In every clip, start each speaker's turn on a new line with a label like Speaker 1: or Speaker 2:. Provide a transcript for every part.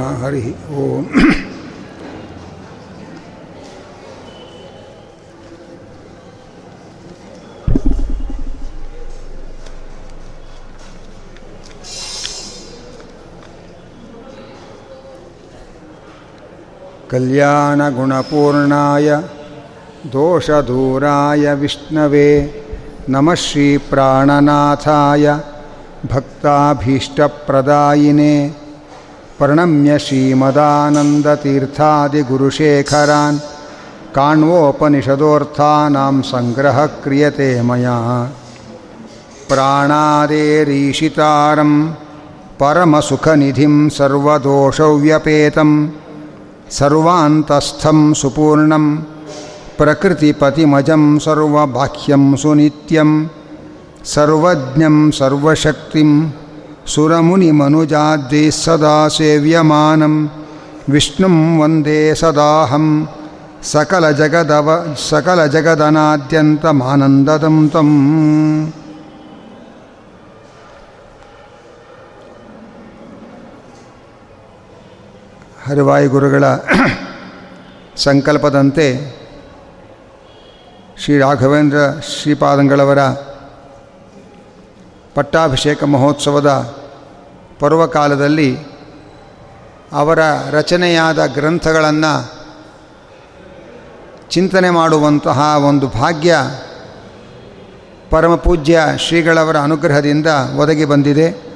Speaker 1: हाँ हरि ओम कल्याणगुणपूर्णाय दोषदूराय विष्णवे नमः श्रीप्राणनाथाय भक्ताभीष्टप्रदायिने प्रणम्य श्रीमदानन्दतीर्थादिगुरुशेखरान् काण्वोपनिषदोऽर्थानां सङ्ग्रहः क्रियते मया प्राणादेरीशितारं परमसुखनिधिं सर्वदोषव्यपेतं सर्वान्तस्थं सुपूर्णं प्रकृतिपतिमजं सर्वबाह्यं सुनित्यं सर्वज्ञं सर्वशक्तिं सुरमुनिमनुजाद्यैः सदा सेव्यमानं विष्णुं वन्दे सदाहं सकलजगदव सकलजगदनाद्यन्तमानन्ददं तम् ಹರಿವಾಯು ಗುರುಗಳ ಸಂಕಲ್ಪದಂತೆ ಶ್ರೀ ರಾಘವೇಂದ್ರ ಶ್ರೀಪಾದಂಗಳವರ ಪಟ್ಟಾಭಿಷೇಕ ಮಹೋತ್ಸವದ ಪರ್ವಕಾಲದಲ್ಲಿ ಅವರ ರಚನೆಯಾದ ಗ್ರಂಥಗಳನ್ನು ಚಿಂತನೆ ಮಾಡುವಂತಹ ಒಂದು ಭಾಗ್ಯ ಪರಮಪೂಜ್ಯ ಶ್ರೀಗಳವರ ಅನುಗ್ರಹದಿಂದ ಒದಗಿ ಬಂದಿದೆ.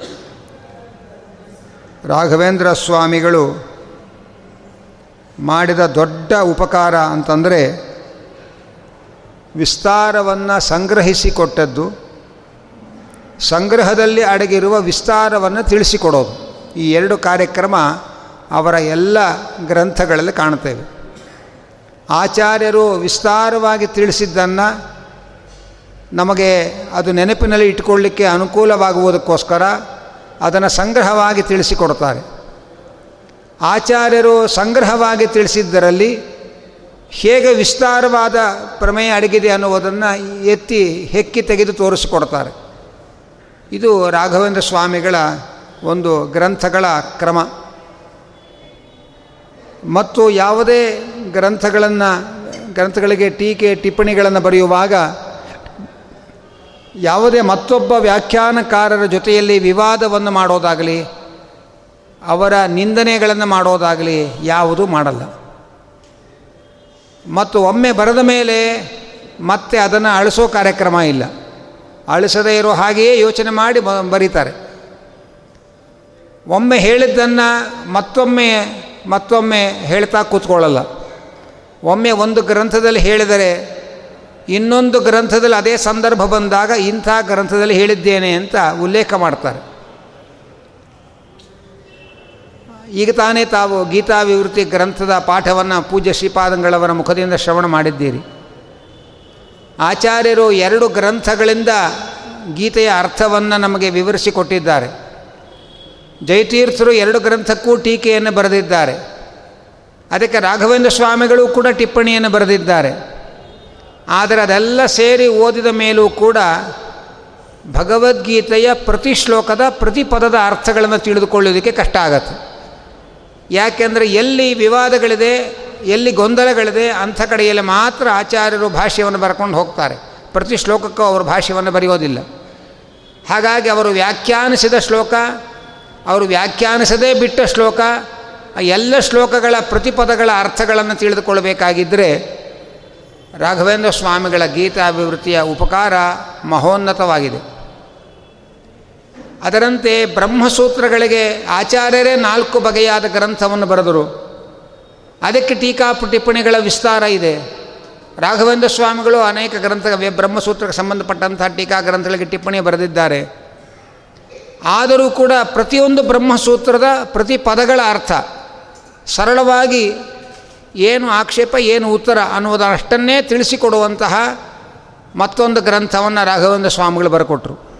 Speaker 1: ರಾಘವೇಂದ್ರ ಸ್ವಾಮಿಗಳು ಮಾಡಿದ ದೊಡ್ಡ ಉಪಕಾರ ಅಂತಂದರೆ ವಿಸ್ತಾರವನ್ನು ಸಂಗ್ರಹಿಸಿಕೊಟ್ಟದ್ದು ಸಂಗ್ರಹದಲ್ಲಿ ಅಡಗಿರುವ ವಿಸ್ತಾರವನ್ನು ತಿಳಿಸಿಕೊಡೋದು. ಈ ಎರಡು ಕಾರ್ಯಕ್ರಮ ಅವರ ಎಲ್ಲ ಗ್ರಂಥಗಳಲ್ಲಿ ಕಾಣುತ್ತೇವೆ. ಆಚಾರ್ಯರು ವಿಸ್ತಾರವಾಗಿ ತಿಳಿಸಿದ್ದನ್ನು ನಮಗೆ ಅದು ನೆನಪಿನಲ್ಲಿ ಇಟ್ಕೊಳ್ಳಿಕ್ಕೆ ಅನುಕೂಲವಾಗುವುದಕ್ಕೋಸ್ಕರ ಅದನ್ನು ಸಂಗ್ರಹವಾಗಿ ತಿಳಿಸಿಕೊಡ್ತಾರೆ ಆಚಾರ್ಯರು ಸಂಗ್ರಹವಾಗಿ ತಿಳಿಸಿದ್ದರಲ್ಲಿ ಹೇಗೆ ವಿಸ್ತಾರವಾದ ಪ್ರಮೇಯ ಅಡಗಿದೆ ಅನ್ನುವುದನ್ನು ಎತ್ತಿ ಹೆಕ್ಕಿ ತೆಗೆದು ತೋರಿಸಿಕೊಡ್ತಾರೆ ಇದು ರಾಘವೇಂದ್ರ ಸ್ವಾಮಿಗಳ ಒಂದು ಗ್ರಂಥಗಳ ಕ್ರಮ. ಮತ್ತು ಯಾವುದೇ ಗ್ರಂಥಗಳನ್ನು, ಗ್ರಂಥಗಳಿಗೆ ಟೀಕೆ, ಟಿಪ್ಪಣಿಗಳನ್ನು ಬರೆಯುವಾಗ ಯಾವುದೇ ಮತ್ತೊಬ್ಬ ವ್ಯಾಖ್ಯಾನಕಾರರ ಜೊತೆಯಲ್ಲಿ ವಿವಾದವನ್ನು ಮಾಡೋದಾಗಲಿ, ಅವರ ನಿಂದನೆಗಳನ್ನು ಮಾಡೋದಾಗಲಿ ಯಾವುದೂ ಮಾಡಲ್ಲ. ಮತ್ತು ಒಮ್ಮೆ ಬರೆದ ಮೇಲೆ ಮತ್ತೆ ಅದನ್ನು ಅಳಿಸೋ ಕಾರ್ಯಕ್ರಮ ಇಲ್ಲ. ಅಳಿಸದೇ ಇರೋ ಹಾಗೆಯೇ ಯೋಚನೆ ಮಾಡಿ ಬರೀತಾರೆ. ಒಮ್ಮೆ ಹೇಳಿದ್ದನ್ನು ಮತ್ತೊಮ್ಮೆ ಮತ್ತೊಮ್ಮೆ ಹೇಳ್ತಾ ಕೂತ್ಕೊಳ್ಳಲ್ಲ. ಒಮ್ಮೆ ಒಂದು ಗ್ರಂಥದಲ್ಲಿ ಹೇಳಿದರೆ, ಇನ್ನೊಂದು ಗ್ರಂಥದಲ್ಲಿ ಅದೇ ಸಂದರ್ಭ ಬಂದಾಗ ಇಂಥ ಗ್ರಂಥದಲ್ಲಿ ಹೇಳಿದ್ದೇನೆ ಅಂತ ಉಲ್ಲೇಖ ಮಾಡ್ತಾರೆ. ಈಗ ತಾನೇ ತಾವು ಗೀತಾ ವಿವೃತ್ತಿ ಗ್ರಂಥದ ಪಾಠವನ್ನು ಪೂಜ್ಯ ಶ್ರೀಪಾದಂಗಳವರ ಮುಖದಿಂದ ಶ್ರವಣ ಮಾಡಿದ್ದೀರಿ. ಆಚಾರ್ಯರು ಎರಡು ಗ್ರಂಥಗಳಿಂದ ಗೀತೆಯ ಅರ್ಥವನ್ನು ನಮಗೆ ವಿವರಿಸಿಕೊಟ್ಟಿದ್ದಾರೆ. ಜಯತೀರ್ಥರು ಎರಡು ಗ್ರಂಥಕ್ಕೂ ಟೀಕೆಯನ್ನು ಬರೆದಿದ್ದಾರೆ. ಅದಕ್ಕೆ ರಾಘವೇಂದ್ರ ಸ್ವಾಮಿಗಳು ಕೂಡ ಟಿಪ್ಪಣಿಯನ್ನು ಬರೆದಿದ್ದಾರೆ. ಆದರೆ ಅದೆಲ್ಲ ಸೇರಿ ಓದಿದ ಮೇಲೂ ಕೂಡ ಭಗವದ್ಗೀತೆಯ ಪ್ರತಿ ಶ್ಲೋಕದ ಪ್ರತಿ ಪದದ ಅರ್ಥಗಳನ್ನು ತಿಳಿದುಕೊಳ್ಳೋದಕ್ಕೆ ಕಷ್ಟ ಆಗತ್ತೆ. ಯಾಕೆಂದರೆ ಎಲ್ಲಿ ವಿವಾದಗಳಿದೆ, ಎಲ್ಲಿ ಗೊಂದಲಗಳಿದೆ, ಅಂಥ ಕಡೆಯಲ್ಲಿ ಮಾತ್ರ ಆಚಾರ್ಯರು ಭಾಷ್ಯವನ್ನು ಬರ್ಕೊಂಡು ಹೋಗ್ತಾರೆ. ಪ್ರತಿ ಶ್ಲೋಕಕ್ಕೂ ಅವರು ಭಾಷ್ಯವನ್ನು ಬರೆಯೋದಿಲ್ಲ. ಹಾಗಾಗಿ ಅವರು ವ್ಯಾಖ್ಯಾನಿಸಿದ ಶ್ಲೋಕ, ಅವರು ವ್ಯಾಖ್ಯಾನಿಸದೇ ಬಿಟ್ಟ ಶ್ಲೋಕ ಎಲ್ಲ ಶ್ಲೋಕಗಳ ಪ್ರತಿಪದಗಳ ಅರ್ಥಗಳನ್ನು ತಿಳಿದುಕೊಳ್ಬೇಕಾಗಿದ್ದರೆ ರಾಘವೇಂದ್ರ ಸ್ವಾಮಿಗಳ ಗೀತಾಭಿವೃತ್ತಿಯ ಉಪಕಾರ ಮಹೋನ್ನತವಾಗಿದೆ. ಅದರಂತೆ ಬ್ರಹ್ಮಸೂತ್ರಗಳಿಗೆ ಆಚಾರ್ಯರೇ ನಾಲ್ಕು ಬಗೆಯಾದ ಗ್ರಂಥವನ್ನು ಬರೆದರು. ಅದಕ್ಕೆ ಟೀಕಾ ಟಿಪ್ಪಣಿಗಳ ವಿಸ್ತಾರ ಇದೆ. ರಾಘವೇಂದ್ರ ಸ್ವಾಮಿಗಳು ಅನೇಕ ಗ್ರಂಥ ಬ್ರಹ್ಮಸೂತ್ರಕ್ಕೆ ಸಂಬಂಧಪಟ್ಟಂತಹ ಟೀಕಾ ಗ್ರಂಥಗಳಿಗೆ ಟಿಪ್ಪಣಿ ಬರೆದಿದ್ದಾರೆ. ಆದರೂ ಕೂಡ ಪ್ರತಿಯೊಂದು ಬ್ರಹ್ಮಸೂತ್ರದ ಪ್ರತಿ ಪದಗಳ ಅರ್ಥ, ಸರಳವಾಗಿ ಏನು ಆಕ್ಷೇಪ, ಏನು ಉತ್ತರ ಅನ್ನುವುದನ್ನಷ್ಟನ್ನೇ ತಿಳಿಸಿಕೊಡುವಂತಹ ಮತ್ತೊಂದು ಗ್ರಂಥವನ್ನು ರಾಘವೇಂದ್ರ ಸ್ವಾಮಿಗಳು ಬರೆಕೊಟ್ರು.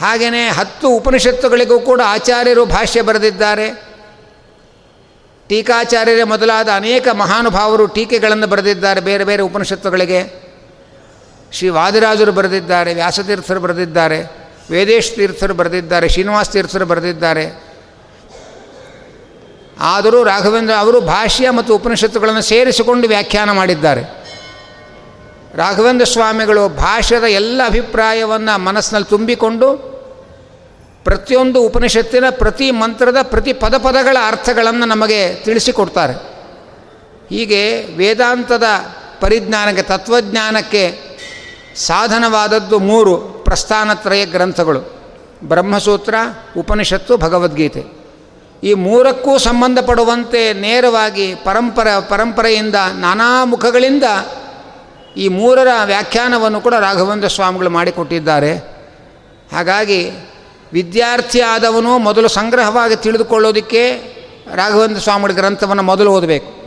Speaker 1: ಹಾಗೆಯೇ ಹತ್ತು ಉಪನಿಷತ್ತುಗಳಿಗೂ ಕೂಡ ಆಚಾರ್ಯರು ಭಾಷ್ಯ ಬರೆದಿದ್ದಾರೆ. ಟೀಕಾಚಾರ್ಯರೇ ಮೊದಲಾದ ಅನೇಕ ಮಹಾನುಭಾವರು ಟೀಕೆಗಳನ್ನು ಬರೆದಿದ್ದಾರೆ ಬೇರೆ ಬೇರೆ ಉಪನಿಷತ್ತುಗಳಿಗೆ. ಶ್ರೀ ವಾದಿರಾಜರು ಬರೆದಿದ್ದಾರೆ, ವ್ಯಾಸತೀರ್ಥರು ಬರೆದಿದ್ದಾರೆ ವೇದೇಶ್ ತೀರ್ಥರು ಬರೆದಿದ್ದಾರೆ ಶ್ರೀನಿವಾಸ ತೀರ್ಥರು ಬರೆದಿದ್ದಾರೆ. ಆದರೂ ರಾಘವೇಂದ್ರ ಅವರು ಭಾಷ್ಯ ಮತ್ತು ಉಪನಿಷತ್ತುಗಳನ್ನು ಸೇರಿಸಿಕೊಂಡು ವ್ಯಾಖ್ಯಾನ ಮಾಡಿದ್ದಾರೆ. ರಾಘವೇಂದ್ರ ಸ್ವಾಮಿಗಳು ಭಾಷ್ಯದ ಎಲ್ಲ ಅಭಿಪ್ರಾಯವನ್ನು ಮನಸ್ಸಿನಲ್ಲಿ ತುಂಬಿಕೊಂಡು ಪ್ರತಿಯೊಂದು ಉಪನಿಷತ್ತಿನ ಪ್ರತಿ ಮಂತ್ರದ ಪ್ರತಿ ಪದ ಪದಗಳ ಅರ್ಥಗಳನ್ನು ನಮಗೆ ತಿಳಿಸಿಕೊಡ್ತಾರೆ. ಹೀಗೆ ವೇದಾಂತದ ಪರಿಜ್ಞಾನಕ್ಕೆ, ತತ್ವಜ್ಞಾನಕ್ಕೆ ಸಾಧನವಾದದ್ದು ಮೂರು ಪ್ರಸ್ಥಾನತ್ರಯ ಗ್ರಂಥಗಳು. ಬ್ರಹ್ಮಸೂತ್ರ, ಉಪನಿಷತ್ತು, ಭಗವದ್ಗೀತೆ. ಈ ಮೂರಕ್ಕೂ ಸಂಬಂಧಪಡುವಂತೆ ನೇರವಾಗಿ ಪರಂಪರ, ಪರಂಪರೆಯಿಂದ ನಾನಾ ಮುಖಗಳಿಂದ ಈ ಮೂರರ ವ್ಯಾಖ್ಯಾನವನ್ನು ಕೂಡ ರಾಘವೇಂದ್ರ ಸ್ವಾಮಿಗಳು ಮಾಡಿಕೊಟ್ಟಿದ್ದಾರೆ. ಹಾಗಾಗಿ ವಿದ್ಯಾರ್ಥಿ ಆದವನು ಮೊದಲು ಸಂಗ್ರಹವಾಗಿ ತಿಳಿದುಕೊಳ್ಳೋದಕ್ಕೆ ರಾಘವೇಂದ್ರ ಸ್ವಾಮಿಗಳ ಗ್ರಂಥವನ್ನು ಮೊದಲು ಓದಬೇಕು.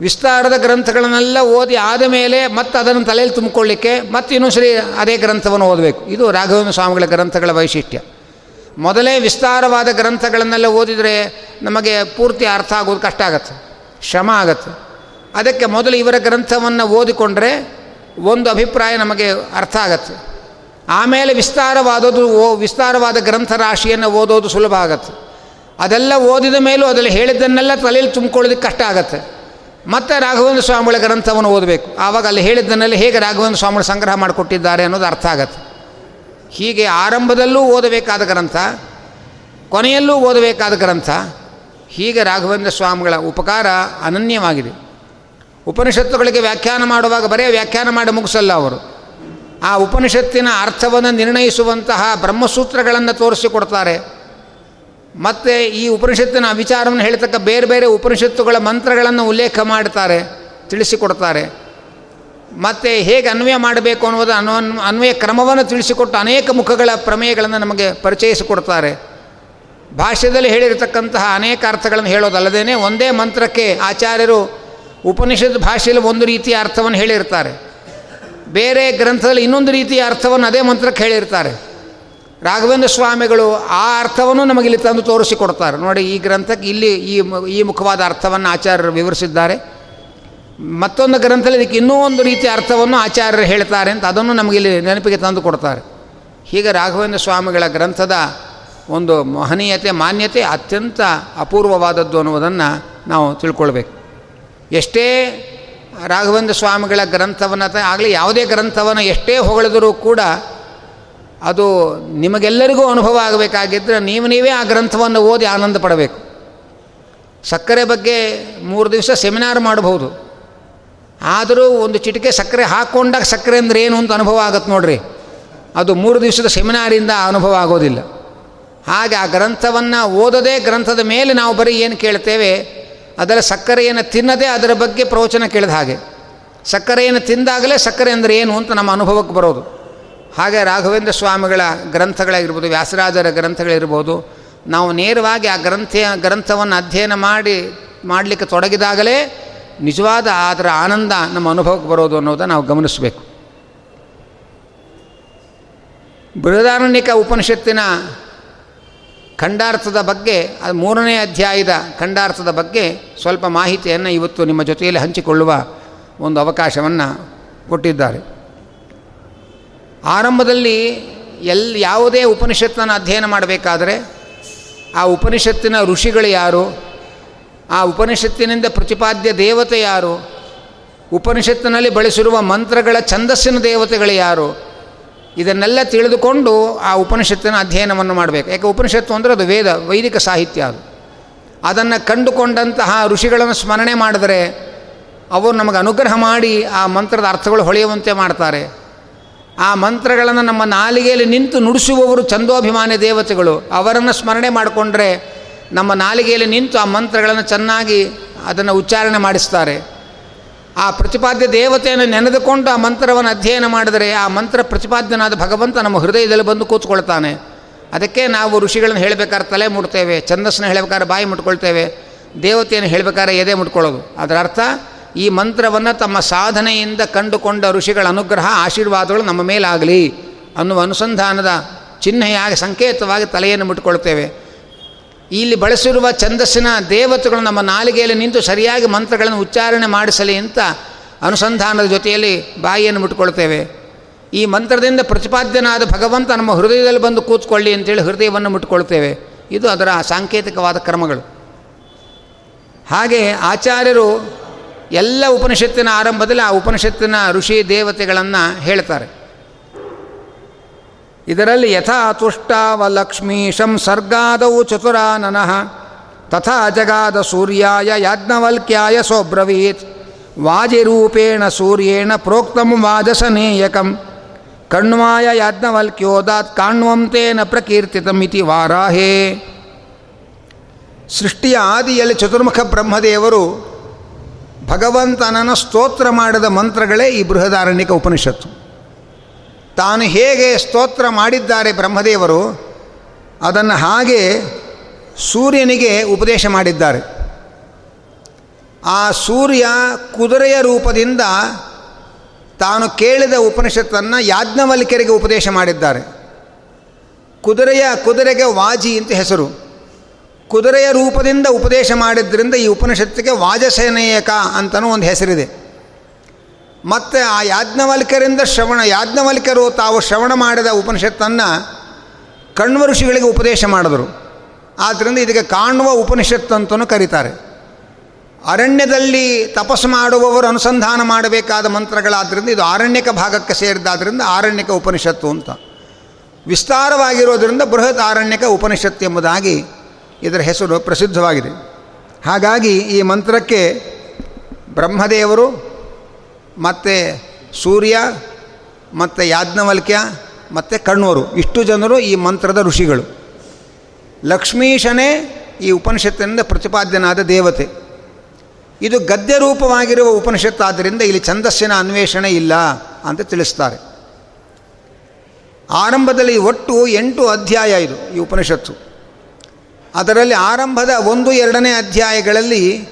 Speaker 1: ವಿಸ್ತಾರದ ಗ್ರಂಥಗಳನ್ನೆಲ್ಲ ಓದಿ ಆದ ಮೇಲೆ ಮತ್ತೆ ಅದನ್ನು ತಲೆಯಲ್ಲಿ ತುಂಬಿಕೊಳ್ಳಿಕ್ಕೆ ಮತ್ತೆ ಇನ್ನೊಂದ್ಸರಿ ಅದೇ ಗ್ರಂಥವನ್ನು ಓದಬೇಕು. ಇದು ರಾಘವೇಂದ್ರ ಸ್ವಾಮಿಗಳ ಗ್ರಂಥಗಳ ವೈಶಿಷ್ಟ್ಯ. ಮೊದಲೇ ವಿಸ್ತಾರವಾದ ಗ್ರಂಥಗಳನ್ನೆಲ್ಲ ಓದಿದರೆ ನಮಗೆ ಪೂರ್ತಿ ಅರ್ಥ ಆಗೋದು ಕಷ್ಟ ಆಗತ್ತೆ, ಶ್ರಮ ಆಗತ್ತೆ. ಅದಕ್ಕೆ ಮೊದಲು ಇವರ ಗ್ರಂಥವನ್ನು ಓದಿಕೊಂಡ್ರೆ ಒಂದು ಅಭಿಪ್ರಾಯ ನಮಗೆ ಅರ್ಥ ಆಗತ್ತೆ. ಆಮೇಲೆ ವಿಸ್ತಾರವಾದದ್ದು ಓ, ವಿಸ್ತಾರವಾದ ಗ್ರಂಥ ರಾಶಿಯನ್ನು ಓದೋದು ಸುಲಭ ಆಗತ್ತೆ. ಅದೆಲ್ಲ ಓದಿದ ಮೇಲೂ ಅದರಲ್ಲಿ ಹೇಳಿದ್ದನ್ನೆಲ್ಲ ತಲೆಯಲ್ಲಿ ತುಂಬಿಕೊಳ್ಳೋದಕ್ಕೆ ಕಷ್ಟ ಆಗತ್ತೆ. ಮತ್ತೆ ರಾಘವೇಂದ್ರ ಸ್ವಾಮಿಗಳ ಗ್ರಂಥವನ್ನು ಓದಬೇಕು. ಆವಾಗ ಅಲ್ಲಿ ಹೇಳಿದ್ದನ್ನೆಲ್ಲ ಹೇಗೆ ರಾಘವೇಂದ್ರ ಸ್ವಾಮಿಗಳು ಸಂಗ್ರಹ ಮಾಡಿಕೊಟ್ಟಿದ್ದಾರೆ ಅನ್ನೋದು ಅರ್ಥ ಆಗತ್ತೆ. ಹೀಗೆ ಆರಂಭದಲ್ಲೂ ಓದಬೇಕಾದ ಗ್ರಂಥ, ಕೊನೆಯಲ್ಲೂ ಓದಬೇಕಾದ ಗ್ರಂಥ, ಹೀಗೆ ರಾಘವೇಂದ್ರ ಸ್ವಾಮಿಗಳ ಉಪಕಾರ ಅನನ್ಯವಾಗಿದೆ. ಉಪನಿಷತ್ತುಗಳಿಗೆ ವ್ಯಾಖ್ಯಾನ ಮಾಡುವಾಗ ಬರೇ ವ್ಯಾಖ್ಯಾನ ಮಾಡಿ ಮುಗಿಸಲ್ಲ ಅವರು. ಆ ಉಪನಿಷತ್ತಿನ ಅರ್ಥವನ್ನು ನಿರ್ಣಯಿಸುವಂತಹ ಬ್ರಹ್ಮಸೂತ್ರಗಳನ್ನು ತೋರಿಸಿಕೊಡ್ತಾರೆ. ಮತ್ತು ಈ ಉಪನಿಷತ್ತಿನ ವಿಚಾರವನ್ನು ಹೇಳ್ತಕ್ಕ ಬೇರೆ ಬೇರೆ ಉಪನಿಷತ್ತುಗಳ ಮಂತ್ರಗಳನ್ನು ಉಲ್ಲೇಖ ಮಾಡ್ತಾರೆ, ತಿಳಿಸಿಕೊಡ್ತಾರೆ. ಮತ್ತು ಹೇಗೆ ಅನ್ವಯ ಮಾಡಬೇಕು ಅನ್ನೋದು ಅನ್ವ, ಅನ್ವಯ ಕ್ರಮವನ್ನು ತಿಳಿಸಿಕೊಟ್ಟು ಅನೇಕ ಮುಖಗಳ ಪ್ರಮೇಯಗಳನ್ನು ನಮಗೆ ಪರಿಚಯಿಸಿಕೊಡ್ತಾರೆ. ಭಾಷ್ಯದಲ್ಲಿ ಹೇಳಿರತಕ್ಕಂತಹ ಅನೇಕ ಅರ್ಥಗಳನ್ನು ಹೇಳೋದಲ್ಲದೇ ಒಂದೇ ಮಂತ್ರಕ್ಕೆ ಆಚಾರ್ಯರು ಉಪನಿಷತ್ ಭಾಷೆಯಲ್ಲಿ ಒಂದು ರೀತಿಯ ಅರ್ಥವನ್ನು ಹೇಳಿರ್ತಾರೆ. ಬೇರೆ ಗ್ರಂಥದಲ್ಲಿ ಇನ್ನೊಂದು ರೀತಿಯ ಅರ್ಥವನ್ನು ಅದೇ ಮಂತ್ರಕ್ಕೆ ಹೇಳಿರ್ತಾರೆ. ರಾಘವೇಂದ್ರ ಸ್ವಾಮಿಗಳು ಆ ಅರ್ಥವನ್ನು ನಮಗಿಲ್ಲಿ ತಂದು ತೋರಿಸಿಕೊಡ್ತಾರೆ. ನೋಡಿ, ಈ ಗ್ರಂಥಕ್ಕೆ ಇಲ್ಲಿ ಈ ಈ ಮುಖವಾದ ಅರ್ಥವನ್ನು ಆಚಾರ್ಯರು ವಿವರಿಸಿದ್ದಾರೆ. ಮತ್ತೊಂದು ಗ್ರಂಥದಲ್ಲಿ ಇದಕ್ಕೆ ಇನ್ನೂ ಒಂದು ರೀತಿಯ ಅರ್ಥವನ್ನು ಆಚಾರ್ಯರು ಹೇಳ್ತಾರೆ ಅಂತ ಅದನ್ನು ನಮಗಿಲ್ಲಿ ನೆನಪಿಗೆ ತಂದು ಕೊಡ್ತಾರೆ. ಹೀಗೆ ರಾಘವೇಂದ್ರ ಸ್ವಾಮಿಗಳ ಗ್ರಂಥದ ಒಂದು ಮಹನೀಯತೆ, ಮಾನ್ಯತೆ ಅತ್ಯಂತ ಅಪೂರ್ವವಾದದ್ದು ಅನ್ನುವುದನ್ನು ನಾವು ತಿಳ್ಕೊಳ್ಬೇಕು. ಎಷ್ಟೇ ರಾಘವೇಂದ್ರ ಸ್ವಾಮಿಗಳ ಗ್ರಂಥವನ್ನು ಆಗಲಿ ಯಾವುದೇ ಗ್ರಂಥವನ್ನು ಎಷ್ಟೇ ಹೊಗಳಿದರೂ ಕೂಡ ಅದು ನಿಮಗೆಲ್ಲರಿಗೂ ಅನುಭವ ಆಗಬೇಕಾಗಿದ್ದರೆ ನೀವು ನೀವೇ ಆ ಗ್ರಂಥವನ್ನು ಓದಿ ಆನಂದ ಪಡಬೇಕು. ಸಕ್ಕರೆ ಬಗ್ಗೆ ಮೂರು ದಿವಸ ಸೆಮಿನಾರ್ ಮಾಡಬಹುದು. ಆದರೂ ಒಂದು ಚಿಟಿಕೆ ಸಕ್ಕರೆ ಹಾಕ್ಕೊಂಡಾಗ ಸಕ್ಕರೆ ಅಂದರೆ ಏನು ಅಂತ ಅನುಭವ ಆಗತ್ತೆ ನೋಡ್ರಿ. ಅದು ಮೂರು ದಿವಸದ ಸೆಮಿನಾರಿಂದ ಅನುಭವ ಆಗೋದಿಲ್ಲ. ಹಾಗೆ ಆ ಗ್ರಂಥವನ್ನು ಓದದೇ ಗ್ರಂಥದ ಮೇಲೆ ನಾವು ಬರೀ ಏನು ಕೇಳ್ತೇವೆ ಅದರ ಸಕ್ಕರೆಯನ್ನು ತಿನ್ನದೇ ಅದರ ಬಗ್ಗೆ ಪ್ರವಚನ ಕೇಳಿದ ಹಾಗೆ. ಸಕ್ಕರೆಯನ್ನು ತಿಂದಾಗಲೇ ಸಕ್ಕರೆ ಅಂದರೆ ಏನು ಅಂತ ನಮ್ಮ ಅನುಭವಕ್ಕೆ ಬರೋದು. ಹಾಗೆ ರಾಘವೇಂದ್ರ ಸ್ವಾಮಿಗಳ ಗ್ರಂಥಗಳಾಗಿರ್ಬೋದು, ವ್ಯಾಸರಾಜರ ಗ್ರಂಥಗಳಿರ್ಬೋದು, ನಾವು ನೇರವಾಗಿ ಆ ಗ್ರಂಥ, ಗ್ರಂಥವನ್ನು ಅಧ್ಯಯನ ಮಾಡಿ, ಮಾಡಲಿಕ್ಕೆ ತೊಡಗಿದಾಗಲೇ ನಿಜವಾದ ಅದರ ಆನಂದ ನಮ್ಮ ಅನುಭವಕ್ಕೆ ಬರೋದು ಅನ್ನೋದನ್ನು ನಾವು ಗಮನಿಸಬೇಕು. ಬೃಹದಾರಣ್ಯಕ ಉಪನಿಷತ್ತಿನ ಖಂಡಾರ್ಥದ ಬಗ್ಗೆ, ಅದು ಮೂರನೇ ಅಧ್ಯಾಯದ ಖಂಡಾರ್ಥದ ಬಗ್ಗೆ ಸ್ವಲ್ಪ ಮಾಹಿತಿಯನ್ನು ಇವತ್ತು ನಿಮ್ಮ ಜೊತೆಯಲ್ಲಿ ಹಂಚಿಕೊಳ್ಳುವ ಒಂದು ಅವಕಾಶವನ್ನು ಕೊಟ್ಟಿದ್ದಾರೆ. ಆರಂಭದಲ್ಲಿ ಎಲ್ಲಿ ಯಾವುದೇ ಉಪನಿಷತ್ತನ್ನು ಅಧ್ಯಯನ ಮಾಡಬೇಕಾದರೆ ಆ ಉಪನಿಷತ್ತಿನ ಋಷಿಗಳು ಯಾರು, ಆ ಉಪನಿಷತ್ತಿನಿಂದ ಪ್ರತಿಪಾದ್ಯ ದೇವತೆ ಯಾರು, ಉಪನಿಷತ್ತಿನಲ್ಲಿ ಬಳಸಿರುವ ಮಂತ್ರಗಳ ಛಂದಸ್ಸಿನ ದೇವತೆಗಳು ಯಾರು ಇದನ್ನೆಲ್ಲ ತಿಳಿದುಕೊಂಡು ಆ ಉಪನಿಷತ್ತಿನ ಅಧ್ಯಯನವನ್ನು ಮಾಡಬೇಕು. ಯಾಕೆ ಉಪನಿಷತ್ತು ಅಂದರೆ ಅದು ವೇದ, ವೈದಿಕ ಸಾಹಿತ್ಯ ಅದು. ಅದನ್ನು ಕಂಡುಕೊಂಡಂತಹ ಋಷಿಗಳನ್ನು ಸ್ಮರಣೆ ಮಾಡಿದರೆ ಅವರು ನಮಗೆ ಅನುಗ್ರಹ ಮಾಡಿ ಆ ಮಂತ್ರದ ಅರ್ಥಗಳು ಹೊಳೆಯುವಂತೆ ಮಾಡ್ತಾರೆ. ಆ ಮಂತ್ರಗಳನ್ನು ನಮ್ಮ ನಾಲಿಗೆಯಲ್ಲಿ ನಿಂತು ನುಡಿಸುವವರು ಚಂದೋಭಿಮಾನಿ ದೇವತೆಗಳು. ಅವರನ್ನು ಸ್ಮರಣೆ ಮಾಡಿಕೊಂಡ್ರೆ ನಮ್ಮ ನಾಲಿಗೆಯಲ್ಲಿ ನಿಂತು ಆ ಮಂತ್ರಗಳನ್ನು ಚೆನ್ನಾಗಿ ಅದನ್ನು ಉಚ್ಚಾರಣೆ ಮಾಡಿಸ್ತಾರೆ. ಆ ಪ್ರತಿಪಾದ್ಯ ದೇವತೆಯನ್ನು ನೆನೆದುಕೊಂಡು ಆ ಮಂತ್ರವನ್ನು ಅಧ್ಯಯನ ಮಾಡಿದರೆ ಆ ಮಂತ್ರ ಪ್ರತಿಪಾದ್ಯನಾದ ಭಗವಂತ ನಮ್ಮ ಹೃದಯದಲ್ಲಿ ಬಂದು ಕೂತ್ಕೊಳ್ತಾನೆ. ಅದಕ್ಕೆ ನಾವು ಋಷಿಗಳನ್ನು ಹೇಳಬೇಕಾದ್ರೆ ತಲೆ ಮುಡ್ತೇವೆ ಛಂದಸ್ಸನ್ನು ಹೇಳಬೇಕಾದ್ರೆ ಬಾಯಿ ಮುಟ್ಕೊಳ್ತೇವೆ, ದೇವತೆಯನ್ನು ಹೇಳಬೇಕಾದ್ರೆ ಎದೆ ಮುಟ್ಕೊಳ್ಳೋದು. ಅದರ ಅರ್ಥ, ಈ ಮಂತ್ರವನ್ನು ತಮ್ಮ ಸಾಧನೆಯಿಂದ ಕಂಡುಕೊಂಡ ಋಷಿಗಳ ಅನುಗ್ರಹ ಆಶೀರ್ವಾದಗಳು ನಮ್ಮ ಮೇಲಾಗಲಿ ಅನ್ನುವ ಅನುಸಂಧಾನದ ಚಿಹ್ನೆಯಾಗಿ, ಸಂಕೇತವಾಗಿ ತಲೆಯನ್ನು ಮುಟ್ಕೊಳ್ತೇವೆ. ಇಲ್ಲಿ ಬಳಸಿರುವ ಛಂದಸ್ಸಿನ ದೇವತೆಗಳು ನಮ್ಮ ನಾಲಿಗೆಯಲ್ಲಿ ನಿಂತು ಸರಿಯಾಗಿ ಮಂತ್ರಗಳನ್ನು ಉಚ್ಚಾರಣೆ ಮಾಡಿಸಲಿ ಅಂತ ಅನುಸಂಧಾನದ ಜೊತೆಯಲ್ಲಿ ಬಾಯಿಯನ್ನು ಮುಟ್ಕೊಳ್ತೇವೆ. ಈ ಮಂತ್ರದಿಂದ ಪ್ರತಿಪಾದ್ಯನಾದ ಭಗವಂತ ನಮ್ಮ ಹೃದಯದಲ್ಲಿ ಬಂದು ಕೂತ್ಕೊಳ್ಳಿ ಅಂತೇಳಿ ಹೃದಯವನ್ನು ಮುಟ್ಕೊಳ್ತೇವೆ. ಇದು ಅದರ ಸಾಂಕೇತಿಕವಾದ ಕ್ರಮಗಳು. ಹಾಗೆ ಆಚಾರ್ಯರು ಎಲ್ಲ ಉಪನಿಷತ್ತಿನ ಆರಂಭದಲ್ಲಿ ಆ ಉಪನಿಷತ್ತಿನ ಋಷಿ ದೇವತೆಗಳನ್ನು ಹೇಳ್ತಾರೆ. ಇದರಲ್ಲಿ ಯಥಾ ತುಷ್ಟಾವ ಲಕ್ಷ್ಮೀಶಂ ಸರ್ಗಾದೌ ಚತುರಾನನಃ ತಥಾ ಜಗಾದ ಸೂರ್ಯಾಯ ಯಾಜ್ಞವಲ್ಕ್ಯಾಯ ಸೋಬ್ರವೀತ್ ವಾಜಿರೂಪೇಣ ಸೂರ್ಯೇಣ ಪ್ರೋಕ್ತಂ ವಾಜಸನೇಯಕಂ ಕಣ್ವಾಯ ಯಾಜ್ಞವಲ್ಕ್ಯೋದಾತ್ ಕಾಣ್ವಂತೇನ ಪ್ರಕೀರ್ತಿತಂ ಇತಿ ವಾರಾಹೇ. ಸೃಷ್ಟಿಯ ಆದಿಯಲ್ಲಿ ಚತುರ್ಮುಖ ಬ್ರಹ್ಮದೇವರು ಭಗವಂತನನ್ನು ಸ್ತೋತ್ರ ಮಾಡಿದ ಮಂತ್ರಗಳೇ ಈ ಬೃಹದಾರಣ್ಯಕ ಉಪನಿಷತ್ತು. ತಾನು ಹೇಗೆ ಸ್ತೋತ್ರ ಮಾಡಿದ್ದಾರೆ ಬ್ರಹ್ಮದೇವರು, ಅದನ್ನು ಹಾಗೆ ಸೂರ್ಯನಿಗೆ ಉಪದೇಶ ಮಾಡಿದ್ದಾರೆ. ಆ ಸೂರ್ಯ ಕುದುರೆಯ ರೂಪದಿಂದ ತಾನು ಕೇಳಿದ ಉಪನಿಷತ್ತನ್ನು ಯಾಜ್ಞವಲ್ಕ್ಯರಿಗೆ ಉಪದೇಶ ಮಾಡಿದ್ದಾರೆ. ಕುದುರೆಯ ಕುದುರೆಗೆ ವಾಜಿ ಅಂತ ಹೆಸರು. ಕುದುರೆಯ ರೂಪದಿಂದ ಉಪದೇಶ ಮಾಡಿದ್ರಿಂದ ಈ ಉಪನಿಷತ್ತಿಗೆ ವಾಜಸೇನೇಯಕ ಅಂತಲೂ ಒಂದು ಹೆಸರಿದೆ. ಮತ್ತು ಆ ಯಾಜ್ಞವಲ್ಕರಿಂದ ಶ್ರವಣ ಯಾಜ್ಞವಲ್ಕರು ತಾವು ಶ್ರವಣ ಮಾಡಿದ ಉಪನಿಷತ್ತನ್ನು ಕಣ್ವ ಋಷಿಗಳಿಗೆ ಉಪದೇಶ ಮಾಡಿದರು. ಆದ್ದರಿಂದ ಇದಕ್ಕೆ ಕಾಣುವ ಉಪನಿಷತ್ತು ಅಂತಲೂ ಕರೀತಾರೆ. ಅರಣ್ಯದಲ್ಲಿ ತಪಸ್ಸು ಮಾಡುವವರು ಅನುಸಂಧಾನ ಮಾಡಬೇಕಾದ ಮಂತ್ರಗಳಾದ್ದರಿಂದ ಇದು ಆರಣ್ಯಕ ಭಾಗಕ್ಕೆ ಸೇರಿದ್ದಾದ್ದರಿಂದ ಆರಣ್ಯಕ ಉಪನಿಷತ್ತು ಅಂತ. ವಿಸ್ತಾರವಾಗಿರೋದರಿಂದ ಬೃಹತ್ ಆರಣ್ಯಕ ಉಪನಿಷತ್ತು ಎಂಬುದಾಗಿ ಇದರ ಹೆಸರು ಪ್ರಸಿದ್ಧವಾಗಿದೆ. ಹಾಗಾಗಿ ಈ ಮಂತ್ರಕ್ಕೆ ಬ್ರಹ್ಮದೇವರು ಮತ್ತು ಸೂರ್ಯ, ಮತ್ತು ಯಾಜ್ಞವಲ್ಕ್ಯ, ಮತ್ತು ಕಣ್ವರು ಇಷ್ಟು ಜನರು ಈ ಮಂತ್ರದ ಋಷಿಗಳು. ಲಕ್ಷ್ಮೀಶನೇ ಈ ಉಪನಿಷತ್ತಿನಿಂದ ಪ್ರತಿಪಾದ್ಯನಾದ ದೇವತೆ. ಇದು ಗದ್ಯ ರೂಪವಾಗಿರುವ ಉಪನಿಷತ್ತಾದ್ದರಿಂದ ಇಲ್ಲಿ ಛಂದಸ್ಸಿನ ಅನ್ವೇಷಣೆ ಇಲ್ಲ ಅಂತ ತಿಳಿಸ್ತಾರೆ. ಆರಂಭದಲ್ಲಿ ಒಟ್ಟು ಎಂಟು ಅಧ್ಯಾಯ ಇದು ಈ ಉಪನಿಷತ್ತು. ಅದರಲ್ಲಿ ಆರಂಭದ ಒಂದು, ಎರಡನೇ ಅಧ್ಯಾಯಗಳಲ್ಲಿ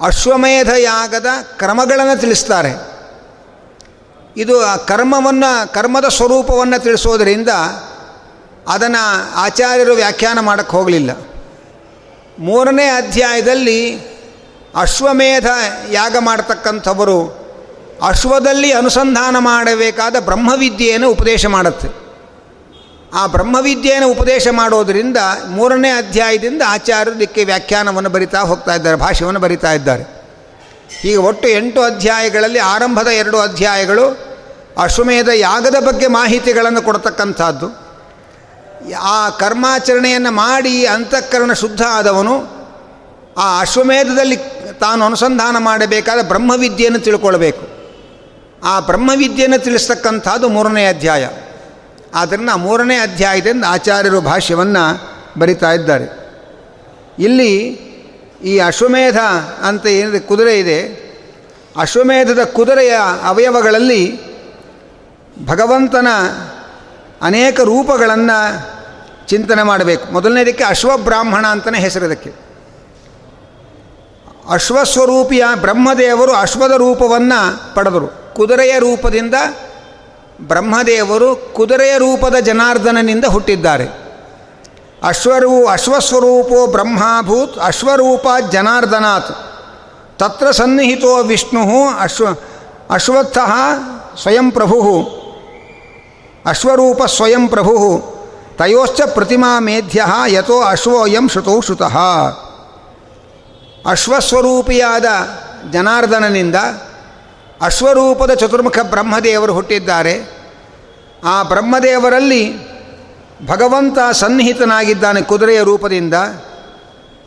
Speaker 1: ಅಶ್ವಮೇಧ ಯಾಗದ ಕ್ರಮಗಳನ್ನು ತಿಳಿಸ್ತಾರೆ. ಇದು ಆ ಕರ್ಮವನ್ನು, ಕರ್ಮದ ಸ್ವರೂಪವನ್ನು ತಿಳಿಸೋದರಿಂದ ಅದನ್ನು ಆಚಾರ್ಯರು ವ್ಯಾಖ್ಯಾನ ಮಾಡೋಕ್ಕೆ ಹೋಗಲಿಲ್ಲ. ಮೂರನೇ ಅಧ್ಯಾಯದಲ್ಲಿ ಅಶ್ವಮೇಧ ಯಾಗ ಮಾಡತಕ್ಕಂಥವರು ಅಶ್ವದಲ್ಲಿ ಅನುಸಂಧಾನ ಮಾಡಬೇಕಾದ ಬ್ರಹ್ಮವಿದ್ಯೆಯನ್ನು ಉಪದೇಶ ಮಾಡುತ್ತೆ. ಆ ಬ್ರಹ್ಮವಿದ್ಯೆಯನ್ನು ಉಪದೇಶ ಮಾಡೋದರಿಂದ ಮೂರನೇ ಅಧ್ಯಾಯದಿಂದ ಆಚಾರ್ಯರು ಇದಕ್ಕೆ ವ್ಯಾಖ್ಯಾನವನ್ನು ಬರಿತಾ ಹೋಗ್ತಾ ಇದ್ದಾರೆ ಭಾಷೆಯನ್ನು ಬರಿತಾ ಇದ್ದಾರೆ. ಈಗ ಒಟ್ಟು ಎಂಟು ಅಧ್ಯಾಯಗಳಲ್ಲಿ ಆರಂಭದ ಎರಡು ಅಧ್ಯಾಯಗಳು ಅಶ್ವಮೇಧ ಯಾಗದ ಬಗ್ಗೆ ಮಾಹಿತಿಗಳನ್ನು ಕೊಡ್ತಕ್ಕಂಥದ್ದು. ಆ ಕರ್ಮಾಚರಣೆಯನ್ನು ಮಾಡಿ ಅಂತಃಕರಣ ಶುದ್ಧ ಆದವನು ಆ ಅಶ್ವಮೇಧದಲ್ಲಿ ತಾನು ಅನುಸಂಧಾನ ಮಾಡಬೇಕಾದ ಬ್ರಹ್ಮವಿದ್ಯೆಯನ್ನು ತಿಳ್ಕೊಳ್ಬೇಕು. ಆ ಬ್ರಹ್ಮವಿದ್ಯೆಯನ್ನು ತಿಳಿಸ್ತಕ್ಕಂಥದ್ದು ಮೂರನೇ ಅಧ್ಯಾಯ. ಆದ್ದರಿಂದ ಮೂರನೇ ಅಧ್ಯಾಯದಿಂದ ಆಚಾರ್ಯರು ಭಾಷ್ಯವನ್ನು ಬರಿತಾ ಇದ್ದಾರೆ. ಇಲ್ಲಿ ಈ ಅಶ್ವಮೇಧ ಅಂತ ಏನಿದೆ, ಕುದುರೆ ಇದೆ. ಅಶ್ವಮೇಧದ ಕುದುರೆಯ ಅವಯವಗಳಲ್ಲಿ ಭಗವಂತನ ಅನೇಕ ರೂಪಗಳನ್ನು ಚಿಂತನೆ ಮಾಡಬೇಕು. ಮೊದಲನೇದಕ್ಕೆ ಅಶ್ವಬ್ರಾಹ್ಮಣ ಅಂತಲೇ ಹೆಸರಿದಕ್ಕೆ ಅಶ್ವಸ್ವರೂಪಿಯ ಬ್ರಹ್ಮದೇವರು ಅಶ್ವದ ರೂಪವನ್ನು ಪಡೆದರು. ಕುದುರೆಯ ರೂಪದಿಂದ ಬ್ರಹ್ಮದೇವರು ಕುದುರೆಯ ರೂಪದ ಜನಾರ್ದನನಿಂದ ಹುಟ್ಟಿದ್ದಾರೆ. ಅಶ್ವರೂ ಅಶ್ವಸ್ವರೂಪೋ ಬ್ರಹ್ಮಾಭೂತ್ ಅಶ್ವರೂಪ ಜನಾರ್ದನಾತ್. ತತ್ರ ಸನ್ನಿಹಿತೋ ವಿಷ್ಣು ಅಶ್ವ ಅಶ್ವತ್ಥ ಸ್ವಯಂ ಪ್ರಭು. ಅಶ್ವರೂಪ ಸ್ವಯಂ ಪ್ರಭು. ತಯೋಶ್ಚ ಪ್ರತಿಮಾ ಮೇಧ್ಯ ಯಥೋ ಅಶ್ವೋಯಂ ಶ್ರುತೌ ಶ್ರುತಃ ಅಶ್ವಸ್ವರೂಪಿಯಾದ ಜನಾರ್ದನನಿಂದ ಅಶ್ವರೂಪದ ಚತುರ್ಮುಖ ಬ್ರಹ್ಮದೇವರು ಹುಟ್ಟಿದ್ದಾರೆ. ಆ ಬ್ರಹ್ಮದೇವರಲ್ಲಿ ಭಗವಂತ ಸನ್ನಿಹಿತನಾಗಿದ್ದಾನೆ ಕುದುರೆಯ ರೂಪದಿಂದ.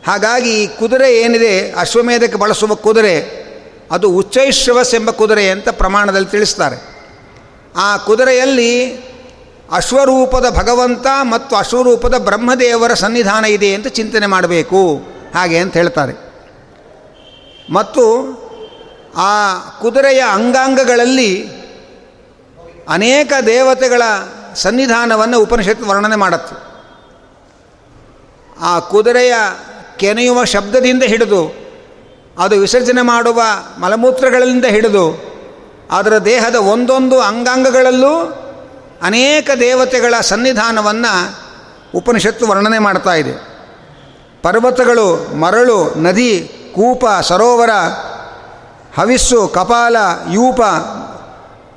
Speaker 1: ಹಾಗಾಗಿ ಈ ಕುದುರೆ ಏನಿದೆ, ಅಶ್ವಮೇಧಕ್ಕೆ ಬಳಸುವ ಕುದುರೆ, ಅದು ಉಚ್ಚೈಶ್ರವಸ್ ಎಂಬ ಕುದುರೆ ಅಂತ ಪ್ರಮಾಣದಲ್ಲಿ ತಿಳಿಸ್ತಾರೆ. ಆ ಕುದುರೆಯಲ್ಲಿ ಅಶ್ವರೂಪದ ಭಗವಂತ ಮತ್ತು ಅಶ್ವರೂಪದ ಬ್ರಹ್ಮದೇವರ ಸನ್ನಿಧಾನ ಇದೆ ಅಂತ ಚಿಂತನೆ ಮಾಡಬೇಕು. ಹಾಗೆ ಅಂತ ಹೇಳ್ತಾರೆ. ಮತ್ತು ಆ ಕುದುರೆಯ ಅಂಗಾಂಗಗಳಲ್ಲಿ ಅನೇಕ ದೇವತೆಗಳ ಸನ್ನಿಧಾನವನ್ನು ಉಪನಿಷತ್ತು ವರ್ಣನೆ ಮಾಡುತ್ತೆ. ಆ ಕುದುರೆಯ ಕೆನೆಯುವ ಶಬ್ದದಿಂದ ಹಿಡಿದು, ಅದು ವಿಸರ್ಜನೆ ಮಾಡುವ ಮಲಮೂತ್ರಗಳಿಂದ ಹಿಡಿದು, ಅದರ ದೇಹದ ಒಂದೊಂದು ಅಂಗಾಂಗಗಳಲ್ಲೂ ಅನೇಕ ದೇವತೆಗಳ ಸನ್ನಿಧಾನವನ್ನು ಉಪನಿಷತ್ತು ವರ್ಣನೆ ಮಾಡ್ತಾ ಇದೆ. ಪರ್ವತಗಳು, ಮರಳು, ನದಿ, ಕೂಪ, ಸರೋವರ ಹವಿಸ್ಸು, ಕಪಾಲ, ಯೂಪ,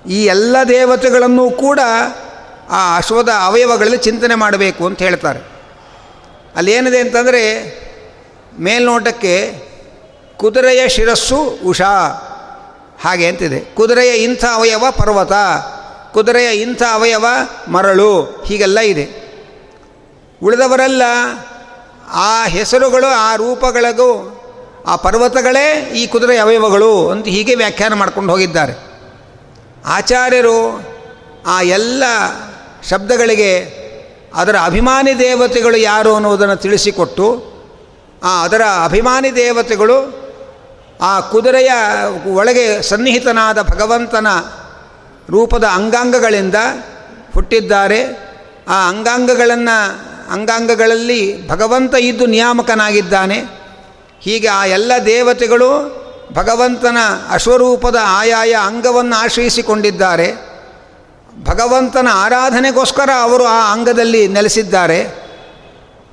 Speaker 1: ಈ ಎಲ್ಲ ದೇವತೆಗಳನ್ನು ಕೂಡ ಆ ಅಶ್ವದ ಅವಯವಗಳಲ್ಲಿ ಚಿಂತನೆ ಮಾಡಬೇಕು ಅಂತ ಹೇಳ್ತಾರೆ. ಅಲ್ಲೇನಿದೆ ಅಂತಂದರೆ ಮೇಲ್ನೋಟಕ್ಕೆ ಕುದುರೆಯ ಶಿರಸ್ಸು ಉಷಾ ಹಾಗೆ ಅಂತಿದೆ. ಕುದುರೆಯ ಇಂಥ ಅವಯವ ಪರ್ವತ, ಕುದುರೆಯ ಇಂಥ ಅವಯವ ಮರಳು, ಹೀಗೆಲ್ಲ ಇದೆ. ಉಳಿದವರೆಲ್ಲ ಆ ಹೆಸರುಗಳು, ಆ ರೂಪಗಳಿಗೂ ಆ ಪರ್ವತಗಳೇ ಈ ಕುದುರೆ ಅವಯವಗಳು ಅಂತ ಹೀಗೆ ವ್ಯಾಖ್ಯಾನ ಮಾಡ್ಕೊಂಡು ಹೋಗಿದ್ದಾರೆ. ಆಚಾರ್ಯರು ಆ ಎಲ್ಲ ಶಬ್ದಗಳಿಗೆ ಅದರ ಅಭಿಮಾನಿ ದೇವತೆಗಳು ಯಾರು ಅನ್ನೋದನ್ನು ತಿಳಿಸಿಕೊಟ್ಟು ಆ ಅದರ ಅಭಿಮಾನಿ ದೇವತೆಗಳು ಆ ಕುದುರೆಯ ಒಳಗೆ ಸನ್ನಿಹಿತನಾದ ಭಗವಂತನ ರೂಪದ ಅಂಗಾಂಗಗಳಿಂದ ಹುಟ್ಟಿದ್ದಾರೆ. ಆ ಅಂಗಾಂಗಗಳನ್ನು ಅಂಗಾಂಗಗಳಲ್ಲಿ ಭಗವಂತ ಇದ್ದು ನಿಯಾಮಕನಾಗಿದ್ದಾನೆ. ಹೀಗೆ ಆ ಎಲ್ಲ ದೇವತೆಗಳು ಭಗವಂತನ ಅಶ್ವರೂಪದ ಆಯಾಯ ಅಂಗವನ್ನು ಆಶ್ರಯಿಸಿಕೊಂಡಿದ್ದಾರೆ. ಭಗವಂತನ ಆರಾಧನೆಗೋಸ್ಕರ ಅವರು ಆ ಅಂಗದಲ್ಲಿ ನೆಲೆಸಿದ್ದಾರೆ.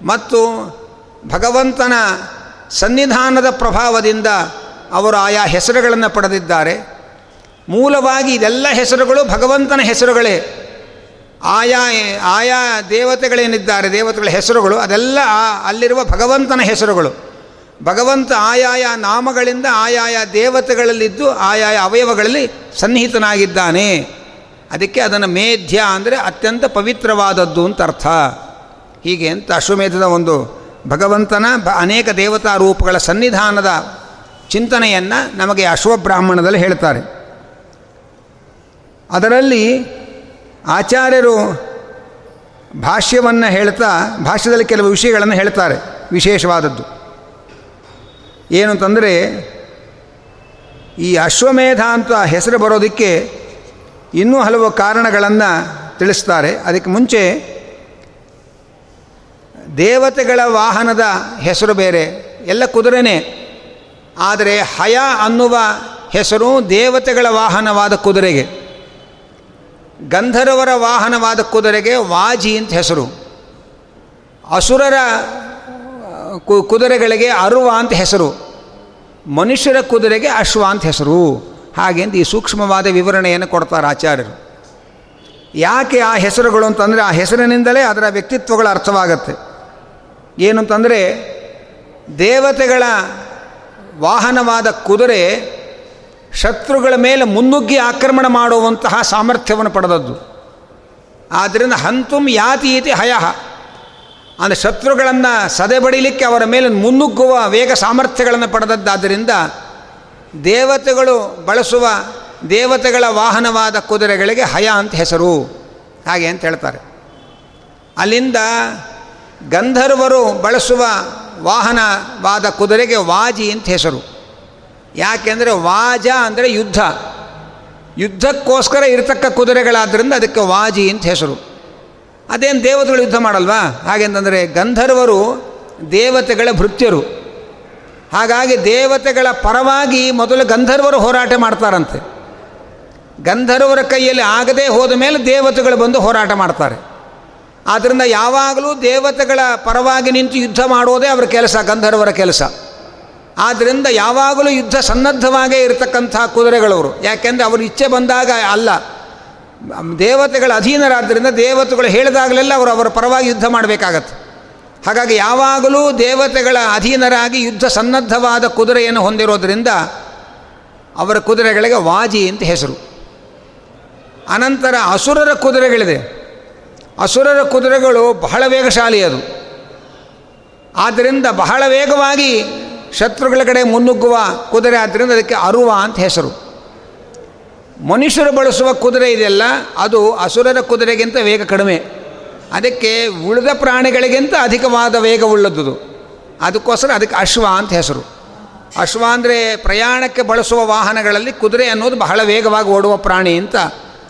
Speaker 1: ಮತ್ತು ಭಗವಂತನ ಸನ್ನಿಧಾನದ ಪ್ರಭಾವದಿಂದ ಅವರು ಆಯಾ ಹೆಸರುಗಳನ್ನು ಪಡೆದಿದ್ದಾರೆ. ಮೂಲವಾಗಿ ಇದೆಲ್ಲ ಹೆಸರುಗಳು ಭಗವಂತನ ಹೆಸರುಗಳೇ. ಆಯಾ ಆಯಾ ದೇವತೆಗಳೇನಿದ್ದಾರೆ, ದೇವತೆಗಳ ಹೆಸರುಗಳು ಅದೆಲ್ಲ ಅಲ್ಲಿರುವ ಭಗವಂತನ ಹೆಸರುಗಳು. ಭಗವಂತ ಆಯಾಯ ನಾಮಗಳಿಂದ ಆಯಾಯ ದೇವತೆಗಳಲ್ಲಿದ್ದು ಆಯಾಯ ಅವಯವಗಳಲ್ಲಿ ಸನ್ನಿಹಿತನಾಗಿದ್ದಾನೆ. ಅದಕ್ಕೆ ಅದನ್ನು ಮೇಧ್ಯ ಅಂದರೆ ಅತ್ಯಂತ ಪವಿತ್ರವಾದದ್ದು ಅಂತ ಅರ್ಥ. ಹೀಗೆ ಅಂತ ಅಶ್ವಮೇಧದ ಒಂದು ಭಗವಂತನ ಅನೇಕ ದೇವತಾ ರೂಪಗಳ ಸನ್ನಿಧಾನದ ಚಿಂತನೆಯನ್ನು ನಮಗೆ ಅಶ್ವಬ್ರಾಹ್ಮಣದಲ್ಲಿ ಹೇಳ್ತಾರೆ. ಅದರಲ್ಲಿ ಆಚಾರ್ಯರು ಭಾಷ್ಯವನ್ನು ಹೇಳ್ತಾ, ಭಾಷ್ಯದಲ್ಲಿ ಕೆಲವು ವಿಷಯಗಳನ್ನು ಹೇಳ್ತಾರೆ ವಿಶೇಷವಾದದ್ದು. ಏನು ಅಂತಂದರೆ ಈ ಅಶ್ವಮೇಧ ಅಂತ ಹೆಸರು ಬರೋದಕ್ಕೆ ಇನ್ನೂ ಹಲವು ಕಾರಣಗಳನ್ನು ತಿಳಿಸ್ತಾರೆ. ಅದಕ್ಕೆ ಮುಂಚೆ ದೇವತೆಗಳ ವಾಹನದ ಹೆಸರು ಬೇರೆ, ಎಲ್ಲ ಕುದುರೆನೇ. ಆದರೆ ಹಯ ಅನ್ನುವ ಹೆಸರು ದೇವತೆಗಳ ವಾಹನವಾದ ಕುದುರೆಗೆ. ಗಂಧರ್ವರ ವಾಹನವಾದ ಕುದುರೆಗೆ ವಾಜಿ ಅಂತ ಹೆಸರು. ಅಸುರರ ಕುದುರೆಗಳಿಗೆ ಅರುವ ಅಂತ ಹೆಸರು. ಮನುಷ್ಯರ ಕುದುರೆಗೆ ಅಶ್ವ ಅಂತ ಹೆಸರು. ಹಾಗೆಂದು ಈ ಸೂಕ್ಷ್ಮವಾದ ವಿವರಣೆಯನ್ನು ಕೊಡ್ತಾರೆ ಆಚಾರ್ಯರು. ಯಾಕೆ ಆ ಹೆಸರುಗಳು ಅಂತಂದರೆ ಆ ಹೆಸರಿನಿಂದಲೇ ಅದರ ವ್ಯಕ್ತಿತ್ವಗಳ ಅರ್ಥವಾಗತ್ತೆ. ಏನು ಅಂತಂದರೆ ದೇವತೆಗಳ ವಾಹನವಾದ ಕುದುರೆ ಶತ್ರುಗಳ ಮೇಲೆ ಮುನ್ನುಗ್ಗಿ ಆಕ್ರಮಣ ಮಾಡುವಂತಹ ಸಾಮರ್ಥ್ಯವನ್ನು ಪಡೆದದ್ದು. ಆದ್ದರಿಂದ ಹಂತುಂ ಯಾತಿ ಇತಿ ಹಯಃ. ಅಂದರೆ ಶತ್ರುಗಳನ್ನು ಸದೆಬಡಿಲಿಕ್ಕೆ ಅವರ ಮೇಲೆ ಮುನ್ನುಗ್ಗುವ ವೇಗ ಸಾಮರ್ಥ್ಯಗಳನ್ನು ಪಡೆದದ್ದಾದ್ದರಿಂದ ದೇವತೆಗಳು ಬಳಸುವ ದೇವತೆಗಳ ವಾಹನವಾದ ಕುದುರೆಗಳಿಗೆ ಹಯ ಅಂತ ಹೆಸರು. ಹಾಗೆ ಅಂತ ಹೇಳ್ತಾರೆ. ಅಲ್ಲಿಂದ ಗಂಧರ್ವರು ಬಳಸುವ ವಾಹನವಾದ ಕುದುರೆಗೆ ವಾಜಿ ಅಂತ ಹೆಸರು. ಯಾಕೆಂದರೆ ವಾಜ ಅಂದರೆ ಯುದ್ಧ. ಯುದ್ಧಕ್ಕೋಸ್ಕರ ಇರತಕ್ಕ ಕುದುರೆಗಳಾದ್ದರಿಂದ ಅದಕ್ಕೆ ವಾಜಿ ಅಂತ ಹೆಸರು. ಅದೇನು ದೇವತೆಗಳು ಯುದ್ಧ ಮಾಡಲ್ವಾ? ಹಾಗೆಂತಂದರೆ ಗಂಧರ್ವರು ದೇವತೆಗಳ ಭೃತ್ಯರು. ಹಾಗಾಗಿ ದೇವತೆಗಳ ಪರವಾಗಿ ಮೊದಲು ಗಂಧರ್ವರು ಹೋರಾಟ ಮಾಡ್ತಾರಂತೆ. ಗಂಧರ್ವರ ಕೈಯಲ್ಲಿ ಆಗದೇ ಹೋದ ಮೇಲೆ ದೇವತೆಗಳು ಬಂದು ಹೋರಾಟ ಮಾಡ್ತಾರೆ. ಆದ್ದರಿಂದ ಯಾವಾಗಲೂ ದೇವತೆಗಳ ಪರವಾಗಿ ನಿಂತು ಯುದ್ಧ ಮಾಡೋದೇ ಅವರ ಕೆಲಸ, ಗಂಧರ್ವರ ಕೆಲಸ. ಆದ್ದರಿಂದ ಯಾವಾಗಲೂ ಯುದ್ಧ ಸನ್ನದ್ಧವಾಗೇ ಇರತಕ್ಕಂಥ ಕುದುರೆಗಳವರು. ಯಾಕೆಂದರೆ ಅವರು ಇಚ್ಛೆ ಬಂದಾಗ ಅಲ್ಲ. ದೇವತೆಗಳ ಅಧೀನರಾದ್ದರಿಂದ ದೇವತೆಗಳು ಹೇಳಿದಾಗಲೆಲ್ಲ ಅವರು ಅವರ ಪರವಾಗಿ ಯುದ್ಧ ಮಾಡಬೇಕಾಗತ್ತೆ. ಹಾಗಾಗಿ ಯಾವಾಗಲೂ ದೇವತೆಗಳ ಅಧೀನರಾಗಿ ಯುದ್ಧ ಸನ್ನದ್ಧವಾದ ಕುದುರೆಯನ್ನು ಹೊಂದಿರೋದರಿಂದ ಅವರ ಕುದುರೆಗಳಿಗೆ ವಾಜಿ ಅಂತ ಹೆಸರು. ಅನಂತರ ಅಸುರರ ಕುದುರೆಗಳಿದೆ. ಅಸುರರ ಕುದುರೆಗಳು ಬಹಳ ವೇಗಶಾಲಿ ಅದು. ಆದ್ದರಿಂದ ಬಹಳ ವೇಗವಾಗಿ ಶತ್ರುಗಳ ಕಡೆ ಮುನ್ನುಗ್ಗುವ ಕುದುರೆ ಆದ್ದರಿಂದ ಅದಕ್ಕೆ ಅರುವ ಅಂತ ಹೆಸರು. ಮನುಷ್ಯರು ಬಳಸುವ ಕುದುರೆ ಇದೆಯಲ್ಲ, ಅದು ಅಸುರರ ಕುದುರೆಗಿಂತ ವೇಗ ಕಡಿಮೆ. ಅದಕ್ಕೆ ಉಳಿದ ಪ್ರಾಣಿಗಳಿಗಿಂತ ಅಧಿಕವಾದ ವೇಗವುಳ್ಳದ್ದು ಅದಕ್ಕೋಸ್ಕರ ಅದಕ್ಕೆ ಅಶ್ವ ಅಂತ ಹೆಸರು. ಅಶ್ವ ಅಂದರೆ ಪ್ರಯಾಣಕ್ಕೆ ಬಳಸುವ ವಾಹನಗಳಲ್ಲಿ ಕುದುರೆ ಅನ್ನೋದು ಬಹಳ ವೇಗವಾಗಿ ಓಡುವ ಪ್ರಾಣಿ ಅಂತ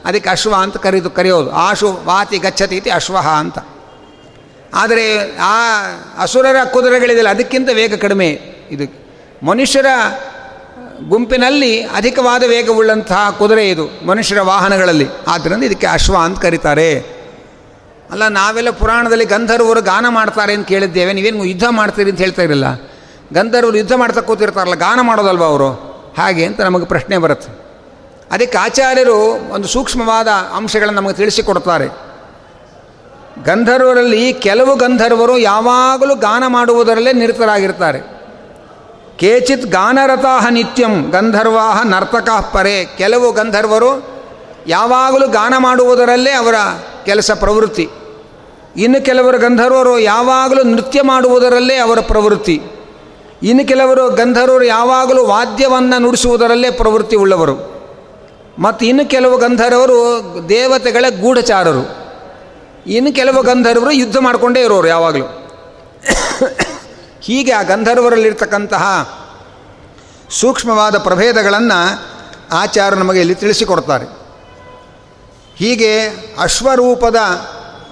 Speaker 1: ಅದಕ್ಕೆ ಅಶ್ವ ಅಂತ ಕರೆದು ಕರೆಯೋದು. ಆಶು ವಾತಿ ಗಚ್ಚತಿ ಇತಿ ಅಶ್ವಹ ಅಂತ. ಆದರೆ ಆ ಅಸುರರ ಕುದುರೆಗಳಿದೆಯಲ್ಲ, ಅದಕ್ಕಿಂತ ವೇಗ ಕಡಿಮೆ ಇದು. ಮನುಷ್ಯರ ಗುಂಪಿನಲ್ಲಿ ಅಧಿಕವಾದ ವೇಗವುಳ್ಳಂತಹ ಕುದುರೆ ಇದು, ಮನುಷ್ಯರ ವಾಹನಗಳಲ್ಲಿ. ಆದ್ದರಿಂದ ಇದಕ್ಕೆ ಅಶ್ವ ಅಂತ ಕರೀತಾರೆ. ಅಲ್ಲ, ನಾವೆಲ್ಲ ಪುರಾಣದಲ್ಲಿ ಗಂಧರ್ವರು ಗಾನ ಮಾಡ್ತಾರೆ ಅಂತ ಕೇಳಿದ್ದೇವೆ. ನೀವೇನು ಯುದ್ಧ ಮಾಡ್ತೀರಿ ಅಂತ ಹೇಳ್ತಾ ಇರಲಿಲ್ಲ. ಗಂಧರ್ವರು ಯುದ್ಧ ಮಾಡ್ತಾ ಕೂತಿರ್ತಾರಲ್ಲ, ಗಾನ ಮಾಡೋದಲ್ವ ಅವರು? ಹಾಗೆ ಅಂತ ನಮಗೆ ಪ್ರಶ್ನೆ ಬರುತ್ತೆ. ಅದಕ್ಕೆ ಆಚಾರ್ಯರು ಒಂದು ಸೂಕ್ಷ್ಮವಾದ ಅಂಶಗಳನ್ನು ನಮಗೆ ತಿಳಿಸಿಕೊಡ್ತಾರೆ. ಗಂಧರ್ವರಲ್ಲಿ ಕೆಲವು ಗಂಧರ್ವರು ಯಾವಾಗಲೂ ಗಾನ ಮಾಡುವುದರಲ್ಲೇ ನಿರತರಾಗಿರ್ತಾರೆ. ಕೇಚಿತ್ ಗಾನರತಾ ನಿತ್ಯಂ ಗಂಧರ್ವಾಹ ನರ್ತಕ ಪರೇ. ಕೆಲವು ಗಂಧರ್ವರು ಯಾವಾಗಲೂ ಗಾನ ಮಾಡುವುದರಲ್ಲೇ ಅವರ ಕೆಲಸ ಪ್ರವೃತ್ತಿ. ಇನ್ನು ಕೆಲವರು ಗಂಧರ್ವರು ಯಾವಾಗಲೂ ನೃತ್ಯ ಮಾಡುವುದರಲ್ಲೇ ಅವರ ಪ್ರವೃತ್ತಿ. ಇನ್ನು ಕೆಲವರು ಗಂಧರ್ವರು ಯಾವಾಗಲೂ ವಾದ್ಯವನ್ನು ನುಡಿಸುವುದರಲ್ಲೇ ಪ್ರವೃತ್ತಿ ಉಳ್ಳವರು. ಮತ್ತು ಇನ್ನು ಕೆಲವು ಗಂಧರ್ವರು ದೇವತೆಗಳ ಗೂಢಚಾರರು. ಇನ್ನು ಕೆಲವು ಗಂಧರ್ವರು ಯುದ್ಧ ಮಾಡಿಕೊಂಡೇ ಇರೋರು ಯಾವಾಗಲೂ. ಹೀಗೆ ಆ ಗಂಧರ್ವರಲ್ಲಿರ್ತಕ್ಕಂತಹ ಸೂಕ್ಷ್ಮವಾದ ಪ್ರಭೇದಗಳನ್ನು ಆಚಾರ ನಮಗೆ ಇಲ್ಲಿ ತಿಳಿಸಿಕೊಡ್ತಾರೆ. ಹೀಗೆ ಅಶ್ವರೂಪದ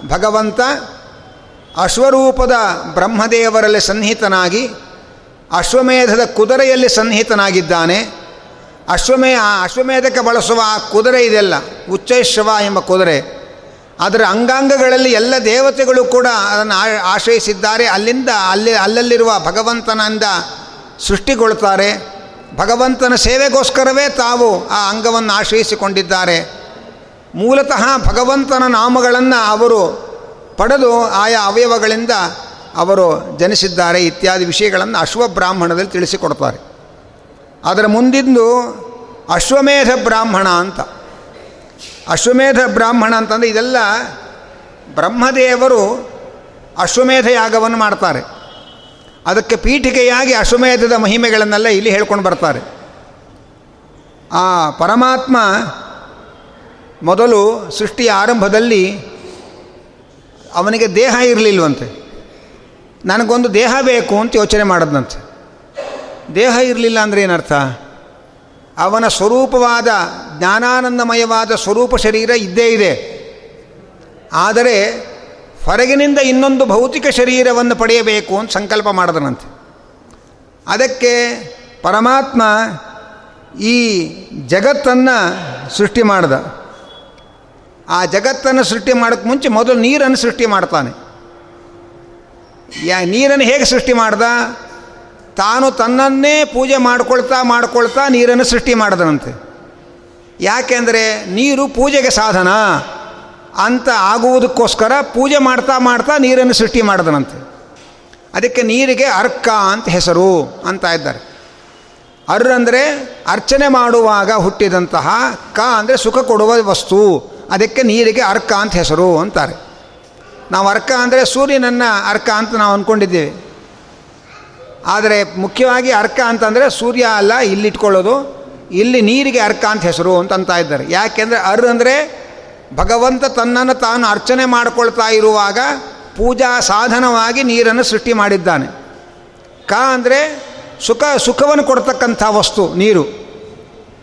Speaker 1: ಭಗವಂತ ಅಶ್ವರೂಪದ ಬ್ರಹ್ಮದೇವರಲ್ಲಿ ಸನ್ನಿಹಿತನಾಗಿ ಅಶ್ವಮೇಧದ ಕುದುರೆಯಲ್ಲಿ ಸನ್ನಿಹಿತನಾಗಿದ್ದಾನೆ. ಅಶ್ವಮೇ ಆ ಅಶ್ವಮೇಧಕ್ಕೆ ಬಳಸುವ ಆ ಕುದುರೆ ಇದೆಲ್ಲ ಉಚ್ಚೈಶ್ವ ಎಂಬ ಕುದುರೆ. ಅದರ ಅಂಗಾಂಗಗಳಲ್ಲಿ ಎಲ್ಲ ದೇವತೆಗಳು ಕೂಡ ಅದನ್ನು ಆಶ್ರಯಿಸಿದ್ದಾರೆ. ಅಲ್ಲಿಂದ ಅಲ್ಲಿ ಅಲ್ಲಲ್ಲಿರುವ ಭಗವಂತನಿಂದ ಸೃಷ್ಟಿಗೊಳ್ತಾರೆ ಭಗವಂತನ ಸೇವೆಗೋಸ್ಕರವೇ ತಾವು ಆ ಅಂಗವನ್ನು ಆಶ್ರಯಿಸಿಕೊಂಡಿದ್ದಾರೆ. ಮೂಲತಃ ಭಗವಂತನ ನಾಮಗಳನ್ನು ಅವರು ಪಡೆದು ಆಯಾ ಅವಯವಗಳಿಂದ ಅವರು ಜನಿಸಿದ್ದಾರೆ. ಇತ್ಯಾದಿ ವಿಷಯಗಳನ್ನು ಅಶ್ವಬ್ರಾಹ್ಮಣದಲ್ಲಿ ತಿಳಿಸಿಕೊಡ್ತಾರೆ. ಅದರ ಮುಂದಿಂದು ಅಶ್ವಮೇಧ ಬ್ರಾಹ್ಮಣ ಅಂತ. ಅಶ್ವಮೇಧ ಬ್ರಾಹ್ಮಣ ಅಂತಂದರೆ ಇದೆಲ್ಲ ಬ್ರಹ್ಮದೇವರು ಅಶ್ವಮೇಧ ಯಾಗವನ್ನು ಮಾಡ್ತಾರೆ. ಅದಕ್ಕೆ ಪೀಠಿಕೆಯಾಗಿ ಅಶ್ವಮೇಧದ ಮಹಿಮೆಗಳನ್ನೆಲ್ಲ ಇಲ್ಲಿ ಹೇಳ್ಕೊಂಡು ಬರ್ತಾರೆ. ಆ ಪರಮಾತ್ಮ ಮೊದಲು ಸೃಷ್ಟಿಯ ಆರಂಭದಲ್ಲಿ ಅವನಿಗೆ ದೇಹ ಇರಲಿಲ್ವಂತೆ. ನನಗೊಂದು ದೇಹ ಬೇಕು ಅಂತ ಯೋಚನೆ ಮಾಡಿದ್ನಂತೆ. ದೇಹ ಇರಲಿಲ್ಲ ಅಂದರೆ ಏನರ್ಥ? ಅವನ ಸ್ವರೂಪವಾದ ಜ್ಞಾನಾನಂದಮಯವಾದ ಸ್ವರೂಪ ಶರೀರ ಇದ್ದೇ ಇದೆ. ಆದರೆ ಹೊರಗಿನಿಂದ ಇನ್ನೊಂದು ಭೌತಿಕ ಶರೀರವನ್ನು ಪಡೆಯಬೇಕು ಅಂತ ಸಂಕಲ್ಪ ಮಾಡಿದನಂತೆ. ಅದಕ್ಕೆ ಪರಮಾತ್ಮ ಈ ಜಗತ್ತನ್ನು ಸೃಷ್ಟಿ ಮಾಡ್ದ. ಆ ಜಗತ್ತನ್ನು ಸೃಷ್ಟಿ ಮಾಡೋಕ್ಕೆ ಮುಂಚೆ ಮೊದಲು ನೀರನ್ನು ಸೃಷ್ಟಿ ಮಾಡ್ತಾನೆ. ಯಾ ನೀರನ್ನು ಹೇಗೆ ಸೃಷ್ಟಿ ಮಾಡ್ದ? ತಾನು ತನ್ನನ್ನೇ ಪೂಜೆ ಮಾಡ್ಕೊಳ್ತಾ ಮಾಡ್ಕೊಳ್ತಾ ನೀರನ್ನು ಸೃಷ್ಟಿ ಮಾಡಿದನಂತೆ. ಯಾಕೆಂದರೆ ನೀರು ಪೂಜೆಗೆ ಸಾಧನ? ಅಂತ ಆಗುವುದಕ್ಕೋಸ್ಕರ ಪೂಜೆ ಮಾಡ್ತಾ ಮಾಡ್ತಾ ನೀರನ್ನು ಸೃಷ್ಟಿ ಮಾಡಿದನಂತೆ. ಅದಕ್ಕೆ ನೀರಿಗೆ ಅರ್ಕ ಅಂತ ಹೆಸರು ಅಂತ ಇದ್ದಾರೆ. ಅರ್ ಅಂದರೆ ಅರ್ಚನೆ ಮಾಡುವಾಗ ಹುಟ್ಟಿದಂತಹ, ಕ ಅಂದರೆ ಸುಖ ಕೊಡುವ ವಸ್ತು, ಅದಕ್ಕೆ ನೀರಿಗೆ ಅರ್ಕ ಅಂತ ಹೆಸರು ಅಂತಾರೆ. ನಾವು ಅರ್ಕ ಅಂದರೆ ಸೂರ್ಯನನ್ನು ಅರ್ಕ ಅಂತ ನಾವು ಅಂದ್ಕೊಂಡಿದ್ದೇವೆ ಆದರೆ ಮುಖ್ಯವಾಗಿ ಅರ್ಕ ಅಂತಂದರೆ ಸೂರ್ಯ ಅಲ್ಲ, ಇಲ್ಲಿಟ್ಕೊಳ್ಳೋದು. ಇಲ್ಲಿ ನೀರಿಗೆ ಅರ್ಕ ಅಂತ ಹೆಸರು ಅಂತ ಇದ್ದಾರೆ. ಯಾಕೆಂದರೆ ಅರ್ ಅಂದರೆ ಭಗವಂತ ತನ್ನನ್ನು ತಾನು ಅರ್ಚನೆ ಮಾಡಿಕೊಳ್ತಾ ಇರುವಾಗ ಪೂಜಾ ಸಾಧನವಾಗಿ ನೀರನ್ನು ಸೃಷ್ಟಿ ಮಾಡಿದ್ದಾನೆ. ಕ ಅಂದರೆ ಸುಖ, ಸುಖವನ್ನು ಕೊಡ್ತಕ್ಕಂಥ ವಸ್ತು, ನೀರು.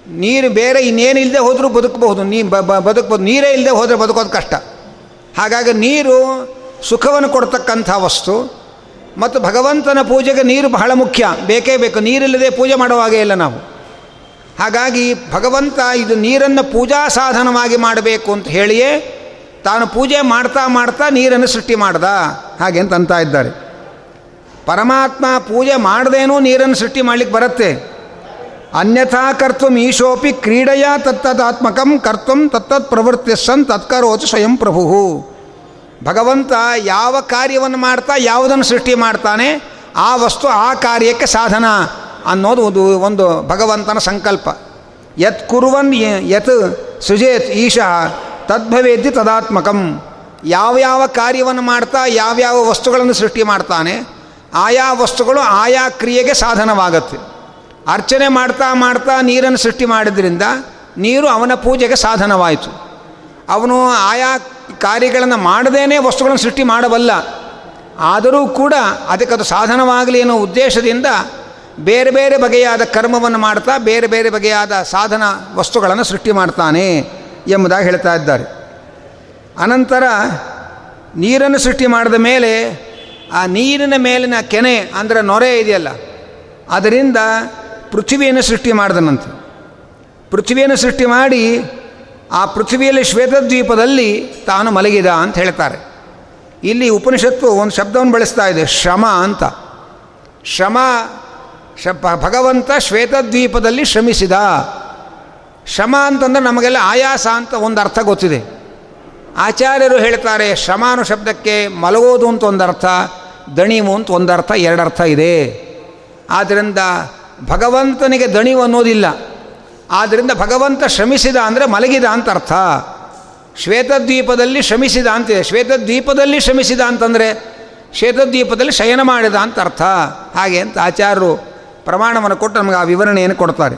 Speaker 1: ನೀರು ಬೇರೆ ಇನ್ನೇನು ಇಲ್ಲದೆ ಹೋದರೂ ಬದುಕಬಹುದು. ನೀ ಬದುಕಬಹುದು. ನೀರೇ ಇಲ್ಲದೆ ಹೋದರೆ ಬದುಕೋದು ಕಷ್ಟ. ಹಾಗಾಗಿ ನೀರು ಸುಖವನ್ನು ಕೊಡ್ತಕ್ಕಂಥ ವಸ್ತು. ಮತ್ತು ಭಗವಂತನ ಪೂಜೆಗೆ ನೀರು ಬಹಳ ಮುಖ್ಯ. ಬೇಕೇ ಬೇಕು. ನೀರಿಲ್ಲದೆ ಪೂಜೆ ಮಾಡುವಾಗೇ ಇಲ್ಲ ನಾವು. ಹಾಗಾಗಿ ಭಗವಂತ ಇದು ನೀರನ್ನು ಪೂಜಾ ಸಾಧನವಾಗಿ ಮಾಡಬೇಕು ಅಂತ ಹೇಳಿಯೇ ತಾನು ಪೂಜೆ ಮಾಡ್ತಾ ಮಾಡ್ತಾ ನೀರನ್ನು ಸೃಷ್ಟಿ ಮಾಡ್ದ. ಹಾಗೆ ಅಂತ ಅಂತ ಇದ್ದಾರೆ. ಪರಮಾತ್ಮ ಪೂಜೆ ಮಾಡದೇನೂ ನೀರನ್ನು ಸೃಷ್ಟಿ ಮಾಡಲಿಕ್ಕೆ ಬರುತ್ತೆ. ಅನ್ಯಥಾ ಕರ್ತು ಈಶೋಪಿ ಕ್ರೀಡೆಯ ತತ್ತದಾತ್ಮಕಂ ಕರ್ತು ತತ್ತತ್ ಪ್ರವೃತ್ತಿಸನ್ ತತ್ಕರೋಚು ಸ್ವಯಂ ಪ್ರಭು ಭಗವಂತ ಯಾವ ಕಾರ್ಯವನ್ನು ಮಾಡ್ತಾ ಯಾವುದನ್ನು ಸೃಷ್ಟಿ ಮಾಡ್ತಾನೆ, ಆ ವಸ್ತು ಆ ಕಾರ್ಯಕ್ಕೆ ಸಾಧನ ಅನ್ನೋದು ಒಂದು ಒಂದು ಭಗವಂತನ ಸಂಕಲ್ಪ. ಯತ್ ಕುರುವನ್ ಯತ್ ಸುಜೇತ್ ಈಶಃ ತದ್ಭವೇದ್ಯ ತದಾತ್ಮಕಂ. ಯಾವ್ಯಾವ ಕಾರ್ಯವನ್ನು ಮಾಡ್ತಾ ಯಾವ್ಯಾವ ವಸ್ತುಗಳನ್ನು ಸೃಷ್ಟಿ ಮಾಡ್ತಾನೆ, ಆಯಾ ವಸ್ತುಗಳು ಆಯಾ ಕ್ರಿಯೆಗೆ ಸಾಧನವಾಗತ್ತೆ. ಅರ್ಚನೆ ಮಾಡ್ತಾ ಮಾಡ್ತಾ ನೀರನ್ನು ಸೃಷ್ಟಿ ಮಾಡಿದ್ರಿಂದ ನೀರು ಅವನ ಪೂಜೆಗೆ ಸಾಧನವಾಯಿತು. ಅವನು ಆಯಾ ಕಾರ್ಯಗಳನ್ನು ಮಾಡದೇನೆ ವಸ್ತುಗಳನ್ನು ಸೃಷ್ಟಿ ಮಾಡಬಲ್ಲ. ಆದರೂ ಕೂಡ ಅದಕ್ಕೆ ಅದು ಸಾಧನವಾಗಲಿ ಅನ್ನೋ ಉದ್ದೇಶದಿಂದ ಬೇರೆ ಬೇರೆ ಬಗೆಯಾದ ಕರ್ಮವನ್ನು ಮಾಡ್ತಾ ಬೇರೆ ಬೇರೆ ಬಗೆಯಾದ ಸಾಧನ ವಸ್ತುಗಳನ್ನು ಸೃಷ್ಟಿ ಮಾಡ್ತಾನೆ ಎಂಬುದಾಗಿ ಹೇಳ್ತಾ ಇದ್ದಾರೆ. ಅನಂತರ ನೀರನ್ನು ಸೃಷ್ಟಿ ಮಾಡಿದ ಮೇಲೆ ಆ ನೀರಿನ ಮೇಲಿನ ಕೆನೆ ಅಂದರೆ ನೊರೆ ಇದೆಯಲ್ಲ, ಅದರಿಂದ ಪೃಥ್ವಿಯನ್ನು ಸೃಷ್ಟಿ ಮಾಡಿದನಂತೆ ಪೃಥ್ವಿಯನ್ನು ಸೃಷ್ಟಿ ಮಾಡಿ ಆ ಪೃಥ್ವಿಯಲ್ಲಿ ಶ್ವೇತದ್ವೀಪದಲ್ಲಿ ತಾನು ಮಲಗಿದ ಅಂತ ಹೇಳ್ತಾರೆ. ಇಲ್ಲಿ ಉಪನಿಷತ್ತು ಒಂದು ಶಬ್ದವನ್ನು ಬಳಸ್ತಾ ಇದೆ, ಶ್ರಮ ಅಂತ. ಶ್ರಮ ಶ ಭಗವಂತ ಶ್ವೇತದ್ವೀಪದಲ್ಲಿ ಶ್ರಮಿಸಿದ. ಶ್ರಮ ಅಂತಂದರೆ ನಮಗೆಲ್ಲ ಆಯಾಸ ಅಂತ ಒಂದು ಅರ್ಥ ಗೊತ್ತಿದೆ. ಆಚಾರ್ಯರು ಹೇಳ್ತಾರೆ ಶ್ರಮಾನು ಶಬ್ದಕ್ಕೆ ಮಲಗೋದು ಅಂತ ಒಂದು ಅರ್ಥ, ದಣಿವು ಅಂತ ಒಂದು ಅರ್ಥ ಎರಡು ಅರ್ಥ ಇದೆ. ಆದ್ದರಿಂದ ಭಗವಂತನಿಗೆ ದಣಿವು ಅನ್ನೋದಿಲ್ಲ. ಆದ್ದರಿಂದ ಭಗವಂತ ಶ್ರಮಿಸಿದ ಅಂದರೆ ಮಲಗಿದ ಅಂತ ಅರ್ಥ. ಶ್ವೇತದ್ವೀಪದಲ್ಲಿ ಶ್ರಮಿಸಿದ ಅಂತಿದೆ ಶ್ವೇತದ್ವೀಪದಲ್ಲಿ ಶ್ರಮಿಸಿದ ಅಂತಂದರೆ ಶ್ವೇತದ್ವೀಪದಲ್ಲಿ ಶಯನ ಮಾಡಿದ ಅಂತ ಅರ್ಥ. ಹಾಗೆ ಅಂತ ಆಚಾರ್ಯರು ಪ್ರಮಾಣವನ್ನು ಕೊಟ್ಟು ನಮಗೆ ಆ ವಿವರಣೆಯನ್ನು ಕೊಡ್ತಾರೆ.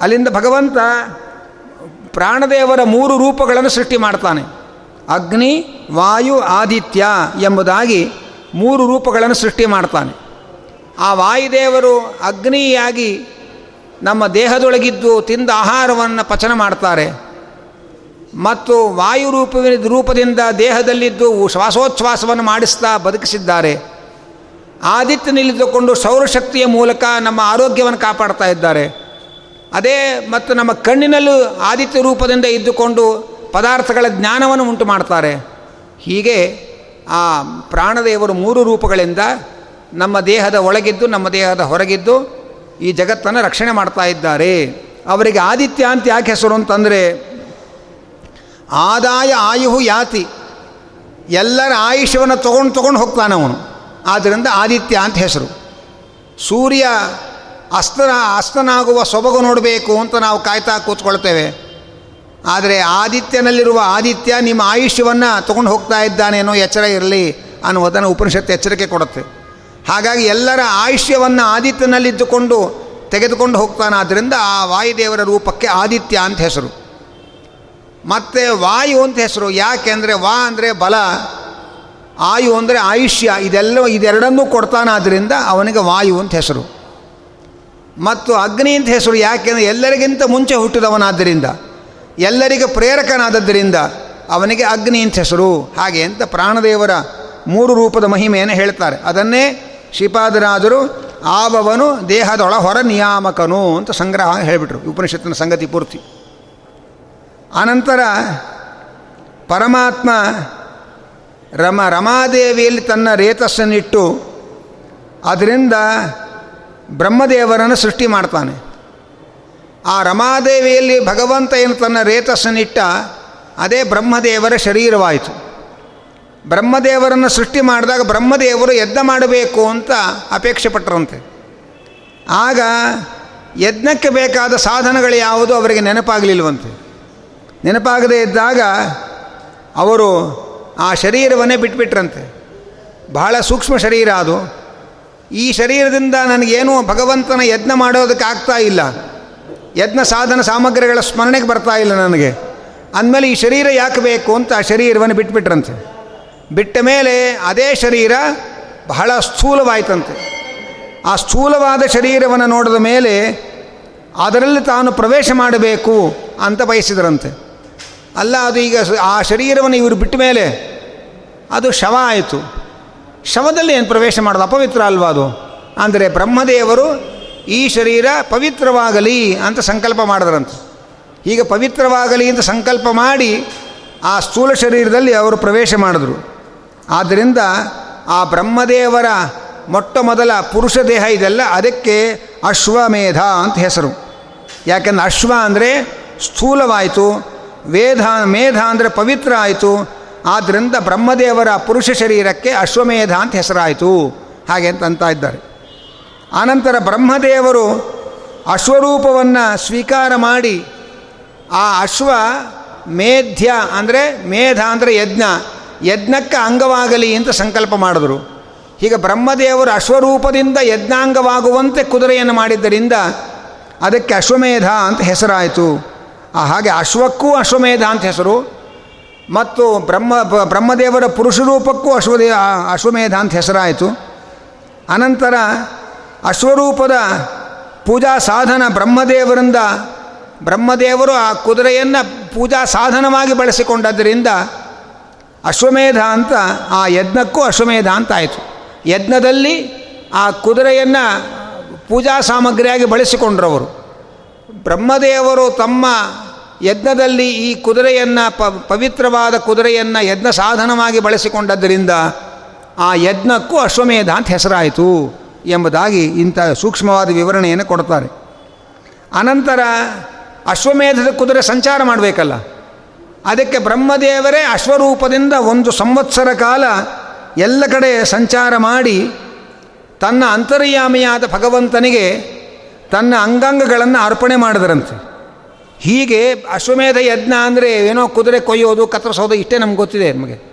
Speaker 1: ಅಲ್ಲಿಂದ ಭಗವಂತ ಪ್ರಾಣದೇವರ ಮೂರು ರೂಪಗಳನ್ನು ಸೃಷ್ಟಿ ಮಾಡ್ತಾನೆ. ಅಗ್ನಿ, ವಾಯು, ಆದಿತ್ಯ ಎಂಬುದಾಗಿ ಮೂರು ರೂಪಗಳನ್ನು ಸೃಷ್ಟಿ ಮಾಡ್ತಾನೆ. ಆ ವಾಯುದೇವರು ಅಗ್ನಿಯಾಗಿ ನಮ್ಮ ದೇಹದೊಳಗಿದ್ದು ತಿಂದ ಆಹಾರವನ್ನು ಪಚನ ಮಾಡ್ತಾರೆ. ಮತ್ತು ವಾಯು ರೂಪ ರೂಪದಿಂದ ದೇಹದಲ್ಲಿದ್ದು ಶ್ವಾಸೋಚ್ಛ್ವಾಸವನ್ನು ಮಾಡಿಸ್ತಾ ಬದುಕಿಸಿದ್ದಾರೆ. ಆದಿತ್ಯನಲ್ಲಿದ್ದುಕೊಂಡು ಸೌರಶಕ್ತಿಯ ಮೂಲಕ ನಮ್ಮ ಆರೋಗ್ಯವನ್ನು ಕಾಪಾಡ್ತಾ ಇದ್ದಾರೆ. ಅದೇ ಮತ್ತು ನಮ್ಮ ಕಣ್ಣಿನಲ್ಲೂ ಆದಿತ್ಯ ರೂಪದಿಂದ ಇದ್ದುಕೊಂಡು ಪದಾರ್ಥಗಳ ಜ್ಞಾನವನ್ನು ಉಂಟು ಮಾಡ್ತಾರೆ. ಹೀಗೆ ಆ ಪ್ರಾಣದೇವರು ಮೂರು ರೂಪಗಳಿಂದ ನಮ್ಮ ದೇಹದ ಒಳಗಿದ್ದು, ನಮ್ಮ ದೇಹದ ಹೊರಗಿದ್ದು ಈ ಜಗತ್ತನ್ನು ರಕ್ಷಣೆ ಮಾಡ್ತಾ ಇದ್ದಾರೆ. ಅವರಿಗೆ ಆದಿತ್ಯ ಅಂತ ಯಾಕೆ ಹೆಸರು ಅಂತಂದರೆ, ಆದಾಯ ಆಯುಹು ಯಾತಿ? ಎಲ್ಲರ ಆಯುಷ್ಯವನ್ನು ತೊಗೊಂಡು ತೊಗೊಂಡು ಹೋಗ್ತಾನೆ ಅವನು. ಆದ್ದರಿಂದ ಆದಿತ್ಯ ಅಂತ ಹೆಸರು. ಸೂರ್ಯ ಅಸ್ತನ ಅಸ್ತನಾಗುವ ಸೊಬಗು ನೋಡಬೇಕು ಅಂತ ನಾವು ಕಾಯ್ತಾ ಕೂತ್ಕೊಳ್ತೇವೆ. ಆದರೆ ಆದಿತ್ಯನಲ್ಲಿರುವ ಆದಿತ್ಯ ನಿಮ್ಮ ಆಯುಷ್ಯವನ್ನು ತೊಗೊಂಡು ಹೋಗ್ತಾ ಇದ್ದಾನೇನೋ ಎಚ್ಚರ ಇರಲಿ ಅನ್ನುವುದನ್ನು ಉಪನಿಷತ್ತು ಎಚ್ಚರಿಕೆ ಕೊಡುತ್ತೆ. ಹಾಗಾಗಿ ಎಲ್ಲರ ಆಯುಷ್ಯವನ್ನು ಆದಿತ್ಯನಲ್ಲಿದ್ದುಕೊಂಡು ತೆಗೆದುಕೊಂಡು ಹೋಗ್ತಾನಾದ್ದರಿಂದ ಆ ವಾಯುದೇವರ ರೂಪಕ್ಕೆ ಆದಿತ್ಯ ಅಂತ ಹೆಸರು. ಮತ್ತು ವಾಯು ಅಂತ ಹೆಸರು. ಯಾಕೆಂದರೆ ವಾ ಅಂದರೆ ಬಲ, ಆಯು ಅಂದರೆ ಆಯುಷ್ಯ. ಇದೆಲ್ಲ ಇದೆರಡನ್ನೂ ಕೊಡ್ತಾನಾದ್ದರಿಂದ ಅವನಿಗೆ ವಾಯು ಅಂತ ಹೆಸರು. ಮತ್ತು ಅಗ್ನಿ ಅಂತ ಹೆಸರು. ಯಾಕೆಂದರೆ ಎಲ್ಲರಿಗಿಂತ ಮುಂಚೆ ಹುಟ್ಟಿದವನಾದ್ದರಿಂದ. ಎಲ್ಲರಿಗೆ ಪ್ರೇರಕನಾದದ್ದರಿಂದ ಅವನಿಗೆ ಅಗ್ನಿ ಅಂತ ಹೆಸರು. ಹಾಗೆ ಅಂತ ಪ್ರಾಣದೇವರ ಮೂರು ರೂಪದ ಮಹಿಮೆಯನ್ನು ಹೇಳ್ತಾರೆ. ಅದನ್ನೇ ಶ್ರೀಪಾದರಾಜರು ಆಬವನು ದೇಹದೊಳ ಹೊರ ನಿಯಾಮಕನು ಅಂತ ಸಂಗ್ರಹ ಹೇಳಿಬಿಟ್ರು. ಉಪನಿಷತ್ತಿನ ಸಂಗತಿ ಪೂರ್ತಿ. ಆನಂತರ ಪರಮಾತ್ಮ ರಮ ರಮಾದೇವಿಯಲ್ಲಿ ತನ್ನ ರೇತಸ್ಸನ್ನಿಟ್ಟು ಅದರಿಂದ ಬ್ರಹ್ಮದೇವರನ್ನು ಸೃಷ್ಟಿ ಮಾಡ್ತಾನೆ. ಆ ರಮಾದೇವಿಯಲ್ಲಿ ಭಗವಂತ ಏನು ತನ್ನ ರೇತಸ್ಸನ್ನಿಟ್ಟ, ಅದೇ ಬ್ರಹ್ಮದೇವರ ಶರೀರವಾಯಿತು. ಬ್ರಹ್ಮದೇವರನ್ನು ಸೃಷ್ಟಿ ಮಾಡಿದಾಗ ಬ್ರಹ್ಮದೇವರು ಯಜ್ಞ ಮಾಡಬೇಕು ಅಂತ ಅಪೇಕ್ಷೆ ಪಟ್ಟರಂತೆ. ಆಗ ಯಜ್ಞಕ್ಕೆ ಬೇಕಾದ ಸಾಧನಗಳು ಯಾವುದು ಅವರಿಗೆ ನೆನಪಾಗಲಿಲ್ವಂತೆ. ನೆನಪಾಗದೇ ಇದ್ದಾಗ ಅವರು ಆ ಶರೀರವನ್ನೇ ಬಿಟ್ಬಿಟ್ರಂತೆ. ಬಹಳ ಸೂಕ್ಷ್ಮ ಶರೀರ ಅದು. ಈ ಶರೀರದಿಂದ ನನಗೇನು ಭಗವಂತನ ಯಜ್ಞ ಮಾಡೋದಕ್ಕೆ ಆಗ್ತಾ ಇಲ್ಲ. ಯಜ್ಞ ಸಾಧನ ಸಾಮಗ್ರಿಗಳ ಸ್ಮರಣೆಗೆ ಬರ್ತಾ ಇಲ್ಲ ನನಗೆ. ಅಂದಮೇಲೆ ಈ ಶರೀರ ಯಾಕೆ ಬೇಕು ಅಂತ ಆ ಶರೀರವನ್ನು ಬಿಟ್ಬಿಟ್ರಂತೆ. ಬಿಟ್ಟ ಮೇಲೆ ಅದೇ ಶರೀರ ಬಹಳ ಸ್ಥೂಲವಾಯಿತಂತೆ. ಆ ಸ್ಥೂಲವಾದ ಶರೀರವನ್ನು ನೋಡಿದ ಮೇಲೆ ಅದರಲ್ಲಿ ತಾನು ಪ್ರವೇಶ ಮಾಡಬೇಕು ಅಂತ ಬಯಸಿದರಂತೆ. ಅಲ್ಲ, ಅದು ಈಗ ಆ ಶರೀರವನ್ನು ಇವರು ಬಿಟ್ಟ ಮೇಲೆ ಅದು ಶವ ಆಯಿತು. ಶವದಲ್ಲಿ ಏನು ಪ್ರವೇಶ ಮಾಡೋದು, ಅಪವಿತ್ರ ಅಲ್ವಾ ಅದು? ಅಂದರೆ ಬ್ರಹ್ಮದೇವರು ಈ ಶರೀರ ಪವಿತ್ರವಾಗಲಿ ಅಂತ ಸಂಕಲ್ಪ ಮಾಡಿದ್ರಂತೆ. ಈಗ ಪವಿತ್ರವಾಗಲಿ ಅಂತ ಸಂಕಲ್ಪ ಮಾಡಿ ಆ ಸ್ಥೂಲ ಶರೀರದಲ್ಲಿ ಅವರು ಪ್ರವೇಶ ಮಾಡಿದ್ರು. ಆದ್ದರಿಂದ ಆ ಬ್ರಹ್ಮದೇವರ ಮೊಟ್ಟ ಮೊದಲ ಪುರುಷ ದೇಹ ಇದೆಲ್ಲ ಅದಕ್ಕೆ ಅಶ್ವಮೇಧ ಅಂತ ಹೆಸರು. ಯಾಕೆಂದ್ರೆ ಅಶ್ವ ಅಂದರೆ ಸ್ಥೂಲವಾಯಿತು ವೇದ ಮೇಧ ಅಂದರೆ ಪವಿತ್ರ ಆಯಿತು. ಆದ್ದರಿಂದ ಬ್ರಹ್ಮದೇವರ ಪುರುಷ ಶರೀರಕ್ಕೆ ಅಶ್ವಮೇಧ ಅಂತ ಹೆಸರಾಯಿತು. ಹಾಗೆ ಅಂತ ಇದ್ದಾರೆ. ಆನಂತರ ಬ್ರಹ್ಮದೇವರು ಅಶ್ವರೂಪವನ್ನು ಸ್ವೀಕಾರ ಮಾಡಿ, ಆ ಅಶ್ವ ಮೇಧ್ಯ ಅಂದರೆ ಮೇಧ ಅಂದರೆ ಯಜ್ಞ. ಯಜ್ಞಕ್ಕೆ ಅಂಗವಾಗಲಿ ಅಂತ ಸಂಕಲ್ಪ ಮಾಡಿದ್ರು. ಹೀಗೆ ಬ್ರಹ್ಮದೇವರು ಅಶ್ವರೂಪದಿಂದ ಯಜ್ಞಾಂಗವಾಗುವಂತೆ ಕುದುರೆಯನ್ನು ಮಾಡಿದ್ದರಿಂದ ಅದಕ್ಕೆ ಅಶ್ವಮೇಧ ಅಂತ ಹೆಸರಾಯಿತು. ಹಾಗೆ ಅಶ್ವಕ್ಕೂ ಅಶ್ವಮೇಧ ಅಂತ ಹೆಸರು. ಮತ್ತು ಬ್ರಹ್ಮ, ಬ್ರಹ್ಮದೇವರ ಪುರುಷರೂಪಕ್ಕೂ ಅಶ್ವದೇ, ಅಶ್ವಮೇಧ ಅಂತ ಹೆಸರಾಯಿತು. ಅನಂತರ ಅಶ್ವರೂಪದ ಪೂಜಾ ಸಾಧನ ಬ್ರಹ್ಮದೇವರಿಂದ, ಬ್ರಹ್ಮದೇವರು ಆ ಕುದುರೆಯನ್ನು ಪೂಜಾ ಸಾಧನವಾಗಿ ಬಳಸಿಕೊಂಡದ್ದರಿಂದ ಅಶ್ವಮೇಧ ಅಂತ, ಆ ಯಜ್ಞಕ್ಕೂ ಅಶ್ವಮೇಧ ಅಂತ ಆಯಿತು ಯಜ್ಞದಲ್ಲಿ ಆ ಕುದುರೆಯನ್ನು ಪೂಜಾ ಸಾಮಗ್ರಿಯಾಗಿ ಬಳಸಿಕೊಂಡ್ರವರು. ಬ್ರಹ್ಮದೇವರು ತಮ್ಮ ಯಜ್ಞದಲ್ಲಿ ಈ ಕುದುರೆಯನ್ನು, ಪ, ಪವಿತ್ರವಾದ ಕುದುರೆಯನ್ನು ಯಜ್ಞ ಸಾಧನವಾಗಿ ಬಳಸಿಕೊಂಡದ್ದರಿಂದ ಆ ಯಜ್ಞಕ್ಕೂ ಅಶ್ವಮೇಧ ಅಂತ ಹೆಸರಾಯಿತು ಎಂಬುದಾಗಿ ಇಂಥ ಸೂಕ್ಷ್ಮವಾದ ವಿವರಣೆಯನ್ನು ಕೊಡ್ತಾರೆ. ಅನಂತರ ಅಶ್ವಮೇಧದ ಕುದುರೆ ಸಂಚಾರ ಮಾಡಬೇಕಲ್ಲ. ಅದಕ್ಕೆ ಬ್ರಹ್ಮದೇವರೇ ಅಶ್ವರೂಪದಿಂದ ಒಂದು ಸಂವತ್ಸರ ಕಾಲ ಎಲ್ಲ ಕಡೆ ಸಂಚಾರ ಮಾಡಿ ತನ್ನ ಅಂತರ್ಯಾಮಿಯಾದ ಭಗವಂತನಿಗೆ ತನ್ನ ಅಂಗಾಂಗಗಳನ್ನು ಅರ್ಪಣೆ ಮಾಡಿದ್ರಂತೆ. ಹೀಗೆ ಅಶ್ವಮೇಧ ಯಜ್ಞ ಅಂದರೆ ಏನೋ ಕುದುರೆ ಕೊಯ್ಯೋದು, ಕತ್ತರಿಸೋದು ಇಷ್ಟೇ ನಮ್ಗೆ ಗೊತ್ತಿದೆ ನಮಗೆ.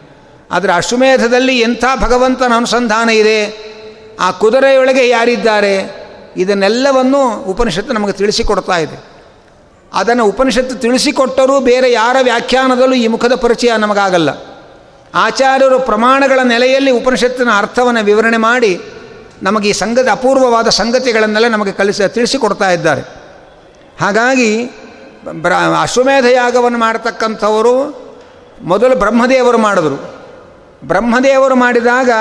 Speaker 1: ಆದರೆ ಅಶ್ವಮೇಧದಲ್ಲಿ ಎಂಥ ಭಗವಂತನ ಅನುಸಂಧಾನ ಇದೆ? ಆ ಕುದುರೆಯೊಳಗೆ ಯಾರಿದ್ದಾರೆ? ಇದನ್ನೆಲ್ಲವನ್ನು ಉಪನಿಷತ್ತು ನಮಗೆ ತಿಳಿಸಿಕೊಡ್ತಾ ಇದೆ. ಅದನ್ನು ಉಪನಿಷತ್ತು ತಿಳಿಸಿಕೊಟ್ಟರೂ ಬೇರೆ ಯಾರ ವ್ಯಾಖ್ಯಾನದಲ್ಲೂ ಈ ಮುಖದ ಪರಿಚಯ ನಮಗಾಗಲ್ಲ. ಆಚಾರ್ಯರು ಪ್ರಮಾಣಗಳ ನೆಲೆಯಲ್ಲಿ ಉಪನಿಷತ್ತಿನ ಅರ್ಥವನ್ನು ವಿವರಣೆ ಮಾಡಿ ನಮಗೆ ಈ ಸಂಗತಿ ಅಪೂರ್ವವಾದ ಸಂಗತಿಗಳನ್ನೆಲ್ಲ ನಮಗೆ ಕಲಿಸಿ ತಿಳಿಸಿಕೊಡ್ತಾ ಇದ್ದಾರೆ. ಹಾಗಾಗಿ ಬ್ರ ಅಶ್ವಮೇಧ ಯಾಗವನ್ನು ಮಾಡತಕ್ಕಂಥವರು ಮೊದಲು ಬ್ರಹ್ಮದೇವರು ಮಾಡಿದರು. ಬ್ರಹ್ಮದೇವರು ಮಾಡಿದಾಗ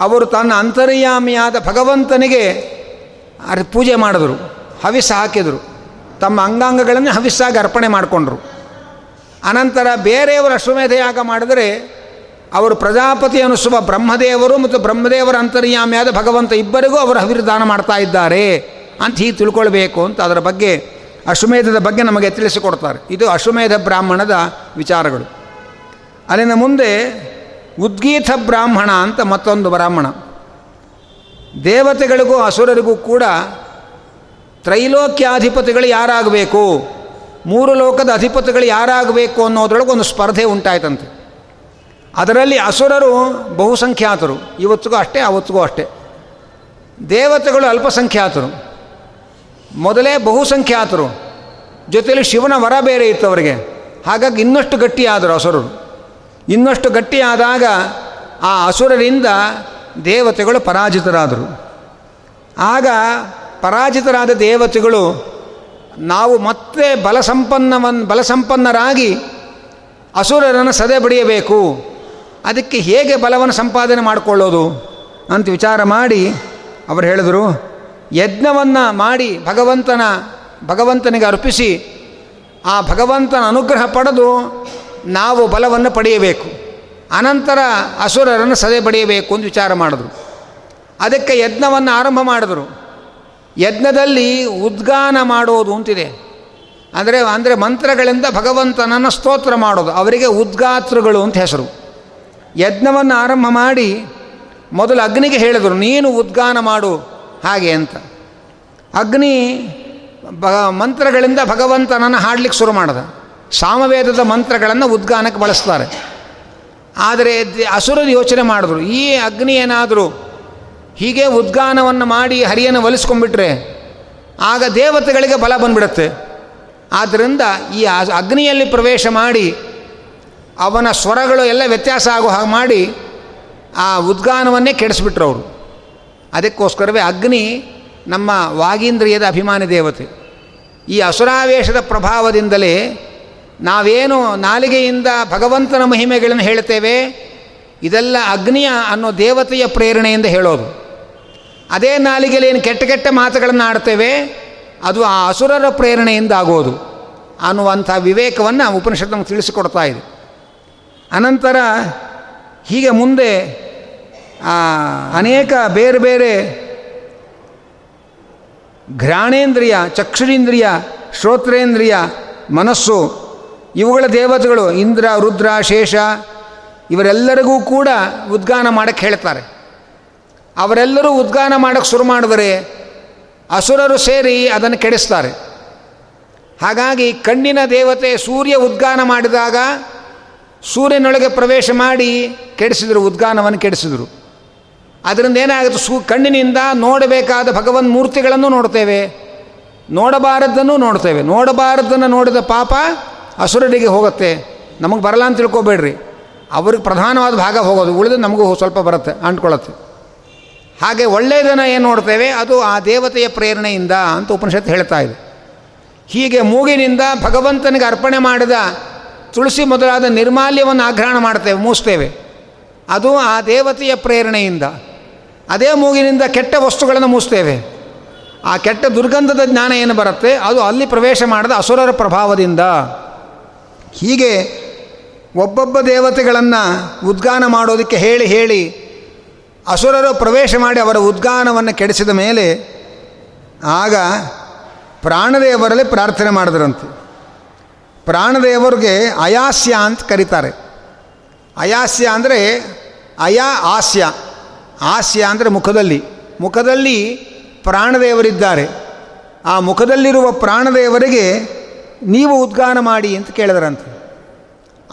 Speaker 1: ಅವರು ತನ್ನ ಅಂತರ್ಯಾಮಿಯಾದ ಭಗವಂತನಿಗೆ ಪೂಜೆ ಮಾಡಿದರು, ಹವಿಸ ಹಾಕಿದರು. ತಮ್ಮ ಅಂಗಾಂಗಗಳನ್ನು ಹವಿಸ್ಸಾಗಿ ಅರ್ಪಣೆ ಮಾಡಿಕೊಂಡ್ರು. ಅನಂತರ ಬೇರೆಯವರು ಅಶ್ವಮೇಧ ಯಾಗ ಮಾಡಿದರೆ ಅವರು ಪ್ರಜಾಪತಿ ಅನಿಸುವ ಬ್ರಹ್ಮದೇವರು ಮತ್ತು ಬ್ರಹ್ಮದೇವರ ಅಂತರ್ಯಾಮಿಯಾದ ಭಗವಂತ ಇಬ್ಬರಿಗೂ ಅವರು ಹವಿರ್ದಾನ ಮಾಡ್ತಾ ಇದ್ದಾರೆ ಅಂತ ಹೀಗೆ ತಿಳ್ಕೊಳ್ಬೇಕು ಅಂತ ಅದರ ಬಗ್ಗೆ ಅಶ್ವಮೇಧದ ಬಗ್ಗೆ ನಮಗೆ ತಿಳಿಸಿಕೊಡ್ತಾರೆ. ಇದು ಅಶ್ವಮೇಧ ಬ್ರಾಹ್ಮಣದ ವಿಚಾರಗಳು. ಅಲ್ಲಿನ ಮುಂದೆ ಉದ್ಗೀತ ಬ್ರಾಹ್ಮಣ ಅಂತ ಮತ್ತೊಂದು ಬ್ರಾಹ್ಮಣ. ದೇವತೆಗಳಿಗೂ ಅಸುರರಿಗೂ ಕೂಡ ತ್ರೈಲೋಕ್ಯಾಧಿಪತಿಗಳು ಯಾರಾಗಬೇಕು? ಮೂರು ಲೋಕದ ಅಧಿಪತಿಗಳು ಯಾರಾಗಬೇಕು ಅನ್ನೋದ್ರೊಳಗೆ ಒಂದು ಸ್ಪರ್ಧೆ ಉಂಟಾಯ್ತಂತೆ. ಅದರಲ್ಲಿ ಅಸುರರು ಬಹುಸಂಖ್ಯಾತರು. ಇವತ್ತಿಗೂ ಅಷ್ಟೇ, ಅವತ್ತಿಗೂ ಅಷ್ಟೇ. ದೇವತೆಗಳು ಅಲ್ಪಸಂಖ್ಯಾತರು. ಮೊದಲೇ ಬಹುಸಂಖ್ಯಾತರು. ಜೊತೆಯಲ್ಲಿ ಶಿವನ ವರ ಬೇರೆ ಇತ್ತು ಅವರಿಗೆ. ಹಾಗಾಗಿ ಇನ್ನಷ್ಟು ಗಟ್ಟಿಯಾದರು ಅಸುರರು. ಇನ್ನಷ್ಟು ಗಟ್ಟಿಯಾದಾಗ ಆ ಅಸುರರಿಂದ ದೇವತೆಗಳು ಪರಾಜಿತರಾದರು. ಆಗ ಪರಾಜಿತರಾದ ದೇವತೆಗಳು ನಾವು ಮತ್ತೆ ಬಲಸಂಪನ್ನವನ್, ಬಲಸಂಪನ್ನರಾಗಿ ಅಸುರರನ್ನು ಸದೆ ಬಡಿಯಬೇಕು. ಅದಕ್ಕೆ ಹೇಗೆ ಬಲವನ್ನು ಸಂಪಾದನೆ ಮಾಡಿಕೊಳ್ಳೋದು ಅಂತ ವಿಚಾರ ಮಾಡಿ ಅವರು ಹೇಳಿದರು, ಯಜ್ಞವನ್ನು ಮಾಡಿ ಭಗವಂತನ, ಭಗವಂತನಿಗೆ ಅರ್ಪಿಸಿ ಆ ಭಗವಂತನ ಅನುಗ್ರಹ ಪಡೆದು ನಾವು ಬಲವನ್ನು ಪಡೆಯಬೇಕು. ಅನಂತರ ಅಸುರರನ್ನು ಸದೆ ಬಡಿಯಬೇಕು ಅಂತ ವಿಚಾರ ಮಾಡಿದ್ರು. ಅದಕ್ಕೆ ಯಜ್ಞವನ್ನು ಆರಂಭ ಮಾಡಿದ್ರು. ಯಜ್ಞದಲ್ಲಿ ಉದ್ಗಾನ ಮಾಡೋದು ಅಂತಿದೆ. ಅಂದರೆ ಅಂದರೆ ಮಂತ್ರಗಳಿಂದ ಭಗವಂತನನ್ನು ಸ್ತೋತ್ರ ಮಾಡೋದು. ಅವರಿಗೆ ಉದ್ಗಾತೃಗಳು ಅಂತ ಹೆಸರು. ಯಜ್ಞವನ್ನು ಆರಂಭ ಮಾಡಿ ಮೊದಲು ಅಗ್ನಿಗೆ ಹೇಳಿದರು, ನೀನು ಉದ್ಗಾನ ಮಾಡು ಹಾಗೆ ಅಂತ. ಅಗ್ನಿ ಬ ಮಂತ್ರಗಳಿಂದ ಭಗವಂತನನ್ನು ಹಾಡಲಿಕ್ಕೆ ಶುರು ಮಾಡಿದ. ಸಾಮವೇದದ ಮಂತ್ರಗಳನ್ನು ಉದ್ಗಾನಕ್ಕೆ ಬಳಸ್ತಾರೆ. ಆದರೆ ಅಸುರ ಯೋಚನೆ ಮಾಡಿದ್ರು, ಈ ಅಗ್ನಿ ಏನಾದರೂ ಹೀಗೆ ಉದ್ಗಾನವನ್ನು ಮಾಡಿ ಹರಿಯನ್ನು ಒಲಿಸ್ಕೊಂಡ್ಬಿಟ್ರೆ ಆಗ ದೇವತೆಗಳಿಗೆ ಬಲ ಬಂದ್ಬಿಡುತ್ತೆ. ಆದ್ದರಿಂದ ಈ ಅಗ್ನಿಯಲ್ಲಿ ಪ್ರವೇಶ ಮಾಡಿ ಅವನ ಸ್ವರಗಳು ಎಲ್ಲ ವ್ಯತ್ಯಾಸ ಆಗೋ ಹಾಗೆ ಮಾಡಿ ಆ ಉದ್ಗಾನವನ್ನೇ ಕೆಡಿಸ್ಬಿಟ್ರು ಅವರು. ಅದಕ್ಕೋಸ್ಕರವೇ ಅಗ್ನಿ ನಮ್ಮ ವಾಗೀಂದ್ರಿಯದ ಅಭಿಮಾನಿ ದೇವತೆ. ಈ ಅಸುರಾವೇಶದ ಪ್ರಭಾವದಿಂದಲೇ ನಾವೇನು ನಾಲಿಗೆಯಿಂದ ಭಗವಂತನ ಮಹಿಮೆಗಳನ್ನು ಹೇಳ್ತೇವೆ ಇದೆಲ್ಲ ಅಗ್ನಿಯ ಅನ್ನೋ ದೇವತೆಯ ಪ್ರೇರಣೆಯಿಂದ ಹೇಳೋದು. ಅದೇ ನಾಲಿಗೆಯಲ್ಲಿ ಏನು ಕೆಟ್ಟ ಕೆಟ್ಟ ಮಾತುಗಳನ್ನು ಆಡ್ತೇವೆ ಅದು ಆ ಅಸುರರ ಪ್ರೇರಣೆಯಿಂದ ಆಗೋದು ಅನ್ನುವಂಥ ವಿವೇಕವನ್ನು ಉಪನಿಷತ್ ನಮ್ಗೆ ತಿಳಿಸಿಕೊಡ್ತಾ ಇದೆ. ಅನಂತರ ಹೀಗೆ ಮುಂದೆ ಅನೇಕ ಬೇರೆ ಬೇರೆ ಘ್ರಾಣೇಂದ್ರಿಯ, ಚಕ್ಷುರೇಂದ್ರಿಯ, ಶ್ರೋತ್ರೇಂದ್ರಿಯ, ಮನಸ್ಸು, ಇವುಗಳ ದೇವತೆಗಳು ಇಂದ್ರ, ರುದ್ರ, ಶೇಷ, ಇವರೆಲ್ಲರಿಗೂ ಕೂಡ ಉದ್ಗಾನ ಮಾಡಕ್ಕೆ ಹೇಳ್ತಾರೆ. ಅವರೆಲ್ಲರೂ ಉದ್ಗಾನ ಮಾಡೋಕ್ಕೆ ಶುರು ಮಾಡಿದರೆ ಅಸುರರು ಸೇರಿ ಅದನ್ನು ಕೆಡಿಸ್ತಾರೆ. ಹಾಗಾಗಿ ಕಣ್ಣಿನ ದೇವತೆ ಸೂರ್ಯ ಉದ್ಗಾನ ಮಾಡಿದಾಗ ಸೂರ್ಯನೊಳಗೆ ಪ್ರವೇಶ ಮಾಡಿ ಕೆಡಿಸಿದರು, ಉದ್ಗಾನವನ್ನು ಕೆಡಿಸಿದರು. ಅದರಿಂದ ಏನಾಗುತ್ತೆ? ಸೂ ಕಣ್ಣಿನಿಂದ ನೋಡಬೇಕಾದ ಭಗವನ್ ಮೂರ್ತಿಗಳನ್ನು ನೋಡ್ತೇವೆ. ನೋಡಬಾರದ್ದನ್ನು ನೋಡ್ತೇವೆ. ನೋಡಬಾರದನ್ನು ನೋಡಿದ ಪಾಪ ಅಸುರರಿಗೆ ಹೋಗುತ್ತೆ. ನಮಗೆ ಬರಲ್ಲ ಅಂತ ತಿಳ್ಕೊಬೇಡ್ರಿ. ಅವ್ರಿಗೆ ಪ್ರಧಾನವಾದ ಭಾಗ ಹೋಗೋದು. ಉಳಿದು ನಮಗೂ ಸ್ವಲ್ಪ ಬರುತ್ತೆ, ಅಂಟ್ಕೊಳ್ಳುತ್ತೆ. ಹಾಗೆ ಒಳ್ಳೆಯದನ್ನು ಏನು ನೋಡ್ತೇವೆ? ಅದು ಆ ದೇವತೆಯ ಪ್ರೇರಣೆಯಿಂದ ಅಂತ ಉಪನಿಷತ್ತು ಹೇಳ್ತಾ ಇದೆ. ಹೀಗೆ ಮೂಗಿನಿಂದ ಭಗವಂತನಿಗೆ ಅರ್ಪಣೆ ಮಾಡಿದ ತುಳಸಿ ಮೊದಲಾದ ನಿರ್ಮಾಲ್ಯವನ್ನು ಆಗ್ರಹಣ ಮಾಡ್ತೇವೆ, ಮೂಸ್ತೇವೆ. ಅದು ಆ ದೇವತೆಯ ಪ್ರೇರಣೆಯಿಂದ. ಅದೇ ಮೂಗಿನಿಂದ ಕೆಟ್ಟ ವಸ್ತುಗಳನ್ನು ಮೂಸ್ತೇವೆ. ಆ ಕೆಟ್ಟ ದುರ್ಗಂಧದ ಜ್ಞಾನ ಏನು ಬರುತ್ತೆ? ಅದು ಅಲ್ಲಿ ಪ್ರವೇಶ ಮಾಡಿದ ಅಸುರರ ಪ್ರಭಾವದಿಂದ. ಹೀಗೆ ಒಬ್ಬೊಬ್ಬ ದೇವತೆಗಳನ್ನು ಉದ್ಗಾನ ಮಾಡೋದಕ್ಕೆ ಹೇಳಿ ಹೇಳಿ ಅಸುರರು ಪ್ರವೇಶ ಮಾಡಿ ಅವರ ಉದ್ಗಾನವನ್ನು ಕೆಡಿಸಿದ ಮೇಲೆ ಆಗ ಪ್ರಾಣದೇವರಲ್ಲಿ ಪ್ರಾರ್ಥನೆ ಮಾಡಿದ್ರಂತೆ. ಪ್ರಾಣದೇವರಿಗೆ ಅಯಾಸ್ಯ ಅಂತ ಕರೀತಾರೆ. ಅಯಾಸ್ಯ ಅಂದರೆ ಅಯಾ ಆಸ್ಯ. ಹಾಸ್ಯ ಅಂದರೆ ಮುಖದಲ್ಲಿ. ಮುಖದಲ್ಲಿ ಪ್ರಾಣದೇವರಿದ್ದಾರೆ. ಆ ಮುಖದಲ್ಲಿರುವ ಪ್ರಾಣದೇವರಿಗೆ ನೀವು ಉದ್ಗಾನ ಮಾಡಿ ಅಂತ ಕೇಳಿದ್ರಂತೆ.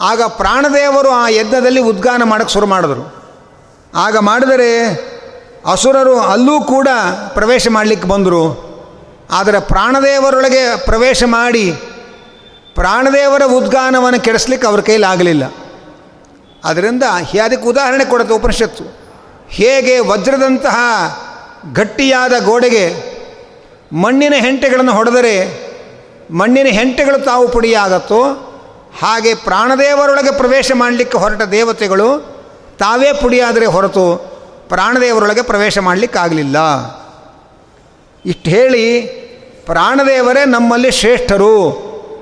Speaker 1: ಆಗ ಪ್ರಾಣದೇವರು ಆ ಯಜ್ಞದಲ್ಲಿ ಉದ್ಗಾನ ಮಾಡೋಕ್ಕೆ ಶುರು ಮಾಡಿದ್ರು. ಆಗ ಮಾಡಿದರೆ ಅಸುರರು ಅಲ್ಲೂ ಕೂಡ ಪ್ರವೇಶ ಮಾಡಲಿಕ್ಕೆ ಬಂದರು. ಆದರೆ ಪ್ರಾಣದೇವರೊಳಗೆ ಪ್ರವೇಶ ಮಾಡಿ ಪ್ರಾಣದೇವರ ಉದ್ಗಾನವನ್ನು ಕೆಡಿಸ್ಲಿಕ್ಕೆ ಅವ್ರ ಕೈಲಾಗಲಿಲ್ಲ ಅದರಿಂದ ಅದಕ್ಕೆ ಉದಾಹರಣೆ ಕೊಡುತ್ತೆ ಉಪನಿಷತ್ತು. ಹೇಗೆ ವಜ್ರದಂತಹ ಗಟ್ಟಿಯಾದ ಗೋಡೆಗೆ ಮಣ್ಣಿನ ಹೆಂಟೆಗಳನ್ನು ಹೊಡೆದರೆ ಮಣ್ಣಿನ ಹೆಂಟೆಗಳು ತಾವು ಪುಡಿಯಾಗತ್ತೋ ಹಾಗೆ ಪ್ರಾಣದೇವರೊಳಗೆ ಪ್ರವೇಶ ಮಾಡಲಿಕ್ಕೆ ಹೊರಟ ದೇವತೆಗಳು ತಾವೇ ಪುಡಿಯಾದರೆ ಹೊರತು ಪ್ರಾಣದೇವರೊಳಗೆ ಪ್ರವೇಶ ಮಾಡಲಿಕ್ಕಾಗಲಿಲ್ಲ. ಇಷ್ಟು ಹೇಳಿ ಪ್ರಾಣದೇವರೇ ನಮ್ಮಲ್ಲಿ ಶ್ರೇಷ್ಠರು,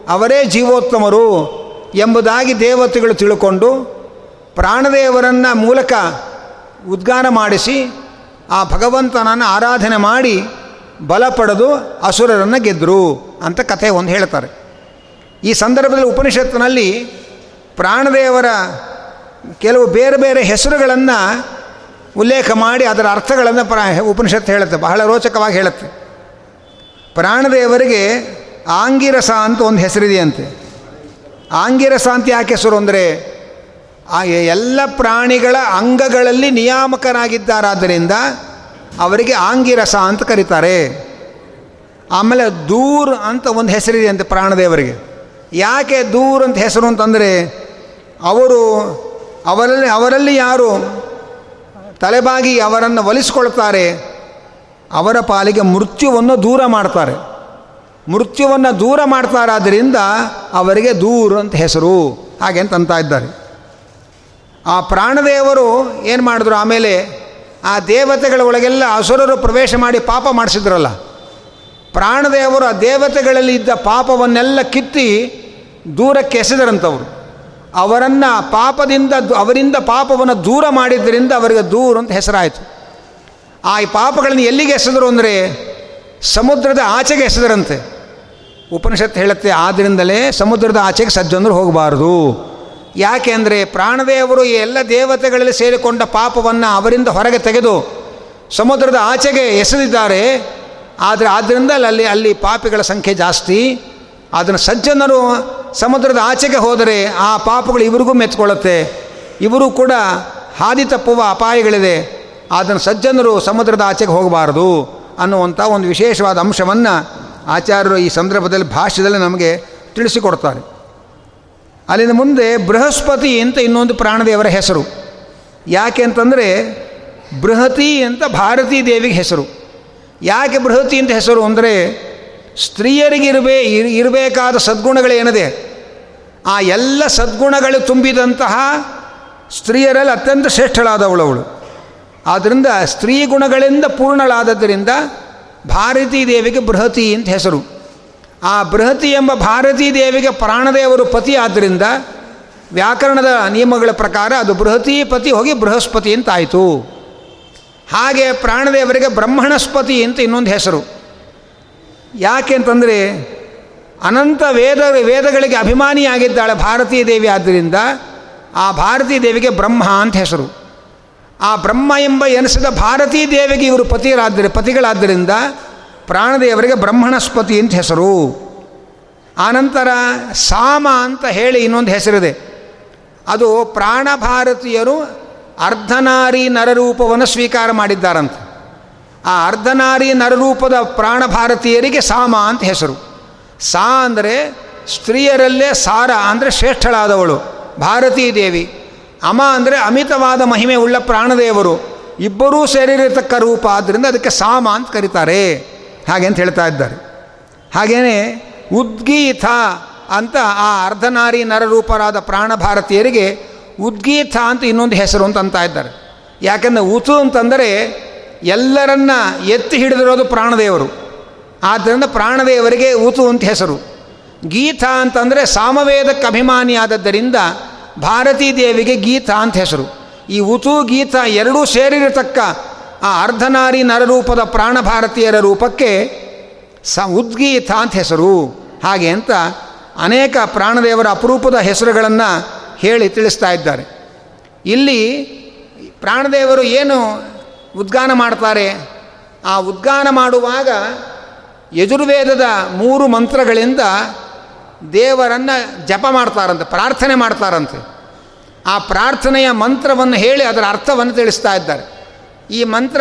Speaker 1: ಅವರೇ ಜೀವೋತ್ತಮರು ಎಂಬುದಾಗಿ ದೇವತೆಗಳು ತಿಳ್ಕೊಂಡು ಪ್ರಾಣದೇವರನ್ನು ಮೂಲಕ ಉದ್ಗಾನ ಮಾಡಿಸಿ ಆ ಭಗವಂತನನ್ನು ಆರಾಧನೆ ಮಾಡಿ ಬಲ ಪಡೆದು ಅಸುರರನ್ನು ಗೆದ್ದರು ಅಂತ ಕಥೆ ಒಂದು ಹೇಳ್ತಾರೆ. ಈ ಸಂದರ್ಭದಲ್ಲಿ ಉಪನಿಷತ್ತಿನಲ್ಲಿ ಪ್ರಾಣದೇವರ ಕೆಲವು ಬೇರೆ ಬೇರೆ ಹೆಸರುಗಳನ್ನು ಉಲ್ಲೇಖ ಮಾಡಿ ಅದರ ಅರ್ಥಗಳನ್ನು ಪ್ರ ಉಪನಿಷತ್ತು ಹೇಳುತ್ತೆ, ಬಹಳ ರೋಚಕವಾಗಿ ಹೇಳುತ್ತೆ. ಪ್ರಾಣದೇವರಿಗೆ ಆಂಗಿರಸ ಅಂತ ಒಂದು ಹೆಸರಿದೆಯಂತೆ. ಆಂಗಿರಸ ಅಂತ ಯಾಕೆ ಹೆಸರು ಅಂದರೆ, ಆ ಎಲ್ಲ ಪ್ರಾಣಿಗಳ ಅಂಗಗಳಲ್ಲಿ ನಿಯಾಮಕರಾಗಿದ್ದಾರಾದ್ದರಿಂದ ಅವರಿಗೆ ಆಂಗಿರಸ ಅಂತ ಕರೀತಾರೆ. ಆಮೇಲೆ ದೂರ್ ಅಂತ ಒಂದು ಹೆಸರಿದೆಯಂತೆ ಪ್ರಾಣದೇವರಿಗೆ. ಯಾಕೆ ದೂರ್ ಅಂತ ಹೆಸರು ಅಂತಂದರೆ, ಅವರು ಅವರಲ್ಲಿ ಅವರಲ್ಲಿ ಯಾರು ತಲೆಬಾಗಿ ಅವರನ್ನು ಒಲಿಸ್ಕೊಳ್ತಾರೆ, ಅವರ ಪಾಲಿಗೆ ಮೃತ್ಯುವನ್ನು ದೂರ ಮಾಡ್ತಾರೆ. ಮೃತ್ಯುವನ್ನು ದೂರ ಮಾಡ್ತಾರಾದ್ದರಿಂದ ಅವರಿಗೆ ದೂರ ಅಂತ ಹೆಸರು. ಹಾಗೆ ಅಂತ ಇದ್ದಾರೆ. ಆ ಪ್ರಾಣದೇವರು ಏನು ಮಾಡಿದ್ರು? ಆಮೇಲೆ ಆ ದೇವತೆಗಳ ಒಳಗೆಲ್ಲ ಅಸುರರು ಪ್ರವೇಶ ಮಾಡಿ ಪಾಪ ಮಾಡಿಸಿದ್ರಲ್ಲ. ಪ್ರಾಣದೇವರು ಆ ದೇವತೆಗಳಲ್ಲಿ ಇದ್ದ ಪಾಪವನ್ನೆಲ್ಲ ಕಿತ್ತಿ ದೂರಕ್ಕೆ ಎಸೆದರಂಥವ್ರು ಅವರನ್ನು ಪಾಪದಿಂದ ಅವರಿಂದ ಪಾಪವನ್ನು ದೂರ ಮಾಡಿದ್ದರಿಂದ ಅವರಿಗೆ ದೂರ ಅಂತ ಹೆಸರಾಯಿತು. ಆ ಪಾಪಗಳನ್ನು ಎಲ್ಲಿಗೆ ಎಸೆದರು ಅಂದರೆ ಸಮುದ್ರದ ಆಚೆಗೆ ಎಸೆದರಂತೆ. ಉಪನಿಷತ್ತು ಹೇಳುತ್ತೆ, ಆದ್ದರಿಂದಲೇ ಸಮುದ್ರದ ಆಚೆಗೆ ಸಜ್ಜನರು ಹೋಗಬಾರ್ದು. ಯಾಕೆ ಅಂದರೆ ಪ್ರಾಣದೇವರು ಈ ಎಲ್ಲ ದೇವತೆಗಳಲ್ಲಿ ಸೇರಿಕೊಂಡ ಪಾಪವನ್ನು ಅವರಿಂದ ಹೊರಗೆ ತೆಗೆದು ಸಮುದ್ರದ ಆಚೆಗೆ ಎಸೆದಿದ್ದಾರೆ. ಆದರೆ ಆದ್ದರಿಂದ ಅಲ್ಲಿ ಅಲ್ಲಿ ಪಾಪಿಗಳ ಸಂಖ್ಯೆ ಜಾಸ್ತಿ. ಅದನ್ನು ಸಜ್ಜನರು ಸಮುದ್ರದ ಆಚೆಗೆ ಹೋದರೆ ಆ ಪಾಪಗಳು ಇವರಿಗೂ ಮೆತ್ಕೊಳ್ಳುತ್ತೆ ಇವರು ಕೂಡ ಹಾದಿ ತಪ್ಪುವ ಅಪಾಯಗಳಿದೆ. ಅದನ್ನು ಸಜ್ಜನರು ಸಮುದ್ರದ ಆಚೆಗೆ ಹೋಗಬಾರದು ಅನ್ನುವಂಥ ಒಂದು ವಿಶೇಷವಾದ ಅಂಶವನ್ನು ಆಚಾರ್ಯರು ಈ ಸಂದರ್ಭದಲ್ಲಿ ಭಾಷ್ಯದಲ್ಲಿ ನಮಗೆ ತಿಳಿಸಿಕೊಡ್ತಾರೆ. ಅಲ್ಲಿನ ಮುಂದೆ ಬೃಹಸ್ಪತಿ ಅಂತ ಇನ್ನೊಂದು ಪ್ರಾಣದೇವರ ಹೆಸರು. ಯಾಕೆ ಅಂತಂದರೆ ಬೃಹತಿ ಅಂತ ಭಾರತೀ ದೇವಿಗೆ ಹೆಸರು. ಯಾಕೆ ಬೃಹತಿ ಅಂತ ಹೆಸರು ಅಂದರೆ ಸ್ತ್ರೀಯರಿಗಿರಬೇ ಇರಬೇಕಾದ ಸದ್ಗುಣಗಳೇನದೆ ಆ ಎಲ್ಲ ಸದ್ಗುಣಗಳು ತುಂಬಿದಂತಹ ಸ್ತ್ರೀಯರಲ್ಲಿ ಅತ್ಯಂತ ಶ್ರೇಷ್ಠಳಾದವಳು ಅವಳು. ಆದ್ದರಿಂದ ಸ್ತ್ರೀ ಗುಣಗಳಿಂದ ಪೂರ್ಣಳಾದದ್ದರಿಂದ ಭಾರತೀ ದೇವಿಗೆ ಬೃಹತಿ ಅಂತ ಹೆಸರು. ಆ ಬೃಹತಿ ಎಂಬ ಭಾರತೀ ದೇವಿಗೆ ಪ್ರಾಣದೇವರು ಪತಿ ಆದ್ದರಿಂದ ವ್ಯಾಕರಣದ ನಿಯಮಗಳ ಪ್ರಕಾರ ಅದು ಬೃಹತಿ ಪತಿ ಹೋಗಿ ಬೃಹಸ್ಪತಿ ಅಂತಾಯಿತು ಹಾಗೆ ಪ್ರಾಣದೇವರಿಗೆ ಬ್ರಹ್ಮಣಸ್ಪತಿ ಅಂತ ಇನ್ನೊಂದು ಹೆಸರು. ಯಾಕೆ ಅಂತಂದರೆ ಅನಂತ ವೇದ, ವೇದಗಳಿಗೆ ಅಭಿಮಾನಿಯಾಗಿದ್ದಾಳೆ ಭಾರತೀಯ ದೇವಿ ಆದ್ದರಿಂದ ಆ ಭಾರತೀ ದೇವಿಗೆ ಬ್ರಹ್ಮ ಅಂತ ಹೆಸರು. ಆ ಬ್ರಹ್ಮ ಎಂಬ ಎನಿಸಿದ ಭಾರತೀ ದೇವಿಗೆ ಇವರು ಪತಿಯರಾದರೆ ಪತಿಗಳಾದ್ದರಿಂದ ಪ್ರಾಣದೇವರಿಗೆ ಬ್ರಹ್ಮಣಸ್ಪತಿ ಅಂತ ಹೆಸರು. ಆನಂತರ ಸಾಮ ಅಂತ ಹೇಳಿ ಇನ್ನೊಂದು ಹೆಸರಿದೆ. ಅದು ಪ್ರಾಣಭಾರತೀಯರು ಅರ್ಧನಾರಿ ನರರೂಪವನ್ನು ಸ್ವೀಕಾರ ಮಾಡಿದ್ದಾರಂತೆ. ಆ ಅರ್ಧನಾರಿ ನರರೂಪದ ಪ್ರಾಣಭಾರತೀಯರಿಗೆ ಸಾಮ ಅಂತ ಹೆಸರು. ಸಾ ಅಂದರೆ ಸ್ತ್ರೀಯರಲ್ಲೇ ಸಾರ ಅಂದರೆ ಶ್ರೇಷ್ಠಳಾದವಳು, ಭಾರತೀ ದೇವಿ. ಅಮ ಅಂದರೆ ಅಮಿತವಾದ ಮಹಿಮೆ ಉಳ್ಳ ಪ್ರಾಣದೇವರು. ಇಬ್ಬರೂ ಸೇರಿರತಕ್ಕ ರೂಪ ಆದ್ದರಿಂದ ಅದಕ್ಕೆ ಸಾಮ ಅಂತ ಕರೀತಾರೆ. ಹಾಗೆ ಅಂತ ಹೇಳ್ತಾ ಇದ್ದಾರೆ. ಹಾಗೆಯೇ ಉದ್ಗೀತ ಅಂತ ಆ ಅರ್ಧನಾರಿ ನರರೂಪರಾದ ಪ್ರಾಣಭಾರತೀಯರಿಗೆ ಉದ್ಗೀತ ಅಂತ ಇನ್ನೊಂದು ಹೆಸರು ಅಂತ ಅಂತ ಇದ್ದಾರೆ. ಯಾಕಂದರೆ ಉತು ಅಂತಂದರೆ ಎಲ್ಲರನ್ನ ಎತ್ತಿ ಹಿಡಿದಿರೋದು ಪ್ರಾಣದೇವರು. ಆದ್ದರಿಂದ ಪ್ರಾಣದೇವರಿಗೆ ಊತು ಅಂತ ಹೆಸರು. ಗೀತಾ ಅಂತಂದರೆ ಸಾಮವೇದಕ್ಕೆ ಅಭಿಮಾನಿಯಾದದ್ದರಿಂದ ಭಾರತೀ ದೇವಿಗೆ ಗೀತಾ ಅಂತ ಹೆಸರು. ಈ ಉತು ಗೀತಾ ಎರಡೂ ಸೇರಿರತಕ್ಕ ಆ ಅರ್ಧನಾರಿ ನರರೂಪದ ಪ್ರಾಣಭಾರತೀಯರ ರೂಪಕ್ಕೆ ಸ ಉದ್ಗೀತ ಅಂತ ಹೆಸರು. ಹಾಗೆ ಅಂತ ಅನೇಕ ಪ್ರಾಣದೇವರ ಅಪರೂಪದ ಹೆಸರುಗಳನ್ನು ಹೇಳಿ ತಿಳಿಸ್ತಾ ಇದ್ದಾರೆ. ಇಲ್ಲಿ ಪ್ರಾಣದೇವರು ಏನು ಉದ್ಗಾನ ಮಾಡ್ತಾರೆ. ಆ ಉದ್ಗಾನ ಮಾಡುವಾಗ ಯಜುರ್ವೇದದ ಮೂರು ಮಂತ್ರಗಳಿಂದ ದೇವರನ್ನು ಜಪ ಮಾಡ್ತಾರಂತೆ, ಪ್ರಾರ್ಥನೆ ಮಾಡ್ತಾರಂತೆ. ಆ ಪ್ರಾರ್ಥನೆಯ ಮಂತ್ರವನ್ನು ಹೇಳಿ ಅದರ ಅರ್ಥವನ್ನು ತಿಳಿಸ್ತಾ ಇದ್ದಾರೆ. ಈ ಮಂತ್ರ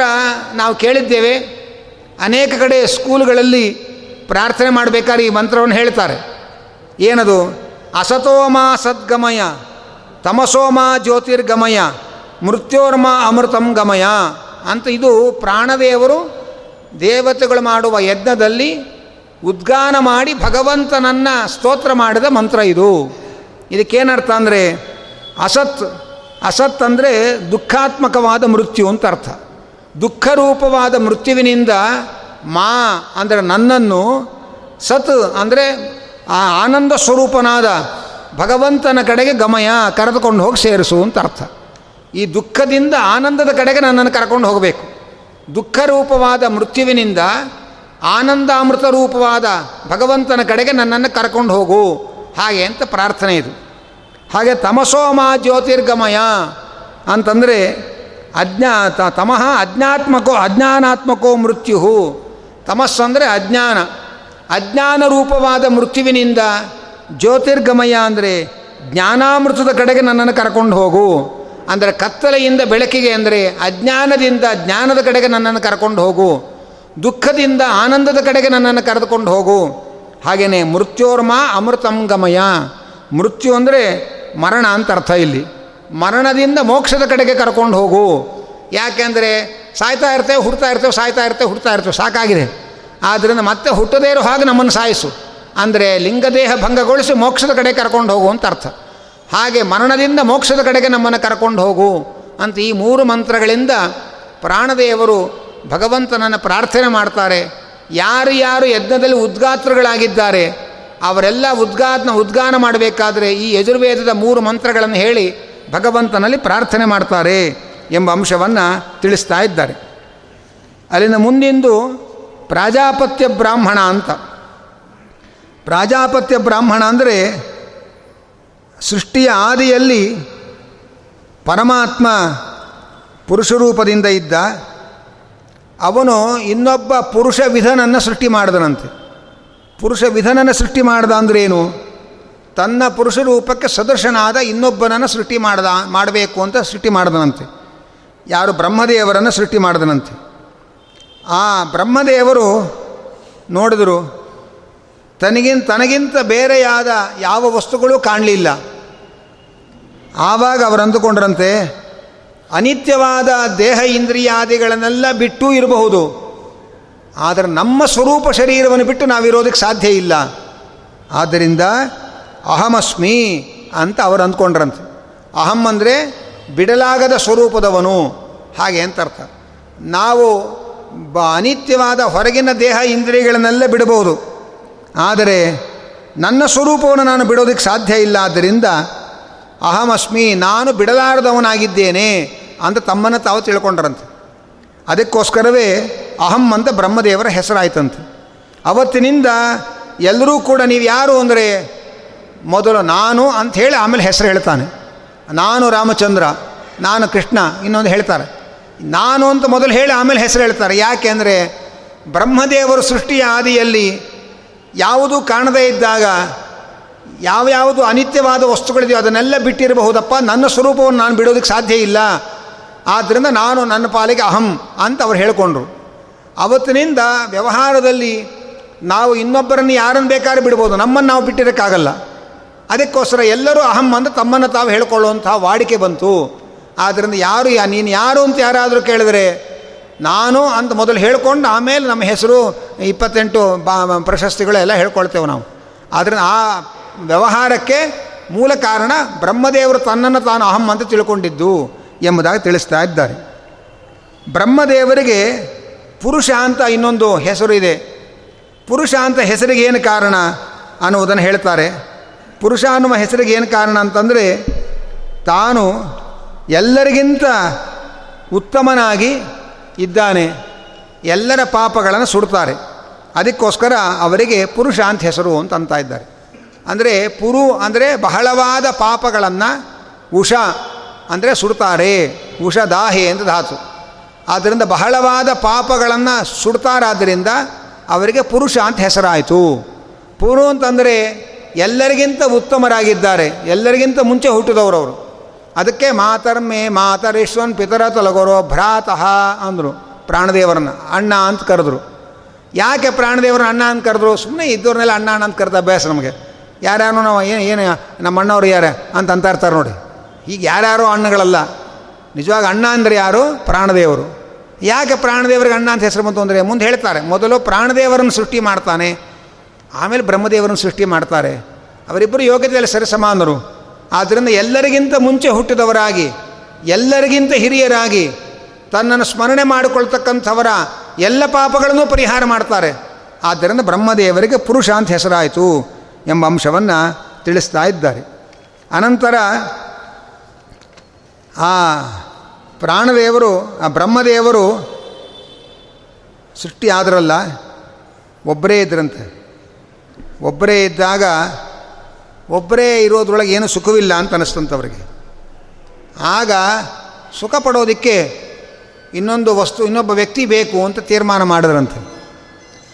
Speaker 1: ನಾವು ಕೇಳಿದ್ದೇವೆ. ಅನೇಕ ಕಡೆ ಸ್ಕೂಲ್ಗಳಲ್ಲಿ ಪ್ರಾರ್ಥನೆ ಮಾಡಬೇಕಾದ್ರೆ ಈ ಮಂತ್ರವನ್ನು ಹೇಳ್ತಾರೆ. ಏನದು? ಅಸತೋಮ ಸದ್ಗಮಯ, ತಮಸೋಮ ಜ್ಯೋತಿರ್ಗಮಯ, ಮೃತ್ಯೋರ್ಮ ಅಮೃತಂ ಗಮಯ. ಅಂತ ಇದು ಪ್ರಾಣದೇವರು ದೇವತೆಗಳು ಮಾಡುವ ಯಜ್ಞದಲ್ಲಿ ಉದ್ಗಾನ ಮಾಡಿ ಭಗವಂತನನ್ನು ಸ್ತೋತ್ರ ಮಾಡಿದ ಮಂತ್ರ ಇದು. ಇದಕ್ಕೇನರ್ಥ ಅಂದರೆ ಅಸತ್ ಅಸತ್ ಅಂದರೆ ದುಃಖಾತ್ಮಕವಾದ ಮೃತ್ಯು ಅಂತ ಅರ್ಥ. ದುಃಖರೂಪವಾದ ಮೃತ್ಯುವಿನಿಂದ ಮಾ ಅಂದರೆ ನನ್ನನ್ನು, ಸತ್ ಅಂದರೆ ಆ ಆನಂದ ಸ್ವರೂಪನಾದ ಭಗವಂತನ ಕಡೆಗೆ ಗಮಯ ಕರೆದುಕೊಂಡು ಹೋಗಿ ಸೇರಿಸು ಅಂತ ಅರ್ಥ. ಈ ದುಃಖದಿಂದ ಆನಂದದ ಕಡೆಗೆ ನನ್ನನ್ನು ಕರ್ಕೊಂಡು ಹೋಗಬೇಕು. ದುಃಖರೂಪವಾದ ಮೃತ್ಯುವಿನಿಂದ ಆನಂದಾಮೃತ ರೂಪವಾದ ಭಗವಂತನ ಕಡೆಗೆ ನನ್ನನ್ನು ಕರ್ಕೊಂಡು ಹೋಗು. ಹಾಗೆ ಅಂತ ಪ್ರಾರ್ಥನೆ ಇದು. ಹಾಗೆ ತಮಸೋಮ ಜ್ಯೋತಿರ್ಗಮಯ ಅಂತಂದರೆ ಅಜ್ಞಾ ತಮಃ ಅಜ್ಞಾತ್ಮಕೋ ಅಜ್ಞಾನಾತ್ಮಕೋ ಮೃತ್ಯು ತಮಸ್ಸು ಅಂದರೆ ಅಜ್ಞಾನ. ಅಜ್ಞಾನ ರೂಪವಾದ ಮೃತ್ಯುವಿನಿಂದ ಜ್ಯೋತಿರ್ಗಮಯ ಅಂದರೆ ಜ್ಞಾನಾಮೃತದ ಕಡೆಗೆ ನನ್ನನ್ನು ಕರ್ಕೊಂಡು ಹೋಗು. ಅಂದರೆ ಕತ್ತಲೆಯಿಂದ ಬೆಳಕಿಗೆ ಅಂದರೆ ಅಜ್ಞಾನದಿಂದ, ಜ್ಞಾನದ ಕಡೆಗೆ ನನ್ನನ್ನು ಕರ್ಕೊಂಡು ಹೋಗು. ದುಃಖದಿಂದ, ಆನಂದದ ಕಡೆಗೆ ನನ್ನನ್ನು ಕರೆದುಕೊಂಡು ಹೋಗು. ಹಾಗೆಯೇ ಮೃತ್ಯೋರ್ಮ ಅಮೃತಂ ಗಮಯ. ಮೃತ್ಯು ಅಂದರೆ ಮರಣ ಅಂತ ಅರ್ಥ ಇಲ್ಲಿ. ಮರಣದಿಂದ ಮೋಕ್ಷದ ಕಡೆಗೆ ಕರ್ಕೊಂಡು ಹೋಗು. ಯಾಕೆಂದರೆ ಸಾಯ್ತಾ ಇರ್ತೇವೆ, ಹುಡ್ತಾ ಇರ್ತೇವೆ, ಸಾಯ್ತಾ ಇರ್ತೇವೆ, ಹುಡ್ತಾ ಇರ್ತೇವೆ, ಸಾಕಾಗಿದೆ. ಆದ್ದರಿಂದ ಮತ್ತೆ ಹುಟ್ಟದೇ ಇರೋ ಹಾಗೆ ನಮ್ಮನ್ನು ಸಾಯಿಸು. ಅಂದರೆ ಲಿಂಗದೇಹ ಭಂಗಗೊಳಿಸಿ ಮೋಕ್ಷದ ಕಡೆ ಕರ್ಕೊಂಡು ಹೋಗು ಅಂತ ಅರ್ಥ. ಹಾಗೆ ಮರಣದಿಂದ ಮೋಕ್ಷದ ಕಡೆಗೆ ನಮ್ಮನ್ನು ಕರ್ಕೊಂಡು ಹೋಗು ಅಂತ ಈ ಮೂರು ಮಂತ್ರಗಳಿಂದ ಪ್ರಾಣದೇವರು ಭಗವಂತನನ್ನು ಪ್ರಾರ್ಥನೆ ಮಾಡ್ತಾರೆ. ಯಾರು ಯಾರು ಯಜ್ಞದಲ್ಲಿ ಉದ್ಗಾತ್ರಗಳಾಗಿದ್ದಾರೆ, ಅವರೆಲ್ಲ ಉದ್ಗಾತ್ನ ಉದ್ಗಾನ ಮಾಡಬೇಕಾದ್ರೆ ಈ ಯಜುರ್ವೇದದ ಮೂರು ಮಂತ್ರಗಳನ್ನು ಹೇಳಿ ಭಗವಂತನಲ್ಲಿ ಪ್ರಾರ್ಥನೆ ಮಾಡ್ತಾರೆ ಎಂಬ ಅಂಶವನ್ನು ತಿಳಿಸ್ತಾ ಇದ್ದಾರೆ. ಅಲ್ಲಿಂದ ಮುಂದಿಂದು ಪ್ರಾಜಾಪತ್ಯ ಬ್ರಾಹ್ಮಣ ಅಂತ. ಪ್ರಾಜಾಪತ್ಯ ಬ್ರಾಹ್ಮಣ ಅಂದರೆ ಸೃಷ್ಟಿಯ ಆದಿಯಲ್ಲಿ ಪರಮಾತ್ಮ ಪುರುಷರೂಪದಿಂದ ಇದ್ದ, ಅವನು ಇನ್ನೊಬ್ಬ ಪುರುಷ ವಿಧನನ್ನು ಸೃಷ್ಟಿ ಮಾಡಿದನಂತೆ. ಪುರುಷ ವಿಧನನ್ನು ಸೃಷ್ಟಿ ಮಾಡ್ದ ಅಂದ್ರೇನು? ತನ್ನ ಪುರುಷ ರೂಪಕ್ಕೆ ಸದೃಶನಾದ ಇನ್ನೊಬ್ಬನನ್ನು ಸೃಷ್ಟಿ ಮಾಡ್ದ, ಮಾಡಬೇಕು ಅಂತ ಸೃಷ್ಟಿ ಮಾಡಿದನಂತೆ. ಯಾರು ಬ್ರಹ್ಮದೇವರನ್ನು ಸೃಷ್ಟಿ ಮಾಡಿದನಂತೆ. ಆ ಬ್ರಹ್ಮದೇವರು ನೋಡಿದರು ತನಗಿಂತ ತನಗಿಂತ ಬೇರೆಯಾದ ಯಾವ ವಸ್ತುಗಳು ಕಾಣಲಿಲ್ಲ. ಆವಾಗ ಅವರು ಅಂದುಕೊಂಡ್ರಂತೆ, ಅನಿತ್ಯವಾದ ದೇಹ ಇಂದ್ರಿಯಾದಿಗಳನ್ನೆಲ್ಲ ಬಿಟ್ಟು ಇರಬಹುದು. ಆದರೆ ನಮ್ಮ ಸ್ವರೂಪ ಶರೀರವನ್ನು ಬಿಟ್ಟು ನಾವಿರೋದಕ್ಕೆ ಸಾಧ್ಯ ಇಲ್ಲ. ಆದ್ದರಿಂದ ಅಹಮಸ್ಮಿ ಅಂತ ಅವರು ಅಂದ್ಕೊಂಡ್ರಂತೆ. ಅಹಂ ಅಂದರೆ ಬಿಡಲಾಗದ ಸ್ವರೂಪದವನು. ಹಾಗೆ ಅಂತ ಅರ್ಥ. ನಾವು ಬ, ಅನಿತ್ಯವಾದ ಹೊರಗಿನ ದೇಹ ಇಂದ್ರಿಯಗಳನ್ನೆಲ್ಲ ಬಿಡಬಹುದು. ಆದರೆ ನನ್ನ ಸ್ವರೂಪವನ್ನು ನಾನು ಬಿಡೋದಕ್ಕೆ ಸಾಧ್ಯ ಇಲ್ಲ. ಆದ್ದರಿಂದ ಅಹಮಸ್ಮಿ, ನಾನು ಬಿಡಲಾರದವನಾಗಿದ್ದೇನೆ ಅಂತ ತಮ್ಮನ್ನು ತಾವು ತಿಳ್ಕೊಂಡ್ರಂತೆ. ಅದಕ್ಕೋಸ್ಕರವೇ ಅಹಂ ಅಂತ ಬ್ರಹ್ಮದೇವರ ಹೆಸರಾಯ್ತಂತೆ. ಅವತ್ತಿನಿಂದ ಎಲ್ಲರೂ ಕೂಡ ನೀವು ಯಾರು ಅಂದರೆ ಮೊದಲು ನಾನು ಅಂತ ಹೇಳಿ ಆಮೇಲೆ ಹೆಸರು ಹೇಳ್ತಾನೆ. ನಾನು ರಾಮಚಂದ್ರ, ನಾನು ಕೃಷ್ಣ, ಇನ್ನೊಂದು ಹೇಳ್ತಾರೆ. ನಾನು ಅಂತ ಮೊದಲು ಹೇಳಿ ಆಮೇಲೆ ಹೆಸರು ಹೇಳ್ತಾರೆ. ಯಾಕೆ ಅಂದರೆ ಬ್ರಹ್ಮದೇವರು ಸೃಷ್ಟಿಯ ಆದಿಯಲ್ಲಿ ಯಾವುದೂ ಕಾಣದೇ ಇದ್ದಾಗ ಯಾವ ಯಾವುದು ಅನಿತ್ಯವಾದ ವಸ್ತುಗಳಿದೆಯೋ ಅದನ್ನೆಲ್ಲ ಬಿಟ್ಟಿರಬಹುದಪ್ಪ. ನನ್ನ ಸ್ವರೂಪವನ್ನು ನಾನು ಬಿಡೋದಕ್ಕೆ ಸಾಧ್ಯ ಇಲ್ಲ. ಆದ್ದರಿಂದ ನಾನು ನನ್ನ ಪಾಲಿಗೆ ಅಹಂ ಅಂತ ಅವ್ರು ಹೇಳಿಕೊಂಡ್ರು. ಅವತ್ತಿನಿಂದ ವ್ಯವಹಾರದಲ್ಲಿ ನಾವು ಇನ್ನೊಬ್ಬರನ್ನು ಯಾರನ್ನು ಬೇಕಾದ್ರೆ ಬಿಡ್ಬೋದು. ನಮ್ಮನ್ನು ನಾವು ಬಿಟ್ಟಿರೋಕ್ಕಾಗಲ್ಲ. ಅದಕ್ಕೋಸ್ಕರ ಎಲ್ಲರೂ ಅಹಂ ಅಂತ ತಮ್ಮನ್ನು ತಾವು ಹೇಳ್ಕೊಳ್ಳುವಂತಹ ವಾಡಿಕೆ ಬಂತು. ಆದ್ದರಿಂದ ಯಾರು ಯಾ ನೀನು ಯಾರು ಅಂತ ಯಾರಾದರೂ ಕೇಳಿದರೆ ನಾನು ಅಂತ ಮೊದಲು ಹೇಳ್ಕೊಂಡು ಆಮೇಲೆ ನಮ್ಮ ಹೆಸರು ಇಪ್ಪತ್ತೆಂಟು ಬಾ ಪ್ರಶಸ್ತಿಗಳು ಎಲ್ಲ ಹೇಳ್ಕೊಳ್ತೇವೆ ನಾವು. ಆದರೆ ಆ ವ್ಯವಹಾರಕ್ಕೆ ಮೂಲ ಕಾರಣ ಬ್ರಹ್ಮದೇವರು ತನ್ನನ್ನು ತಾನು ಅಹಂ ಅಂತ ತಿಳ್ಕೊಂಡಿದ್ದು ಎಂಬುದಾಗಿ ತಿಳಿಸ್ತಾ ಇದ್ದಾರೆ. ಬ್ರಹ್ಮದೇವರಿಗೆ ಪುರುಷ ಅಂತ ಇನ್ನೊಂದು ಹೆಸರು ಇದೆ. ಪುರುಷ ಅಂತ ಹೆಸರಿಗೆ ಏನು ಕಾರಣ ಅನ್ನುವುದನ್ನು ಹೇಳ್ತಾರೆ. ಪುರುಷ ಅನ್ನುವ ಹೆಸರಿಗೆ ಏನು ಕಾರಣ ಅಂತಂದರೆ ತಾನು ಎಲ್ಲರಿಗಿಂತ ಉತ್ತಮನಾಗಿ ಇದ್ದಾನೆ, ಎಲ್ಲರ ಪಾಪಗಳನ್ನು ಸುಡ್ತಾರೆ. ಅದಕ್ಕೋಸ್ಕರ ಅವರಿಗೆ ಪುರುಷ ಅಂತ ಹೆಸರು ಅಂತ ಅಂತ ಇದ್ದಾರೆ. ಅಂದರೆ ಪುರು ಅಂದರೆ ಬಹಳವಾದ ಪಾಪಗಳನ್ನು ಉಷ ಅಂದರೆ ಸುಡ್ತಾರೆ, ಉಷದಾಹೆ ಅಂತ ಧಾತು. ಆದ್ದರಿಂದ ಬಹಳವಾದ ಪಾಪಗಳನ್ನು ಸುಡ್ತಾರಾದ್ದರಿಂದ ಅವರಿಗೆ ಪುರುಷ ಅಂತ ಹೆಸರಾಯಿತು. ಪುರು ಅಂತಂದರೆ ಎಲ್ಲರಿಗಿಂತ ಉತ್ತಮರಾಗಿದ್ದಾರೆ, ಎಲ್ಲರಿಗಿಂತ ಮುಂಚೆ ಹುಟ್ಟಿದವರು ಅವರು. ಅದಕ್ಕೆ ಮಾತರ್ಮೆ ಮಾತರೇಶ್ವನ್ ಪಿತರ ತೊಲಗೋರು ಭ್ರಾತಃ ಅಂದರು ಪ್ರಾಣದೇವರನ್ನ, ಅಣ್ಣ ಅಂತ ಕರೆದ್ರು. ಯಾಕೆ ಪ್ರಾಣದೇವರನ್ನ ಅಣ್ಣ ಅಂತ ಕರೆದ್ರು? ಸುಮ್ಮನೆ ಇದ್ದವ್ರನ್ನೆಲ್ಲ ಅಣ್ಣ ಅಣ್ಣ ಅಂತ ಕರೆದ ಅಭ್ಯಾಸ ನಮಗೆ. ಯಾರ್ಯಾರು ನಾವು ಏನು ಏನು ನಮ್ಮ ಅಣ್ಣವ್ರು ಯಾರು ಅಂತ ಅಂತ ಇರ್ತಾರೆ ನೋಡಿ. ಈಗ ಯಾರ್ಯಾರೋ ಅಣ್ಣಗಳಲ್ಲ, ನಿಜವಾಗಿ ಅಣ್ಣ ಅಂದರೆ ಯಾರು? ಪ್ರಾಣದೇವರು. ಯಾಕೆ ಪ್ರಾಣದೇವರಿಗೆ ಅಣ್ಣ ಅಂತ ಹೆಸರು ಬಂತು ಅಂದರೆ ಮುಂದೆ ಹೇಳ್ತಾರೆ, ಮೊದಲು ಪ್ರಾಣದೇವರನ್ನು ಸೃಷ್ಟಿ ಮಾಡ್ತಾನೆ, ಆಮೇಲೆ ಬ್ರಹ್ಮದೇವರನ್ನು ಸೃಷ್ಟಿ ಮಾಡ್ತಾರೆ. ಅವರಿಬ್ಬರು ಯೋಗ್ಯತೆಯಲ್ಲಿ ಸರಿಸಮಾನರು. ಆದ್ದರಿಂದ ಎಲ್ಲರಿಗಿಂತ ಮುಂಚೆ ಹುಟ್ಟಿದವರಾಗಿ, ಎಲ್ಲರಿಗಿಂತ ಹಿರಿಯರಾಗಿ, ತನ್ನನ್ನು ಸ್ಮರಣೆ ಮಾಡಿಕೊಳ್ತಕ್ಕಂಥವರ ಎಲ್ಲ ಪಾಪಗಳನ್ನು ಪರಿಹಾರ ಮಾಡ್ತಾರೆ. ಆದ್ದರಿಂದ ಬ್ರಹ್ಮದೇವರಿಗೆ ಪುರುಷ ಅಂತ ಹೆಸರಾಯಿತು ಎಂಬ ಅಂಶವನ್ನು ತಿಳಿಸ್ತಾ ಇದ್ದಾರೆ. ಅನಂತರ ಆ ಪ್ರಾಣದೇವರು, ಆ ಬ್ರಹ್ಮದೇವರು ಸೃಷ್ಟಿ ಆದರಲ್ಲ ಒಬ್ಬರೇ ಇದ್ರಂತೆ. ಒಬ್ಬರೇ ಇದ್ದಾಗ ಒಬ್ಬರೇ ಇರೋದ್ರೊಳಗೆ ಏನು ಸುಖವಿಲ್ಲ ಅಂತ ಅನ್ನಿಸ್ತಂಥವ್ರಿಗೆ ಆಗ ಸುಖ ಪಡೋದಕ್ಕೆ ಇನ್ನೊಂದು ವಸ್ತು, ಇನ್ನೊಬ್ಬ ವ್ಯಕ್ತಿ ಬೇಕು ಅಂತ ತೀರ್ಮಾನ ಮಾಡಿದ್ರಂತೆ.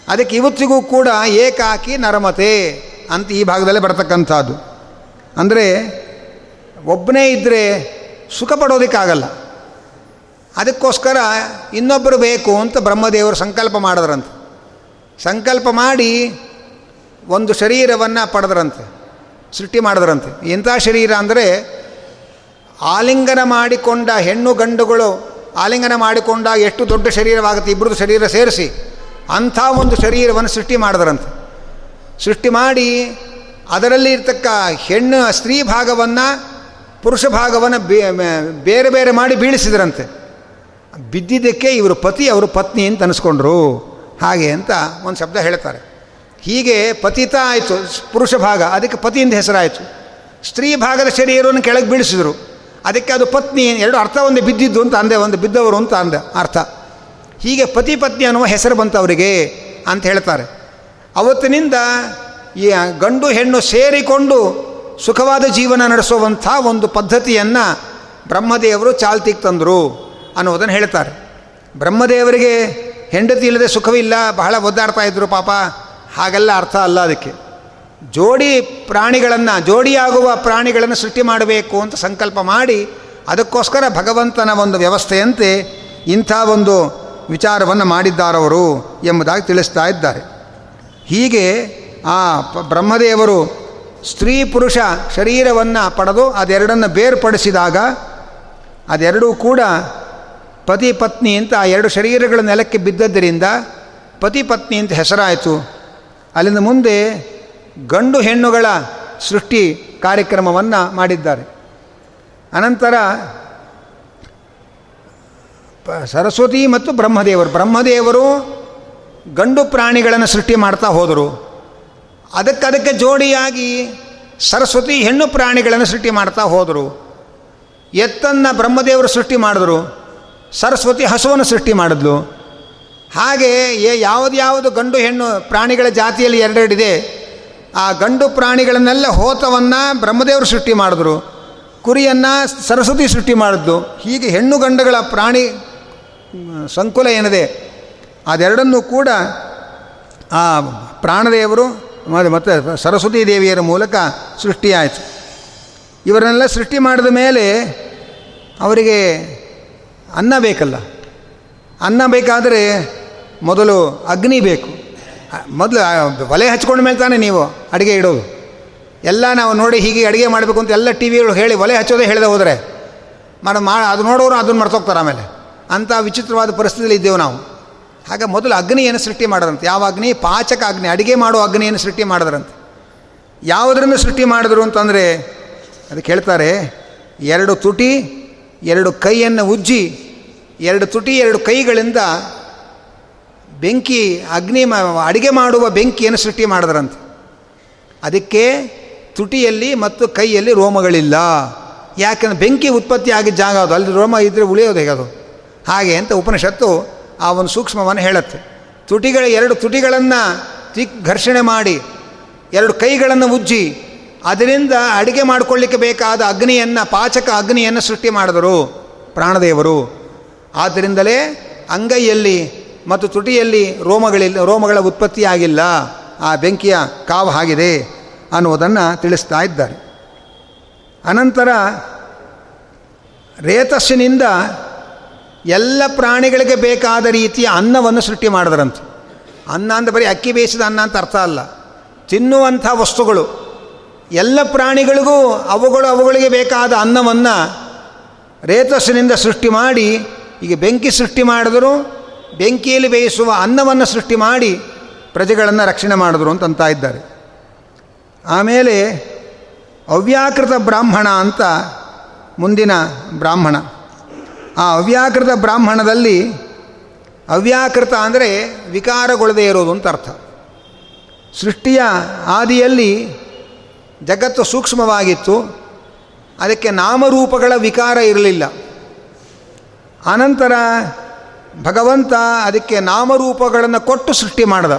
Speaker 1: ಅದಕ್ಕೆ ಇವತ್ತಿಗೂ ಕೂಡ ಏಕಾಕಿ ನರಮತೆ ಅಂತ ಈ ಭಾಗದಲ್ಲೇ ಬರ್ತಕ್ಕಂಥದ್ದು. ಅಂದರೆ ಒಬ್ಬನೇ ಇದ್ದರೆ ಸುಖ ಪಡೋದಕ್ಕಾಗಲ್ಲ. ಅದಕ್ಕೋಸ್ಕರ ಇನ್ನೊಬ್ಬರು ಬೇಕು ಅಂತ ಬ್ರಹ್ಮದೇವರು ಸಂಕಲ್ಪ ಮಾಡಿದ್ರಂತೆ. ಸಂಕಲ್ಪ ಮಾಡಿ ಒಂದು ಶರೀರವನ್ನು ಪಡೆದ್ರಂತೆ. ಸೃಷ್ಟಿ ಮಾಡಿದ್ರಂತೆ. ಎಂಥ ಶರೀರ ಅಂದರೆ ಆಲಿಂಗನ ಮಾಡಿಕೊಂಡ ಹೆಣ್ಣು ಗಂಡುಗಳು ಆಲಿಂಗನ ಮಾಡಿಕೊಂಡಾಗ ಎಷ್ಟು ದೊಡ್ಡ ಶರೀರವಾಗುತ್ತೆ ಇಬ್ಬರದ್ದು ಶರೀರ ಸೇರಿಸಿ ಅಂಥ ಒಂದು ಶರೀರವನ್ನು ಸೃಷ್ಟಿ ಮಾಡಿದ್ರಂತೆ. ಸೃಷ್ಟಿ ಮಾಡಿ ಅದರಲ್ಲಿ ಇರ್ತಕ್ಕ ಹೆಣ್ಣು ಸ್ತ್ರೀ ಭಾಗವನ್ನು ಪುರುಷ ಭಾಗವನ್ನು ಬೇರೆ ಬೇರೆ ಮಾಡಿ ಬೀಳಿಸಿದ್ರಂತೆ. ಬಿದ್ದಿದ್ದಕ್ಕೆ ಇವರು ಪತಿ, ಅವರು ಪತ್ನಿ ಅಂತ ಅನಿಸ್ಕೊಂಡ್ರು. ಹಾಗೆ ಅಂತ ಒಂದು ಶಬ್ದ ಹೇಳ್ತಾರೆ. ಹೀಗೆ ಪತಿತ ಆಯಿತು, ಪುರುಷ ಭಾಗ, ಅದಕ್ಕೆ ಪತಿಯಿಂದ ಹೆಸರಾಯಿತು. ಸ್ತ್ರೀ ಭಾಗದ ಶರೀರವನ್ನು ಕೆಳಗೆ ಬೀಳಿಸಿದರು. ಅದಕ್ಕೆ ಅದು ಪತ್ನಿ, ಎರಡು ಅರ್ಥ ಒಂದು ಬಿದ್ದಿದ್ದು ಅಂತ ಅಂದೆ, ಒಂದು ಬಿದ್ದವರು ಅಂತ ಅಂದೆ, ಅರ್ಥ. ಹೀಗೆ ಪತಿ ಪತ್ನಿ ಅನ್ನುವ ಹೆಸರು ಬಂತು ಅವರಿಗೆ ಅಂತ ಹೇಳ್ತಾರೆ. ಅವತ್ತಿನಿಂದ ಈ ಗಂಡು ಹೆಣ್ಣು ಸೇರಿಕೊಂಡು ಸುಖವಾದ ಜೀವನ ನಡೆಸುವಂಥ ಒಂದು ಪದ್ಧತಿಯನ್ನು ಬ್ರಹ್ಮದೇವರು ಚಾಲ್ತಿಗೆ ತಂದರು ಅನ್ನೋದನ್ನು ಹೇಳ್ತಾರೆ. ಬ್ರಹ್ಮದೇವರಿಗೆ ಹೆಂಡತಿ ಇಲ್ಲದೆ ಸುಖವಿಲ್ಲ, ಬಹಳ ಒದ್ದಾಡ್ತಾ ಇದ್ದರು ಪಾಪ. ಹಾಗೆಲ್ಲ ಅರ್ಥ ಅಲ್ಲ ಅದಕ್ಕೆ. ಜೋಡಿ ಪ್ರಾಣಿಗಳನ್ನು, ಜೋಡಿಯಾಗುವ ಪ್ರಾಣಿಗಳನ್ನು ಸೃಷ್ಟಿ ಮಾಡಬೇಕು ಅಂತ ಸಂಕಲ್ಪ ಮಾಡಿ ಅದಕ್ಕೋಸ್ಕರ ಭಗವಂತನ ಒಂದು ವ್ಯವಸ್ಥೆಯಂತೆ ಇಂಥ ಒಂದು ವಿಚಾರವನ್ನು ಮಾಡಿದ್ದಾರವರು ಎಂಬುದಾಗಿ ತಿಳಿಸ್ತಾ ಇದ್ದಾರೆ. ಹೀಗೆ ಆ ಬ್ರಹ್ಮದೇವರು ಸ್ತ್ರೀ ಪುರುಷ ಶರೀರವನ್ನು ಪಡೆದು ಅದೆರಡನ್ನು ಬೇರ್ಪಡಿಸಿದಾಗ ಅದೆರಡೂ ಕೂಡ ಪತಿ ಪತ್ನಿ ಅಂತ ಆ ಎರಡು ಶರೀರಗಳ ನೆಲಕ್ಕೆ ಬಿದ್ದದ್ದರಿಂದ ಪತಿ ಪತ್ನಿ ಅಂತ ಹೆಸರಾಯಿತು. ಅಲ್ಲಿಂದ ಮುಂದೆ ಗಂಡು ಹೆಣ್ಣುಗಳ ಸೃಷ್ಟಿ ಕಾರ್ಯಕ್ರಮವನ್ನು ಮಾಡಿದ್ದಾರೆ. ಅನಂತರ ಸರಸ್ವತಿ ಮತ್ತು ಬ್ರಹ್ಮದೇವರು ಬ್ರಹ್ಮದೇವರು ಗಂಡು ಪ್ರಾಣಿಗಳನ್ನು ಸೃಷ್ಟಿ ಮಾಡ್ತಾ ಹೋದರು. ಅದಕ್ಕದಕ್ಕೆ ಜೋಡಿಯಾಗಿ ಸರಸ್ವತಿ ಹೆಣ್ಣು ಪ್ರಾಣಿಗಳನ್ನು ಸೃಷ್ಟಿ ಮಾಡ್ತಾ ಹೋದರು. ಎತ್ತನ್ನು ಬ್ರಹ್ಮದೇವರು ಸೃಷ್ಟಿ ಮಾಡಿದ್ರು, ಸರಸ್ವತಿ ಹಸುವನ್ನು ಸೃಷ್ಟಿ ಮಾಡಿದ್ಲು. ಹಾಗೆ ಯಾವುದು ಯಾವುದು ಗಂಡು ಹೆಣ್ಣು ಪ್ರಾಣಿಗಳ ಜಾತಿಯಲ್ಲಿ ಎರಡೆರಡಿದೆ, ಆ ಗಂಡು ಪ್ರಾಣಿಗಳನ್ನೆಲ್ಲ ಹೋತವನ್ನು ಬ್ರಹ್ಮದೇವರು ಸೃಷ್ಟಿ ಮಾಡಿದ್ರು, ಕುರಿಯನ್ನು ಸರಸ್ವತಿ ಸೃಷ್ಟಿ ಮಾಡಿದ್ದು, ಹೀಗೆ ಹೆಣ್ಣು ಗಂಡುಗಳ ಪ್ರಾಣಿ ಸಂಕುಲ ಏನಿದೆ, ಅದೆರಡನ್ನೂ ಕೂಡ ಆ ಪ್ರಾಣದೇವರು ಮತ್ತು ಸರಸ್ವತಿ ದೇವಿಯರ ಮೂಲಕ ಸೃಷ್ಟಿಯಾಯಿತು ಇವರನ್ನೆಲ್ಲ ಸೃಷ್ಟಿ ಮಾಡಿದ ಮೇಲೆ ಅವರಿಗೆ ಅನ್ನ ಬೇಕಲ್ಲ. ಅನ್ನ ಬೇಕಾದರೆ ಮೊದಲು ಅಗ್ನಿ ಬೇಕು. ಮೊದಲು ಒಲೆ ಹಚ್ಕೊಂಡ ಮೇಲೆ ತಾನೇ ನೀವು ಅಡುಗೆ ಇಡೋದು. ಎಲ್ಲ ನಾವು ನೋಡಿ ಹೀಗೆ ಅಡುಗೆ ಮಾಡಬೇಕು ಅಂತ ಎಲ್ಲ ಟಿ ವಿಗಳು ಹೇಳಿ ಒಲೆ ಹಚ್ಚೋದೇ ಹೇಳಿದೆ ಹೋದರೆ. ಮಾಡ, ಮಾ, ಅದು ನೋಡೋರು ಅದನ್ನು ಮರ್ತೋಗ್ತಾರೆ ಆಮೇಲೆ. ಅಂಥ ವಿಚಿತ್ರವಾದ ಪರಿಸ್ಥಿತಿಯಲ್ಲಿ ಇದ್ದೇವೆ ನಾವು. ಹಾಗೆ ಮೊದಲು ಅಗ್ನಿಯನ್ನು ಸೃಷ್ಟಿ ಮಾಡಿದ್ರಂತೆ ಯಾವ ಅಗ್ನಿ? ಪಾಚಕ ಅಗ್ನಿ. ಅಡುಗೆ ಮಾಡೋ ಅಗ್ನಿಯನ್ನು ಸೃಷ್ಟಿ ಮಾಡಿದ್ರಂತೆ ಯಾವುದರಿಂದ ಸೃಷ್ಟಿ ಮಾಡಿದ್ರು ಅಂತಂದರೆ ಅದಕ್ಕೆ ಹೇಳ್ತಾರೆ ಎರಡು ತುಟಿ, ಎರಡು ಕೈಯನ್ನು ಉಜ್ಜಿ, ಎರಡು ತುಟಿ, ಎರಡು ಕೈಗಳಿಂದ ಬೆಂಕಿ, ಅಗ್ನಿ ಅಡುಗೆ ಮಾಡುವ ಬೆಂಕಿಯನ್ನು ಸೃಷ್ಟಿ ಮಾಡಿದ್ರಂತೆ? ಅದಕ್ಕೆ ತುಟಿಯಲ್ಲಿ ಮತ್ತು ಕೈಯಲ್ಲಿ ರೋಮಗಳಿಲ್ಲ. ಯಾಕಂದ್ರೆ ಬೆಂಕಿ ಉತ್ಪತ್ತಿ ಆಗಿದ್ದ ಜಾಗ ಅದು. ಅಲ್ಲಿ ರೋಮ ಇದ್ದರೆ ಉಳಿಯೋದು ಹೇಗೆ ಅದು ಹಾಗೆ ಅಂತ ಉಪನಿಷತ್ತು ಆ ಒಂದು ಸೂಕ್ಷ್ಮವನ್ನು ಹೇಳುತ್ತೆ. ತುಟಿಗಳ, ಎರಡು ತುಟಿಗಳನ್ನು ತಿಕ್, ಘರ್ಷಣೆ ಮಾಡಿ, ಎರಡು ಕೈಗಳನ್ನು ಉಜ್ಜಿ, ಅದರಿಂದ ಅಡುಗೆ ಮಾಡಿಕೊಳ್ಳಿಕ್ಕೆ ಬೇಕಾದ ಅಗ್ನಿಯನ್ನು, ಪಾಚಕ ಅಗ್ನಿಯನ್ನು ಸೃಷ್ಟಿ ಮಾಡಿದರು ಪ್ರಾಣದೇವರು. ಆದ್ದರಿಂದಲೇ ಅಂಗೈಯಲ್ಲಿ ಮತ್ತು ತುಟಿಯಲ್ಲಿ ರೋಮಗಳಿಲ್ಲ ರೋಮಗಳ ಉತ್ಪತ್ತಿಯಾಗಿಲ್ಲ. ಆ ಬೆಂಕಿಯ ಕಾವು ಆಗಿದೆ ಅನ್ನುವುದನ್ನು ತಿಳಿಸ್ತಾ ಇದ್ದಾರೆ. ಅನಂತರ ರೇತಸ್ಸಿನಿಂದ ಎಲ್ಲ ಪ್ರಾಣಿಗಳಿಗೆ ಬೇಕಾದ ರೀತಿಯ ಅನ್ನವನ್ನು ಸೃಷ್ಟಿ ಮಾಡಿದ್ರಂತೆ. ಅನ್ನ ಅಂತ ಬರೀ ಅಕ್ಕಿ ಬೇಯಿಸಿದ ಅನ್ನ ಅಂತ ಅರ್ಥ ಅಲ್ಲ. ತಿನ್ನುವಂಥ ವಸ್ತುಗಳು, ಎಲ್ಲ ಪ್ರಾಣಿಗಳಿಗೂ ಅವುಗಳು ಅವುಗಳಿಗೆ ಬೇಕಾದ ಅನ್ನವನ್ನು ರೇತಸ್ಸಿನಿಂದ ಸೃಷ್ಟಿ ಮಾಡಿ ಈಗ ಬೆಂಕಿ ಸೃಷ್ಟಿ ಮಾಡಿದ್ರು ಬೆಂಕಿಯಲ್ಲಿ ಬೇಯಿಸುವ ಅನ್ನವನ್ನು ಸೃಷ್ಟಿ ಮಾಡಿ ಪ್ರಜೆಗಳನ್ನು ರಕ್ಷಣೆ ಮಾಡಿದ್ರು ಅಂತ ಇದ್ದಾರೆ. ಆಮೇಲೆ ಅವ್ಯಾಕೃತ ಬ್ರಾಹ್ಮಣ ಅಂತ ಮುಂದಿನ ಬ್ರಾಹ್ಮಣ. ಆ ಅವ್ಯಾಕೃತ ಬ್ರಾಹ್ಮಣದಲ್ಲಿ ಅವ್ಯಾಕೃತ ಅಂದರೆ ವಿಕಾರಗೊಳ್ಳದೇ ಇರೋದು ಅಂತ ಅರ್ಥ. ಸೃಷ್ಟಿಯ ಆದಿಯಲ್ಲಿ ಜಗತ್ತು ಸೂಕ್ಷ್ಮವಾಗಿತ್ತು. ಅದಕ್ಕೆ ನಾಮರೂಪಗಳ ವಿಕಾರ ಇರಲಿಲ್ಲ. ಆನಂತರ ಭಗವಂತ ಅದಕ್ಕೆ ನಾಮರೂಪಗಳನ್ನು ಕೊಟ್ಟು ಸೃಷ್ಟಿ ಮಾಡ್ದ.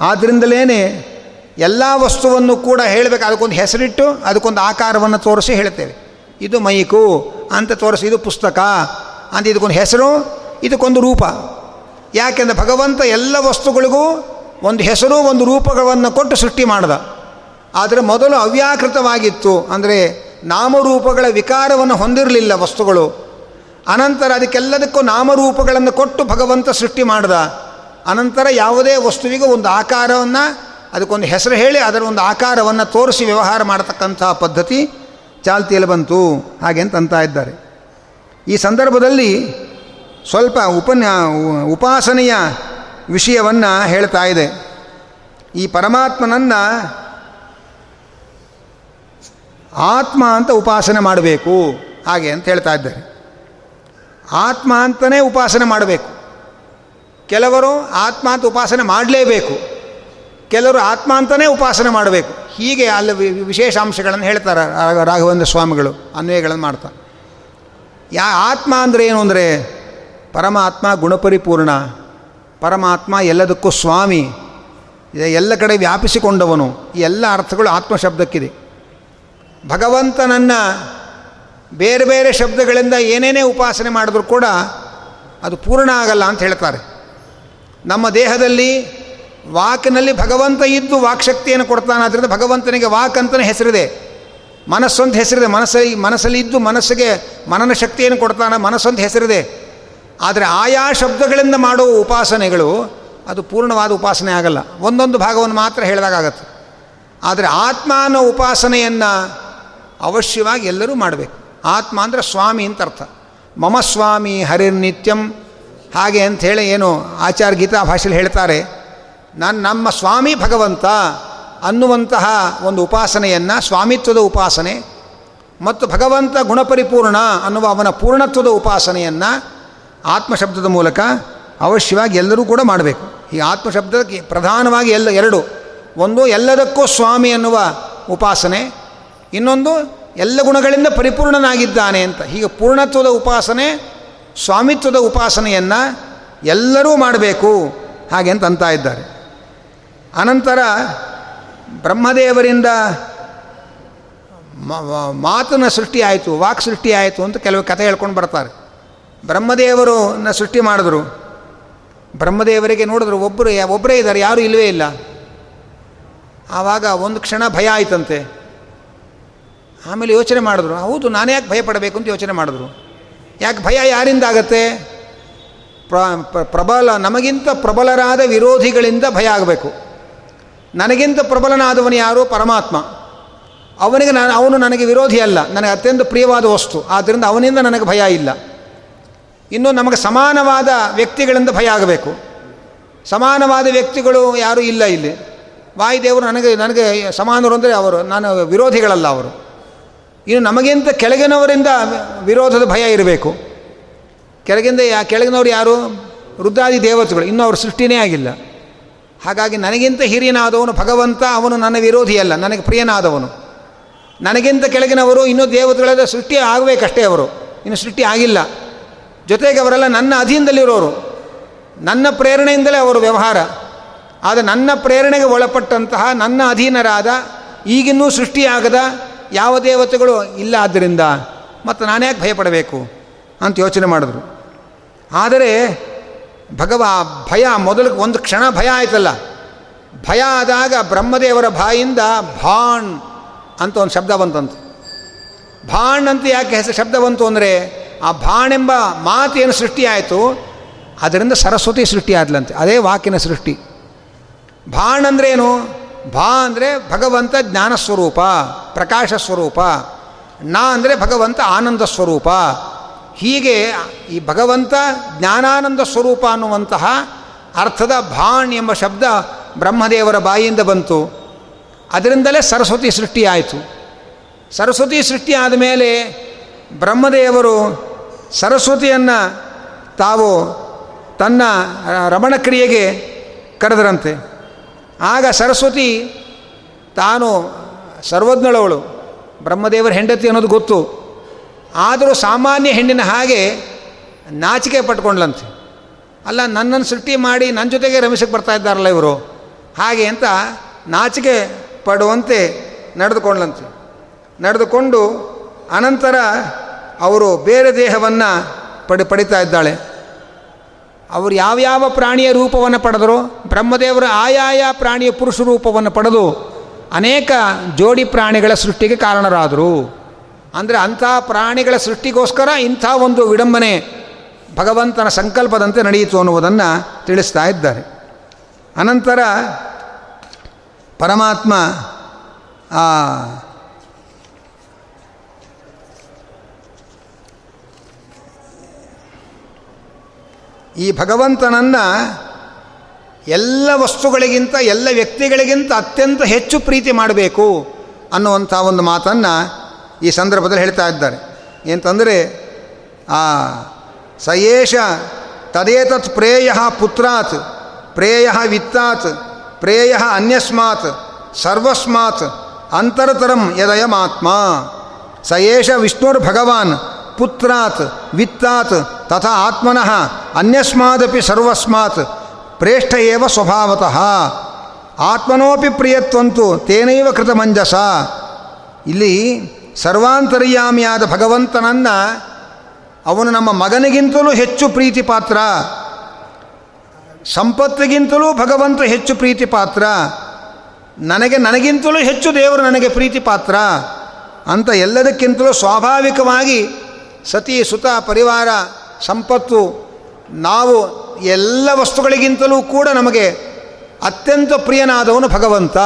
Speaker 1: ಆದ್ದರಿಂದಲೇ ಎಲ್ಲ ವಸ್ತುವನ್ನು ಕೂಡ ಹೇಳಬೇಕು. ಅದಕ್ಕೊಂದು ಹೆಸರಿಟ್ಟು ಅದಕ್ಕೊಂದು ಆಕಾರವನ್ನು ತೋರಿಸಿ ಹೇಳ್ತೇವೆ. ಇದು ಮೈಕು, ಅಂತ ತೋರಿಸಿ ಇದು ಪುಸ್ತಕ, ಅಂತ ಇದಕ್ಕೊಂದು ಹೆಸರು, ಇದಕ್ಕೊಂದು ರೂಪ. ಯಾಕೆಂದರೆ ಭಗವಂತ ಎಲ್ಲ ವಸ್ತುಗಳಿಗೂ ಒಂದು ಹೆಸರು, ಒಂದು ರೂಪಗಳನ್ನು ಕೊಟ್ಟು ಸೃಷ್ಟಿ ಮಾಡ್ದ. ಆದರೆ ಮೊದಲು ಅವ್ಯಾಕೃತವಾಗಿತ್ತು. ಅಂದರೆ ನಾಮರೂಪಗಳ ವಿಕಾರವನ್ನು ಹೊಂದಿರಲಿಲ್ಲ ವಸ್ತುಗಳು. ಅನಂತರ ಅದಕ್ಕೆಲ್ಲದಕ್ಕೂ ನಾಮರೂಪಗಳನ್ನು ಕೊಟ್ಟು ಭಗವಂತ ಸೃಷ್ಟಿ ಮಾಡಿದ. ಅನಂತರ ಯಾವುದೇ ವಸ್ತುವಿಗೂ ಒಂದು ಆಕಾರವನ್ನು, ಅದಕ್ಕೊಂದು ಹೆಸರು ಹೇಳಿ ಅದರ ಒಂದು ಆಕಾರವನ್ನು ತೋರಿಸಿ ವ್ಯವಹಾರ ಮಾಡತಕ್ಕಂಥ ಪದ್ಧತಿ ಚಾಲ್ತಿಯಲ್ಲಿ ಬಂತು. ಹಾಗೆ ಅಂತ ಇದ್ದಾರೆ. ಈ ಸಂದರ್ಭದಲ್ಲಿ ಸ್ವಲ್ಪ ಉಪನ್ಯ, ಉಪಾಸನೆಯ ವಿಷಯವನ್ನು ಹೇಳ್ತಾ ಇದೆ. ಈ ಪರಮಾತ್ಮನನ್ನು ಆತ್ಮ ಅಂತ ಉಪಾಸನೆ ಮಾಡಬೇಕು. ಹಾಗೆ ಅಂತ ಹೇಳ್ತಾ ಇದ್ದಾರೆ. ಆತ್ಮ ಅಂತಲೇ ಉಪಾಸನೆ ಮಾಡಬೇಕು. ಕೆಲವರು ಆತ್ಮ ಅಂತ ಉಪಾಸನೆ ಮಾಡಲೇಬೇಕು. ಕೆಲವರು ಆತ್ಮ ಅಂತಲೇ ಉಪಾಸನೆ ಮಾಡಬೇಕು. ಹೀಗೆ ಅಲ್ಲಿ ವಿಶೇಷಾಂಶಗಳನ್ನು ಹೇಳ್ತಾರೆ ರಾಘವೇಂದ್ರ ಸ್ವಾಮಿಗಳು, ಅನ್ವಯಗಳನ್ನು ಮಾಡ್ತಾ ಯಾ, ಆತ್ಮ ಅಂದರೆ ಏನು ಅಂದರೆ ಪರಮಾತ್ಮ ಗುಣಪರಿಪೂರ್ಣ, ಪರಮಾತ್ಮ ಎಲ್ಲದಕ್ಕೂ ಸ್ವಾಮಿ ಎಲ್ಲ ಕಡೆ ವ್ಯಾಪಿಸಿಕೊಂಡವನು. ಈ ಎಲ್ಲ ಅರ್ಥಗಳು ಆತ್ಮ ಶಬ್ದಕ್ಕಿದೆ ಭಗವಂತನನ್ನು ಬೇರೆ ಬೇರೆ ಶಬ್ದಗಳಿಂದ ಏನೇನೇ ಉಪಾಸನೆ ಮಾಡಿದ್ರೂ ಕೂಡ ಅದು ಪೂರ್ಣ ಆಗಲ್ಲ ಅಂತ ಹೇಳ್ತಾರೆ. ನಮ್ಮ ದೇಹದಲ್ಲಿ ವಾಕ್ನಲ್ಲಿ ಭಗವಂತ ಇದ್ದು ವಾಕ್ಶಕ್ತಿಯನ್ನು ಕೊಡ್ತಾನೆ ಆದ್ದರಿಂದ ಭಗವಂತನಿಗೆ ವಾಕ್ ಅಂತಲೇ ಹೆಸರಿದೆ. ಮನಸ್ಸೊಂದು ಹೆಸರಿದೆ, ಮನಸ್ಸಲ್ಲಿ ಮನಸ್ಸಲ್ಲಿ ಇದ್ದು ಮನಸ್ಸಿಗೆ ಮನನ ಶಕ್ತಿಯನ್ನು ಕೊಡ್ತಾನೆ, ಮನಸ್ಸೊಂದು ಹೆಸರಿದೆ. ಆದರೆ ಆಯಾ ಶಬ್ದಗಳಿಂದ ಮಾಡುವ ಉಪಾಸನೆಗಳು ಅದು ಪೂರ್ಣವಾದ ಉಪಾಸನೆ ಆಗಲ್ಲ. ಒಂದೊಂದು ಭಾಗವನ್ನು ಮಾತ್ರ ಹೇಳಿದಾಗತ್ತೆ ಆದರೆ ಆತ್ಮ ಅನ್ನೋ ಉಪಾಸನೆಯನ್ನು ಅವಶ್ಯವಾಗಿ ಎಲ್ಲರೂ ಮಾಡಬೇಕು. ಆತ್ಮ ಅಂದರೆ ಸ್ವಾಮಿ ಅಂತ ಅರ್ಥ. ಮಮ ಸ್ವಾಮಿ ಹರಿರ್ನಿತ್ಯಂ. ಹಾಗೆ ಅಂಥೇಳಿ ಏನು ಆಚಾರ ಗೀತಾ ಭಾಷೆಯಲ್ಲಿ ಹೇಳ್ತಾರೆ. ನಾನು ನಮ್ಮ ಸ್ವಾಮಿ ಭಗವಂತ ಅನ್ನುವಂತಹ ಒಂದು ಉಪಾಸನೆಯನ್ನು ಸ್ವಾಮಿತ್ವದ ಉಪಾಸನೆ ಮತ್ತು ಭಗವಂತ ಗುಣಪರಿಪೂರ್ಣ ಅನ್ನುವ ಅವನ ಪೂರ್ಣತ್ವದ ಉಪಾಸನೆಯನ್ನು ಆತ್ಮಶಬ್ದದ ಮೂಲಕ ಅವಶ್ಯವಾಗಿ ಎಲ್ಲರೂ ಕೂಡ ಮಾಡಬೇಕು. ಈ ಆತ್ಮಶಬ್ದಕ್ಕೆ ಪ್ರಧಾನವಾಗಿ ಎಲ್ಲ ಎರಡು. ಒಂದು ಎಲ್ಲದಕ್ಕೂ ಸ್ವಾಮಿ ಅನ್ನುವ ಉಪಾಸನೆ. ಇನ್ನೊಂದು ಎಲ್ಲ ಗುಣಗಳಿಂದ ಪರಿಪೂರ್ಣನಾಗಿದ್ದಾನೆ ಅಂತ. ಹೀಗೆ ಪೂರ್ಣತ್ವದ ಉಪಾಸನೆ, ಸ್ವಾಮಿತ್ವದ ಉಪಾಸನೆಯನ್ನು ಎಲ್ಲರೂ ಮಾಡಬೇಕು ಹಾಗೆ ಅಂತ ಅಂತ ಇದ್ದಾರೆ. ಅನಂತರ ಬ್ರಹ್ಮದೇವರಿಂದ ಮಾತನ ಸೃಷ್ಟಿ ಆಯಿತು, ವಾಕ್ ಸೃಷ್ಟಿ ಆಯಿತು ಅಂತ ಕೆಲವು ಕಥೆ ಹೇಳ್ಕೊಂಡು ಬರ್ತಾರೆ. ಬ್ರಹ್ಮದೇವರು ಸೃಷ್ಟಿ ಮಾಡಿದ್ರು. ಬ್ರಹ್ಮದೇವರಿಗೆ ನೋಡಿದ್ರು ಒಬ್ಬರು ಒಬ್ಬರೇ ಇದ್ದಾರೆ, ಯಾರೂ ಇಲ್ಲವೇ ಇಲ್ಲ. ಆವಾಗ ಒಂದು ಕ್ಷಣ ಭಯ ಆಯ್ತಂತೆ. ಆಮೇಲೆ ಯೋಚನೆ ಮಾಡಿದ್ರು, ಹೌದು, ನಾನು ಯಾಕೆ ಭಯ ಪಡಬೇಕು ಅಂತ ಯೋಚನೆ ಮಾಡಿದ್ರು. ಯಾಕೆ ಭಯ ಯಾರಿಂದ ಆಗತ್ತೆ? ಪ್ರ, ಪ್ರಬಲ, ನಮಗಿಂತ ಪ್ರಬಲರಾದ ವಿರೋಧಿಗಳಿಂದ ಭಯ ಆಗಬೇಕು. ನನಗಿಂತ ಪ್ರಬಲನಾದವನು ಯಾರು ಪರಮಾತ್ಮ. ಅವನಿಗೆ ನಾನು, ಅವನು ನನಗೆ ವಿರೋಧಿ ಅಲ್ಲ, ನನಗೆ ಅತ್ಯಂತ ಪ್ರಿಯವಾದ ವಸ್ತು, ಆದ್ದರಿಂದ ಅವನಿಂದ ನನಗೆ ಭಯ ಇಲ್ಲ. ಇನ್ನು ನಮಗೆ ಸಮಾನವಾದ ವ್ಯಕ್ತಿಗಳಿಂದ ಭಯ ಆಗಬೇಕು. ಸಮಾನವಾದ ವ್ಯಕ್ತಿಗಳು ಯಾರೂ ಇಲ್ಲ ಇಲ್ಲಿ. ವಾಯುದೇವರು ನನಗೆ ನನಗೆ ಸಮಾನರು ಅಂದರೆ ಅವರು, ನಾನು ವಿರೋಧಿಗಳಲ್ಲ ಅವರು. ಇನ್ನು ನಮಗಿಂತ ಕೆಳಗಿನವರಿಂದ ವಿರೋಧದ ಭಯ ಇರಬೇಕು. ಕೆಳಗಿಂದ ಯಾ, ಕೆಳಗಿನವರು ಯಾರು? ರುದ್ರಾದಿ ದೇವತೆಗಳು. ಇನ್ನೂ ಅವ್ರ ಸೃಷ್ಟಿನೇ ಆಗಿಲ್ಲ. ಹಾಗಾಗಿ ನನಗಿಂತ ಹಿರಿಯನಾದವನು ಭಗವಂತ, ಅವನು ನನ್ನ ವಿರೋಧಿಯಲ್ಲ, ನನಗೆ ಪ್ರಿಯನಾದವನು. ನನಗಿಂತ ಕೆಳಗಿನವರು ಇನ್ನೂ ದೇವತೆಗಳ ಸೃಷ್ಟಿ ಆಗಬೇಕಷ್ಟೇ ಅವರು. ಇನ್ನು ಸೃಷ್ಟಿ ಆಗಿಲ್ಲ. ಜೊತೆಗೆ ಅವರೆಲ್ಲ ನನ್ನ ಅಧೀನದಲ್ಲಿರೋರು. ನನ್ನ ಪ್ರೇರಣೆಯಿಂದಲೇ ಅವರು ವ್ಯವಹಾರ. ಆದರೆ ನನ್ನ ಪ್ರೇರಣೆಗೆ ಒಳಪಟ್ಟಂತಹ ನನ್ನ ಅಧೀನರಾದ ಈಗಿನ್ನೂ ಸೃಷ್ಟಿಯಾಗದ ಯಾವ ದೇವತೆಗಳು ಇಲ್ಲ ಆದ್ದರಿಂದ ಮತ್ತು ನಾನ್ಯಾಕೆ ಭಯಪಡಬೇಕು ಅಂತ ಯೋಚನೆ ಮಾಡಿದ್ರು. ಆದರೆ ಭಗವ, ಭಯ ಮೊದಲು ಒಂದು ಕ್ಷಣ ಭಯ ಆಯ್ತಲ್ಲ. ಭಯ ಆದಾಗ ಬ್ರಹ್ಮದೇವರ ಬಾಯಿಂದ ಭಾಣ್ ಅಂತ ಒಂದು ಶಬ್ದ ಬಂತಂತೆ. ಭಾಣ್ ಅಂತ ಯಾಕೆ ಹೆಸರು ಶಬ್ದ ಬಂತು ಅಂದರೆ, ಆ ಭಾಣ್ ಎಂಬ ಮಾತೇನು ಸೃಷ್ಟಿಯಾಯಿತು ಅದರಿಂದ ಸರಸ್ವತಿ ಸೃಷ್ಟಿ ಆದ್ಲಂತೆ, ಅದೇ ವಾಕಿನ ಸೃಷ್ಟಿ. ಭಾಣ್ ಅಂದ್ರೇನು ಭಾ ಅಂದರೆ ಭಗವಂತ ಜ್ಞಾನ ಸ್ವರೂಪ, ಪ್ರಕಾಶ ಸ್ವರೂಪ, ನಾ ಅಂದರೆ ಭಗವಂತ ಆನಂದ ಸ್ವರೂಪ. ಹೀಗೆ ಈ ಭಗವಂತ ಜ್ಞಾನಾನಂದ ಸ್ವರೂಪ ಅನ್ನುವಂತಹ ಅರ್ಥದ ಭಾಣ್ ಎಂಬ ಶಬ್ದ ಬ್ರಹ್ಮದೇವರ ಬಾಯಿಯಿಂದ ಬಂತು. ಅದರಿಂದಲೇ ಸರಸ್ವತಿ ಸೃಷ್ಟಿಯಾಯಿತು ಸರಸ್ವತಿ ಸೃಷ್ಟಿ ಆದಮೇಲೆ ಬ್ರಹ್ಮದೇವರು ಸರಸ್ವತಿಯನ್ನು ತಾವು ತನ್ನ ರಮಣ ಕ್ರಿಯೆಗೆ ಕರೆದರಂತೆ. ಆಗ ಸರಸ್ವತಿ ತಾನು ಸರ್ವಜ್ಞಳವಳು, ಬ್ರಹ್ಮದೇವರ ಹೆಂಡತಿ ಅನ್ನೋದು ಗೊತ್ತು. ಆದರೂ ಸಾಮಾನ್ಯ ಹೆಣ್ಣಿನ ಹಾಗೆ ನಾಚಿಕೆ ಪಟ್ಕೊಂಡ್ಲಂತೆ. ಅಲ್ಲ, ನನ್ನನ್ನು ಸೃಷ್ಟಿ ಮಾಡಿ ನನ್ನ ಜೊತೆಗೆ ರಮಿಸಕ್ಕೆ ಬರ್ತಾ ಇದ್ದಾರಲ್ಲ ಇವರು. ಹಾಗೆ ಅಂತ ನಾಚಿಕೆ ಪಡುವಂತೆ ನಡೆದುಕೊಂಡ್ಲಂತೆ. ನಡೆದುಕೊಂಡು ಅನಂತರ ಅವರು ಬೇರೆ ದೇಹವನ್ನು ಪಡಿ, ಪಡಿತಾ ಇದ್ದಾಳೆ. ಅವರು ಯಾವ್ಯಾವ ಪ್ರಾಣಿಯ ರೂಪವನ್ನು ಪಡೆದರು? ಬ್ರಹ್ಮದೇವರು ಆಯಾಯ ಪ್ರಾಣಿಯ ಪುರುಷ ರೂಪವನ್ನು ಪಡೆದು ಅನೇಕ ಜೋಡಿ ಪ್ರಾಣಿಗಳ ಸೃಷ್ಟಿಗೆ ಕಾರಣರಾದರು. ಅಂದರೆ ಅಂಥ ಪ್ರಾಣಿಗಳ ಸೃಷ್ಟಿಗೋಸ್ಕರ ಇಂಥ ಒಂದು ವಿಡಂಬನೆ ಭಗವಂತನ ಸಂಕಲ್ಪದಂತೆ ನಡೆಯಿತು ಅನ್ನುವುದನ್ನು ತಿಳಿಸ್ತಾ ಇದ್ದಾರೆ. ಅನಂತರ ಪರಮಾತ್ಮ ಈ ಭಗವಂತನನ್ನು ಎಲ್ಲ ವಸ್ತುಗಳಿಗಿಂತ, ಎಲ್ಲ ವ್ಯಕ್ತಿಗಳಿಗಿಂತ ಅತ್ಯಂತ ಹೆಚ್ಚು ಪ್ರೀತಿ ಮಾಡಬೇಕು ಅನ್ನುವಂಥ ಒಂದು ಮಾತನ್ನು ಈ ಸಂದರ್ಭದಲ್ಲಿ ಹೇಳ್ತಾ ಇದ್ದಾರೆ. ಏನಂತಂದರೆ ಆ, ಸಯೇಷ ತದೇತತ್ ಪ್ರೇಯ ಪುತ್ರಾತ್, ಪ್ರೇಯ ವಿತ್ತಾತ್, ಪ್ರೇಯ ಅನ್ಯಸ್ಮಾತ್, ಸರ್ವಸ್ಮಾತ್, ಅಂತರತರಂ ಯದಯಮಾತ್ಮ. ಸಯೇಷ ವಿಷ್ಣುರ್ಭಗವಾನ್ ಪುತ್ರಾತ್, ವಿತ್ತಾತ್, ತಥಾ ಆತ್ಮನಃ, ಅನ್ಯಸ್ಮಾದಪಿ ಸರ್ವಸ್ಮಾತ್, ಪ್ರೇಷ್ಠ ಸ್ವಭಾವತಃ. ಆತ್ಮನೋಪಿ ಪ್ರಿಯತ್ವಂತು ತೇನೈವ ಕೃತಮಂಜಸ ಇಲ್ಲಿ ಸರ್ವಾಂತರ್ಯಾಮಿಯಾದ ಭಗವಂತನನ್ನು ಅವನು ನಮ್ಮ ಮಗನಿಗಿಂತಲೂ ಹೆಚ್ಚು ಪ್ರೀತಿ ಪಾತ್ರ ಸಂಪತ್ತಿಗಿಂತಲೂ ಭಗವಂತ ಹೆಚ್ಚು ಪ್ರೀತಿ ಪಾತ್ರ ನನಗೆ ನನಗಿಂತಲೂ ಹೆಚ್ಚು ದೇವರು ನನಗೆ ಪ್ರೀತಿ ಪಾತ್ರ ಅಂತ ಎಲ್ಲದಕ್ಕಿಂತಲೂ ಸ್ವಾಭಾವಿಕವಾಗಿ ಸತಿ ಸುತ ಪರಿವಾರ, ಸಂಪತ್ತು, ನಾವು ಎಲ್ಲ ವಸ್ತುಗಳಿಗಿಂತಲೂ ಕೂಡ ನಮಗೆ ಅತ್ಯಂತ ಪ್ರಿಯನಾದವನು ಭಗವಂತ.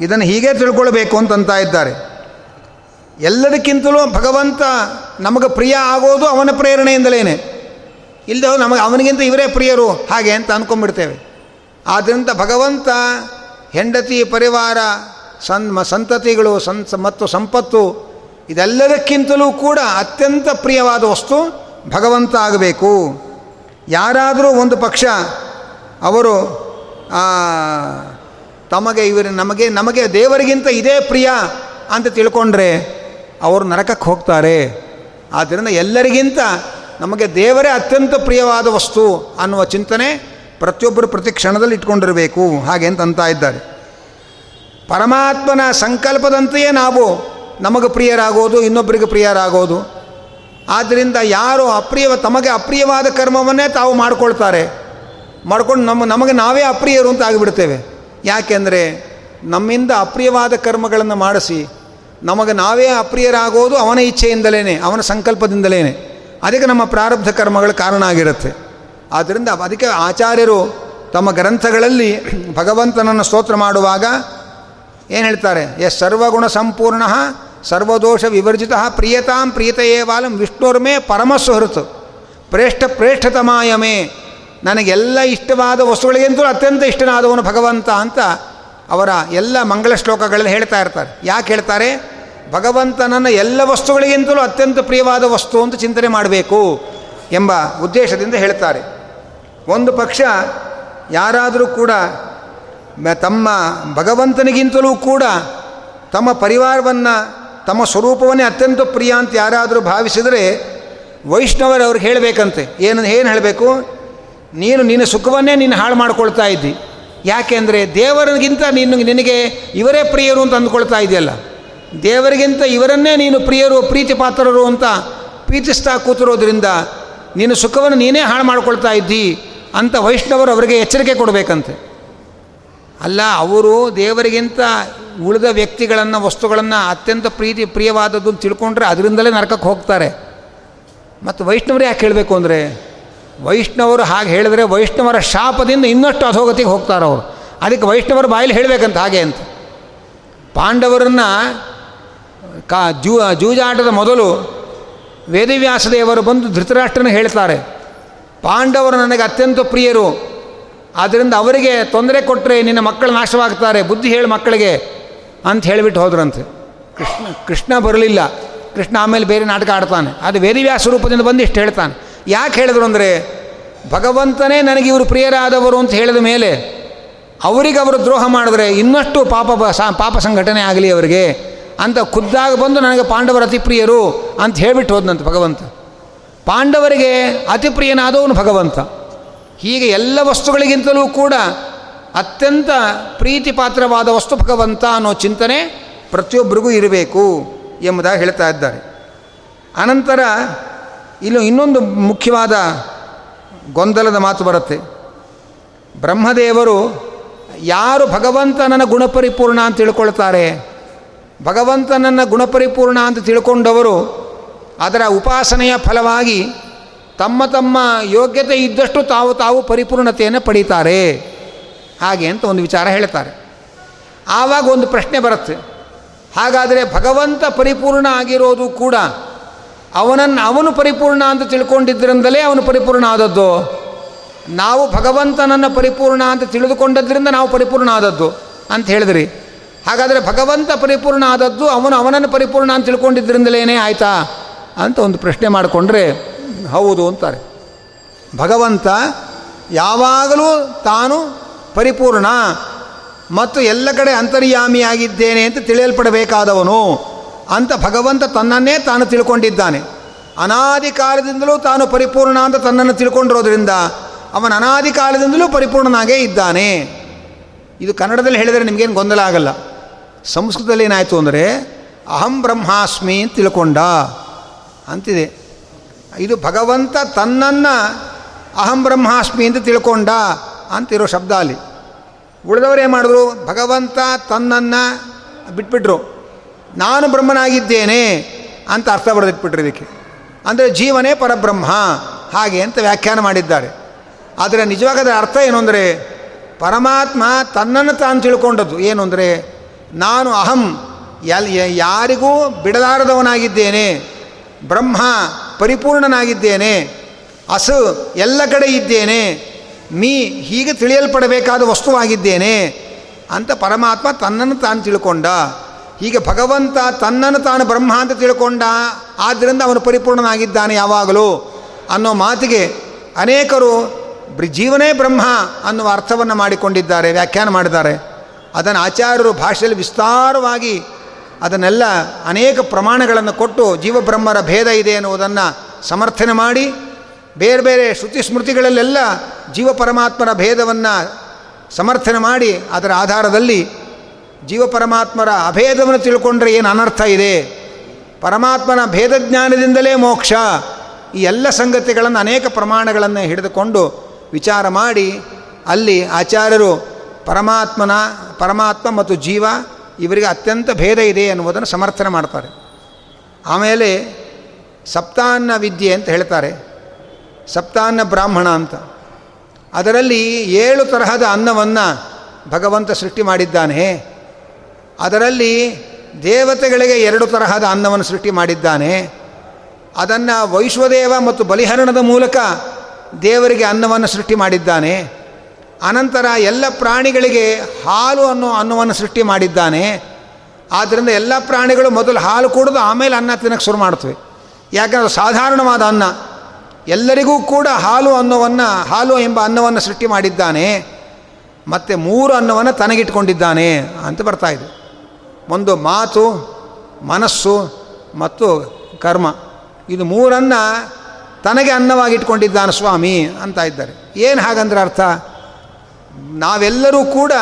Speaker 1: ಇದನ್ನು ಹೀಗೆ ತಿಳ್ಕೊಳ್ಬೇಕು ಅಂತಂತ ಇದ್ದಾರೆ. ಎಲ್ಲದಕ್ಕಿಂತಲೂ ಭಗವಂತ ನಮಗೆ ಪ್ರಿಯ ಆಗೋದು ಅವನ ಪ್ರೇರಣೆಯಿಂದಲೇ ಇಲ್ಲದೆ ನಮಗೆ ಅವನಿಗಿಂತ ಇವರೇ ಪ್ರಿಯರು ಹಾಗೆ ಅಂತ ಅಂದ್ಕೊಂಡ್ಬಿಡ್ತೇವೆ ಆದ್ದರಿಂದ ಭಗವಂತ, ಹೆಂಡತಿ, ಪರಿವಾರ, ಸನ್ ಸಂತತಿಗಳು, ಸನ್ ಮತ್ತು ಸಂಪತ್ತು ಇದೆಲ್ಲದಕ್ಕಿಂತಲೂ ಕೂಡ ಅತ್ಯಂತ ಪ್ರಿಯವಾದ ವಸ್ತು ಭಗವಂತ ಆಗಬೇಕು. ಯಾರಾದರೂ ಒಂದು ಪಕ್ಷ ಅವರು ತಮಗೆ ಇವರು ನಮಗೆ ನಮಗೆ ದೇವರಿಗಿಂತ ಇದೇ ಪ್ರಿಯ ಅಂತ ತಿಳ್ಕೊಂಡ್ರೆ ಅವರು ನರಕಕ್ಕೆ ಹೋಗ್ತಾರೆ. ಆದ್ದರಿಂದ ಎಲ್ಲರಿಗಿಂತ ನಮಗೆ ದೇವರೇ ಅತ್ಯಂತ ಪ್ರಿಯವಾದ ವಸ್ತು ಅನ್ನುವ ಚಿಂತನೆ ಪ್ರತಿಯೊಬ್ಬರು ಪ್ರತಿ ಕ್ಷಣದಲ್ಲಿ ಇಟ್ಕೊಂಡಿರಬೇಕು. ಹಾಗೆ ಅಂತ ಇದ್ದಾರೆ. ಪರಮಾತ್ಮನ ಸಂಕಲ್ಪದಂತೆಯೇ ನಾವು ನಮಗೆ ಪ್ರಿಯರಾಗೋದು ಇನ್ನೊಬ್ಬರಿಗೆ ಪ್ರಿಯರಾಗೋದು. ಆದ್ದರಿಂದ ಯಾರು ಅಪ್ರಿಯವ ತಮಗೆ ಅಪ್ರಿಯವಾದ ಕರ್ಮವನ್ನೇ ತಾವು ಮಾಡಿಕೊಳ್ತಾರೆ. ಮಾಡ್ಕೊಂಡು ನಮ್ಮ, ನಮಗೆ ನಾವೇ ಅಪ್ರಿಯರು ಅಂತ ಆಗಿಬಿಡ್ತೇವೆ. ಯಾಕೆಂದರೆ ನಮ್ಮಿಂದ ಅಪ್ರಿಯವಾದ ಕರ್ಮಗಳನ್ನು ಮಾಡಿಸಿ, ನಮಗೆ ನಾವೇ ಅಪ್ರಿಯರಾಗೋದು ಅವನ ಇಚ್ಛೆಯಿಂದಲೇ ಅವನ ಸಂಕಲ್ಪದಿಂದಲೇ ಅದಕ್ಕೆ ನಮ್ಮ ಪ್ರಾರಬ್ಧ ಕರ್ಮಗಳು ಕಾರಣ ಆಗಿರುತ್ತೆ. ಆದ್ದರಿಂದ ಅದಕ್ಕೆ ಆಚಾರ್ಯರು ತಮ್ಮ ಗ್ರಂಥಗಳಲ್ಲಿ ಭಗವಂತನನ್ನು ಸ್ತೋತ್ರ ಮಾಡುವಾಗ ಏನು ಹೇಳ್ತಾರೆ? ಎಸ್ ಸರ್ವಗುಣ ಸಂಪೂರ್ಣ ಸರ್ವದೋಷ ವಿವರ್ಜಿತ ಪ್ರಿಯತಾಂ ಪ್ರಿಯತೆಯೇವಾಲಂ ವಿಷ್ಣುರ್ಮೇ ಪರಮಸುಹೃತ್ ಪ್ರೇಷ್ಠ ಪ್ರೇಷ್ಠತಮಾಯಮೇ ನನಗೆಲ್ಲ ಇಷ್ಟವಾದ ವಸ್ತುಗಳಿಗಿಂತಲೂ ಅತ್ಯಂತ ಇಷ್ಟನಾದವನು ಭಗವಂತ ಅಂತ ಅವರ ಎಲ್ಲ ಮಂಗಳ ಶ್ಲೋಕಗಳಲ್ಲಿ ಹೇಳ್ತಾ ಇರ್ತಾರೆ. ಯಾಕೆ ಹೇಳ್ತಾರೆ? ಭಗವಂತನನ್ನು ಎಲ್ಲ ವಸ್ತುಗಳಿಗಿಂತಲೂ ಅತ್ಯಂತ ಪ್ರಿಯವಾದ ವಸ್ತು ಅಂತ ಚಿಂತನೆ ಮಾಡಬೇಕು ಎಂಬ ಉದ್ದೇಶದಿಂದ ಹೇಳ್ತಾರೆ. ಒಂದು ಪಕ್ಷ ಯಾರಾದರೂ ಕೂಡ ತಮ್ಮ ಭಗವಂತನಿಗಿಂತಲೂ ಕೂಡ ತಮ್ಮ ಪರಿವಾರವನ್ನು ತಮ್ಮ ಸ್ವರೂಪವನ್ನೇ ಅತ್ಯಂತ ಪ್ರಿಯ ಅಂತ ಯಾರಾದರೂ ಭಾವಿಸಿದರೆ ವೈಷ್ಣವರು ಅವ್ರಿಗೆ ಹೇಳಬೇಕಂತೆ. ಏನು ಏನು ಹೇಳಬೇಕು? ನೀನು ನಿನ್ನ ಸುಖವನ್ನೇ ನೀನು ಹಾಳು ಮಾಡ್ಕೊಳ್ತಾ ಇದ್ದಿ. ಯಾಕೆಂದರೆ ದೇವರಿಗಿಂತ ನಿನ್ನ ನಿನಗೆ ಇವರೇ ಪ್ರಿಯರು ಅಂತ ಅಂದ್ಕೊಳ್ತಾ ಇದೆಯಲ್ಲ. ದೇವರಿಗಿಂತ ಇವರನ್ನೇ ನೀನು ಪ್ರಿಯರು ಪ್ರೀತಿ ಪಾತ್ರರು ಅಂತ ಪ್ರೀತಿಸ್ತಾ ಕೂತಿರೋದ್ರಿಂದ ನಿನ್ನ ಸುಖವನ್ನು ನೀನೇ ಹಾಳು ಮಾಡ್ಕೊಳ್ತಾ ಇದ್ದಿ ಅಂತ ವೈಷ್ಣವರು ಅವರಿಗೆ ಎಚ್ಚರಿಕೆ ಕೊಡಬೇಕಂತೆ. ಅಲ್ಲ, ಅವರು ದೇವರಿಗಿಂತ ಉಳಿದ ವ್ಯಕ್ತಿಗಳನ್ನು, ವಸ್ತುಗಳನ್ನು ಅತ್ಯಂತ ಪ್ರೀತಿ, ಪ್ರಿಯವಾದದ್ದು ತಿಳ್ಕೊಂಡ್ರೆ ಅದರಿಂದಲೇ ನರಕಕ್ಕೆ ಹೋಗ್ತಾರೆ. ಮತ್ತು ವೈಷ್ಣವರು ಯಾಕೆ ಹೇಳಬೇಕು ಅಂದರೆ, ವೈಷ್ಣವರು ಹಾಗೆ ಹೇಳಿದರೆ ವೈಷ್ಣವರ ಶಾಪದಿಂದ ಇನ್ನಷ್ಟು ಅಧೋಗತಿಗೆ ಹೋಗ್ತಾರೆ ಅವರು. ಅದಕ್ಕೆ ವೈಷ್ಣವರ ಬಾಯಲ್ಲಿ ಹೇಳಬೇಕಂತ, ಹಾಗೆ ಅಂತ. ಪಾಂಡವರನ್ನು ಕಾ, ಜೂ, ಜೂಜಾಟದ ಮೊದಲು ವೇದವ್ಯಾಸದೇವರು ಬಂದು ಧೃತರಾಷ್ಟ್ರನ ಹೇಳ್ತಾರೆ. ಪಾಂಡವರು ನನಗೆ ಅತ್ಯಂತ ಪ್ರಿಯರು. ಆದ್ದರಿಂದ ಅವರಿಗೆ ತೊಂದರೆ ಕೊಟ್ಟರೆ ನಿನ್ನ ಮಕ್ಕಳು ನಾಶವಾಗ್ತಾರೆ, ಬುದ್ಧಿ ಹೇಳಿ ಮಕ್ಕಳಿಗೆ ಅಂತ ಹೇಳಿಬಿಟ್ಟು ಹೋದ್ರಂತೆ. ಕೃಷ್ಣ ಕೃಷ್ಣ ಬರಲಿಲ್ಲ. ಕೃಷ್ಣ ಆಮೇಲೆ ಬೇರೆ ನಾಟಕ ಆಡ್ತಾನೆ. ಅದು ವೇದಿವ್ಯಾಸ ರೂಪದಿಂದ ಬಂದು ಇಷ್ಟು ಹೇಳ್ತಾನೆ. ಯಾಕೆ ಹೇಳಿದ್ರು ಅಂದರೆ, ಭಗವಂತನೇ ನನಗೆ ಇವರು ಪ್ರಿಯರಾದವರು ಅಂತ ಹೇಳಿದ ಮೇಲೆ ಅವರಿಗೆ ಅವರು ದ್ರೋಹ ಮಾಡಿದ್ರೆ ಇನ್ನಷ್ಟು ಪಾಪ ಪಾಪ ಸಂಘಟನೆ ಆಗಲಿ ಅವರಿಗೆ ಅಂತ ಖುದ್ದಾಗಿ ಬಂದು ನನಗೆ ಪಾಂಡವರ ಅತಿ ಪ್ರಿಯರು ಅಂತ ಹೇಳಿಬಿಟ್ಟು ಹೋದ್ನಂತೆ ಭಗವಂತ. ಪಾಂಡವರಿಗೆ ಅತಿ ಪ್ರಿಯನಾದವನು ಭಗವಂತ. ಹೀಗೆ ಎಲ್ಲ ವಸ್ತುಗಳಿಗಿಂತಲೂ ಕೂಡ ಅತ್ಯಂತ ಪ್ರೀತಿ ಪಾತ್ರವಾದ ವಸ್ತು ಭಗವಂತ ಅನ್ನೋ ಚಿಂತನೆ ಪ್ರತಿಯೊಬ್ಬರಿಗೂ ಇರಬೇಕು ಎಂಬುದಾಗಿ ಹೇಳ್ತಾ ಇದ್ದಾರೆ. ಅನಂತರ ಇಲ್ಲಿ ಇನ್ನೊಂದು ಮುಖ್ಯವಾದ ಗೊಂದಲದ ಮಾತು ಬರುತ್ತೆ. ಬ್ರಹ್ಮದೇವರು ಯಾರು ಭಗವಂತನನ್ನು ಗುಣಪರಿಪೂರ್ಣ ಅಂತ ತಿಳ್ಕೊಳ್ತಾರೆ? ಭಗವಂತನನ್ನು ಗುಣಪರಿಪೂರ್ಣ ಅಂತ ತಿಳ್ಕೊಂಡವರು ಅದರ ಉಪಾಸನೆಯ ಫಲವಾಗಿ ತಮ್ಮ ತಮ್ಮ ಯೋಗ್ಯತೆ ಇದ್ದಷ್ಟು ತಾವು ತಾವು ಪರಿಪೂರ್ಣತೆಯನ್ನು ಪಡೀತಾರೆ. ಹಾಗೆ ಅಂತ ಒಂದು ವಿಚಾರ ಹೇಳ್ತಾರೆ. ಆವಾಗ ಒಂದು ಪ್ರಶ್ನೆ ಬರುತ್ತೆ. ಹಾಗಾದರೆ ಭಗವಂತ ಪರಿಪೂರ್ಣ ಆಗಿರೋದು ಕೂಡ ಅವನನ್ನು ಅವನು ಪರಿಪೂರ್ಣ ಅಂತ ತಿಳ್ಕೊಂಡಿದ್ದರಿಂದಲೇ ಅವನು ಪರಿಪೂರ್ಣ ಆದದ್ದು. ನಾವು ಭಗವಂತನನ್ನು ಪರಿಪೂರ್ಣ ಅಂತ ತಿಳಿದುಕೊಂಡದ್ರಿಂದ ನಾವು ಪರಿಪೂರ್ಣ ಆದದ್ದು ಅಂತ ಹೇಳಿದ್ರಿ. ಹಾಗಾದರೆ ಭಗವಂತ ಪರಿಪೂರ್ಣ ಆದದ್ದು ಅವನು ಅವನನ್ನು ಪರಿಪೂರ್ಣ ಅಂತ ತಿಳ್ಕೊಂಡಿದ್ದರಿಂದಲೇ ಆಯಿತಾ ಅಂತ ಒಂದು ಪ್ರಶ್ನೆ ಮಾಡಿಕೊಂಡ್ರೆ ಹೌದು ಅಂತಾರೆ. ಭಗವಂತ ಯಾವಾಗಲೂ ತಾನು ಪರಿಪೂರ್ಣ ಮತ್ತು ಎಲ್ಲ ಕಡೆ ಅಂತರ್ಯಾಮಿಯಾಗಿದ್ದೇನೆ ಅಂತ ತಿಳಿಯಲ್ಪಡಬೇಕಾದವನು ಅಂತ ಭಗವಂತ ತನ್ನನ್ನೇ ತಾನು ತಿಳ್ಕೊಂಡಿದ್ದಾನೆ. ಅನಾದಿ ಕಾಲದಿಂದಲೂ ತಾನು ಪರಿಪೂರ್ಣ ಅಂತ ತನ್ನನ್ನು ತಿಳ್ಕೊಂಡಿರೋದ್ರಿಂದ ಅವನ ಅನಾದಿ ಕಾಲದಿಂದಲೂ ಪರಿಪೂರ್ಣನಾಗೇ ಇದ್ದಾನೆ. ಇದು ಕನ್ನಡದಲ್ಲಿ ಹೇಳಿದರೆ ನಿಮಗೇನು ಗೊಂದಲ ಆಗಲ್ಲ. ಸಂಸ್ಕೃತದಲ್ಲಿ ಏನಾಯಿತು ಅಂದರೆ ಅಹಂ ಬ್ರಹ್ಮಾಸ್ಮಿ ಅಂತ ತಿಳ್ಕೊಂಡ ಅಂತಿದೆ. ಇದು ಭಗವಂತ ತನ್ನನ್ನು ಅಹಂ ಬ್ರಹ್ಮಾಸ್ಮಿ ಅಂತ ತಿಳ್ಕೊಂಡ ಅಂತಿರೋ ಶಬ್ದ ಅಲ್ಲಿ. ಉಳಿದವರೇ ಮಾಡಿದ್ರು? ಭಗವಂತ ತನ್ನನ್ನು ಬಿಟ್ಬಿಟ್ರು. ನಾನು ಬ್ರಹ್ಮನಾಗಿದ್ದೇನೆ ಅಂತ ಅರ್ಥ ಬರೆದಿಟ್ಬಿಟ್ರು ಇದಕ್ಕೆ. ಅಂದರೆ ಜೀವನೇ ಪರಬ್ರಹ್ಮ ಹಾಗೆ ಅಂತ ವ್ಯಾಖ್ಯಾನ ಮಾಡಿದ್ದಾರೆ. ಆದರೆ ನಿಜವಾಗದ ಅರ್ಥ ಏನು ಅಂದರೆ ಪರಮಾತ್ಮ ತನ್ನನ್ನು ತಾನು ತಿಳ್ಕೊಂಡದ್ದು. ಏನು ಅಂದರೆ ನಾನು ಅಹಂ, ಎಲ್ ಯಾರಿಗೂ ಬಿಡಲಾರದವನಾಗಿದ್ದೇನೆ. ಬ್ರಹ್ಮ ಪರಿಪೂರ್ಣನಾಗಿದ್ದೇನೆ, ಅಸು ಎಲ್ಲ ಕಡೆ ಇದ್ದೇನೆ ಮೀ ಹೀಗೆ ತಿಳಿಯಲ್ಪಡಬೇಕಾದ ವಸ್ತುವಾಗಿದ್ದೇನೆ ಅಂತ ಪರಮಾತ್ಮ ತನ್ನನ್ನು ತಾನು ತಿಳ್ಕೊಂಡ. ಹೀಗೆ ಭಗವಂತ ತನ್ನನ್ನು ತಾನು ಬ್ರಹ್ಮ ಅಂತ ತಿಳ್ಕೊಂಡ ಆದ್ದರಿಂದ ಅವನು ಪರಿಪೂರ್ಣನಾಗಿದ್ದಾನೆ ಯಾವಾಗಲೂ ಅನ್ನೋ ಮಾತಿಗೆ ಅನೇಕರು ಜೀವನೇ ಬ್ರಹ್ಮ ಅನ್ನುವ ಅರ್ಥವನ್ನು ಮಾಡಿಕೊಂಡಿದ್ದಾರೆ, ವ್ಯಾಖ್ಯಾನ ಮಾಡಿದ್ದಾರೆ. ಅದನ್ನು ಆಚಾರ್ಯರು ಭಾಷೆಯಲ್ಲಿ ವಿಸ್ತಾರವಾಗಿ ಅದನ್ನೆಲ್ಲ ಅನೇಕ ಪ್ರಮಾಣಗಳನ್ನು ಕೊಟ್ಟು ಜೀವಬ್ರಹ್ಮರ ಭೇದ ಇದೆ ಎನ್ನುವುದನ್ನು ಸಮರ್ಥನೆ ಮಾಡಿ ಬೇರೆ ಬೇರೆ ಶ್ರುತಿ ಸ್ಮೃತಿಗಳಲ್ಲೆಲ್ಲ ಜೀವ ಪರಮಾತ್ಮರ ಭೇದವನ್ನು ಸಮರ್ಥನೆ ಮಾಡಿ ಅದರ ಆಧಾರದಲ್ಲಿ ಜೀವ ಪರಮಾತ್ಮರ ಅಭೇದವನ್ನು ತಿಳ್ಕೊಂಡ್ರೆ ಏನು ಅನರ್ಥ ಇದೆ? ಪರಮಾತ್ಮನ ಭೇದ ಜ್ಞಾನದಿಂದಲೇ ಮೋಕ್ಷ. ಈ ಎಲ್ಲ ಸಂಗತಿಗಳನ್ನು ಅನೇಕ ಪ್ರಮಾಣಗಳನ್ನು ಹಿಡಿದುಕೊಂಡು ವಿಚಾರ ಮಾಡಿ ಅಲ್ಲಿ ಆಚಾರ್ಯರು ಪರಮಾತ್ಮನ ಪರಮಾತ್ಮ ಮತ್ತು ಜೀವ ಇವರಿಗೆ ಅತ್ಯಂತ ಭೇದ ಇದೆ ಅನ್ನುವುದನ್ನು ಸಮರ್ಥನೆ ಮಾಡ್ತಾರೆ. ಆಮೇಲೆ ಸಪ್ತಾನ್ನ ವಿದ್ಯೆ ಅಂತ ಹೇಳ್ತಾರೆ. ಸಪ್ತಾನ್ನ ಬ್ರಾಹ್ಮಣ ಅಂತ. ಅದರಲ್ಲಿ ಏಳು ತರಹದ ಅನ್ನವನ್ನು ಭಗವಂತ ಸೃಷ್ಟಿ ಮಾಡಿದ್ದಾನೆ. ಅದರಲ್ಲಿ ದೇವತೆಗಳಿಗೆ ಎರಡು ತರಹದ ಅನ್ನವನ್ನು ಸೃಷ್ಟಿ ಮಾಡಿದ್ದಾನೆ. ಅದನ್ನು ವೈಶ್ವದೇವ ಮತ್ತು ಬಲಿಹರಣದ ಮೂಲಕ ದೇವರಿಗೆ ಅನ್ನವನ್ನು ಸೃಷ್ಟಿ ಮಾಡಿದ್ದಾನೆ. ಅನಂತರ ಎಲ್ಲ ಪ್ರಾಣಿಗಳಿಗೆ ಹಾಲು ಅನ್ನೋ ಅನ್ನವನ್ನು ಸೃಷ್ಟಿ ಮಾಡಿದ್ದಾನೆ. ಆದ್ದರಿಂದ ಎಲ್ಲ ಪ್ರಾಣಿಗಳು ಮೊದಲು ಹಾಲು ಕುಡಿದು ಆಮೇಲೆ ಅನ್ನ ತಿನ್ನಕ್ಕೆ ಶುರು ಮಾಡ್ತವೆ. ಯಾಕಂದರೆ ಸಾಧಾರಣವಾದ ಅನ್ನ. ಎಲ್ಲರಿಗೂ ಕೂಡ ಹಾಲು ಅನ್ನೋವನ್ನು, ಹಾಲು ಎಂಬ ಅನ್ನವನ್ನು ಸೃಷ್ಟಿ ಮಾಡಿದ್ದಾನೆ. ಮತ್ತು ಮೂರು ಅನ್ನವನ್ನು ತನಗಿಟ್ಕೊಂಡಿದ್ದಾನೆ ಅಂತ ಬರ್ತಾ ಇದೆ. ಒಂದು ಮಾತು, ಮನಸ್ಸು ಮತ್ತು ಕರ್ಮ. ಇದು ಮೂರನ್ನು ತನಗೆ ಅನ್ನವಾಗಿಟ್ಕೊಂಡಿದ್ದಾನೆ ಸ್ವಾಮಿ ಅಂತ ಇದ್ದಾರೆ. ಏನು ಹಾಗಂದ್ರೆ ಅರ್ಥ? ನಾವೆಲ್ಲರೂ ಕೂಡ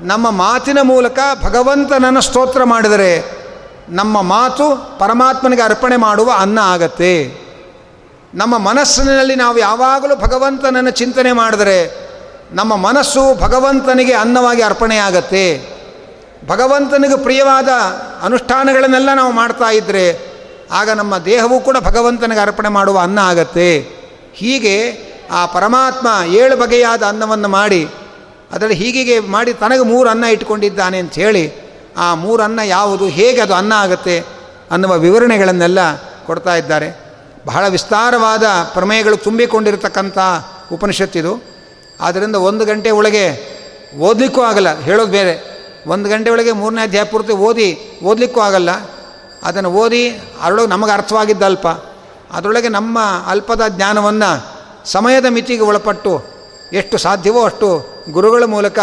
Speaker 1: ನಮ್ಮ ಮಾತಿನ ಮೂಲಕ ಭಗವಂತನನ್ನು ಸ್ತೋತ್ರ ಮಾಡಿದರೆ ನಮ್ಮ ಮಾತು ಪರಮಾತ್ಮನಿಗೆ ಅರ್ಪಣೆ ಮಾಡುವ ಅನ್ನ ಆಗತ್ತೆ. ನಮ್ಮ ಮನಸ್ಸಿನಲ್ಲಿ ನಾವು ಯಾವಾಗಲೂ ಭಗವಂತನನ್ನು ಚಿಂತನೆ ಮಾಡಿದರೆ ನಮ್ಮ ಮನಸ್ಸು ಭಗವಂತನಿಗೆ ಅನ್ನವಾಗಿ ಅರ್ಪಣೆಯಾಗತ್ತೆ ಭಗವಂತನಿಗೆ ಪ್ರಿಯವಾದ ಅನುಷ್ಠಾನಗಳನ್ನೆಲ್ಲ ನಾವು ಮಾಡ್ತಾ ಇದ್ದರೆ ಆಗ ನಮ್ಮ ದೇಹವೂ ಕೂಡ ಭಗವಂತನಿಗೆ ಅರ್ಪಣೆ ಮಾಡುವ ಅನ್ನ ಆಗತ್ತೆ. ಹೀಗೆ ಆ ಪರಮಾತ್ಮ ಏಳು ಬಗೆಯಾದ ಅನ್ನವನ್ನು ಮಾಡಿ, ಅದರಲ್ಲಿ ಹೀಗೆ ಮಾಡಿ ತನಗೆ ಮೂರು ಅನ್ನ ಇಟ್ಕೊಂಡಿದ್ದಾನೆ ಅಂತ ಹೇಳಿ, ಆ ಮೂರು ಅನ್ನ ಯಾವುದು, ಹೇಗೆ ಅದು ಅನ್ನ ಆಗುತ್ತೆ ಅನ್ನುವ ವಿವರಣೆಗಳನ್ನೆಲ್ಲ ಕೊಡ್ತಾ ಇದ್ದಾರೆ. ಬಹಳ ವಿಸ್ತಾರವಾದ ಪ್ರಮೇಯಗಳು ತುಂಬಿಕೊಂಡಿರತಕ್ಕಂಥ ಉಪನಿಷತ್ತಿದು ಆದ್ದರಿಂದ ಒಂದು ಗಂಟೆ ಒಳಗೆ ಓದಲಿಕ್ಕೂ ಆಗಲ್ಲ, ಹೇಳೋದು ಬೇರೆ. ಒಂದು ಗಂಟೆ ಒಳಗೆ ಮೂರನೇ ಅಧ್ಯಾಯ ಪೂರ್ತಿ ಓದಿ, ಓದಲಿಕ್ಕೂ ಆಗಲ್ಲ. ಅದನ್ನು ಓದಿ, ಅದರೊಳಗೆ ನಮಗೆ ಅರ್ಥವಾಗಿದ್ದಲ್ಪ. ಅದರೊಳಗೆ ನಮ್ಮ ಅಲ್ಪದ ಜ್ಞಾನವನ್ನು ಸಮಯದ ಮಿತಿಗೆ ಒಳಪಟ್ಟು ಎಷ್ಟು ಸಾಧ್ಯವೋ ಅಷ್ಟು ಗುರುಗಳ ಮೂಲಕ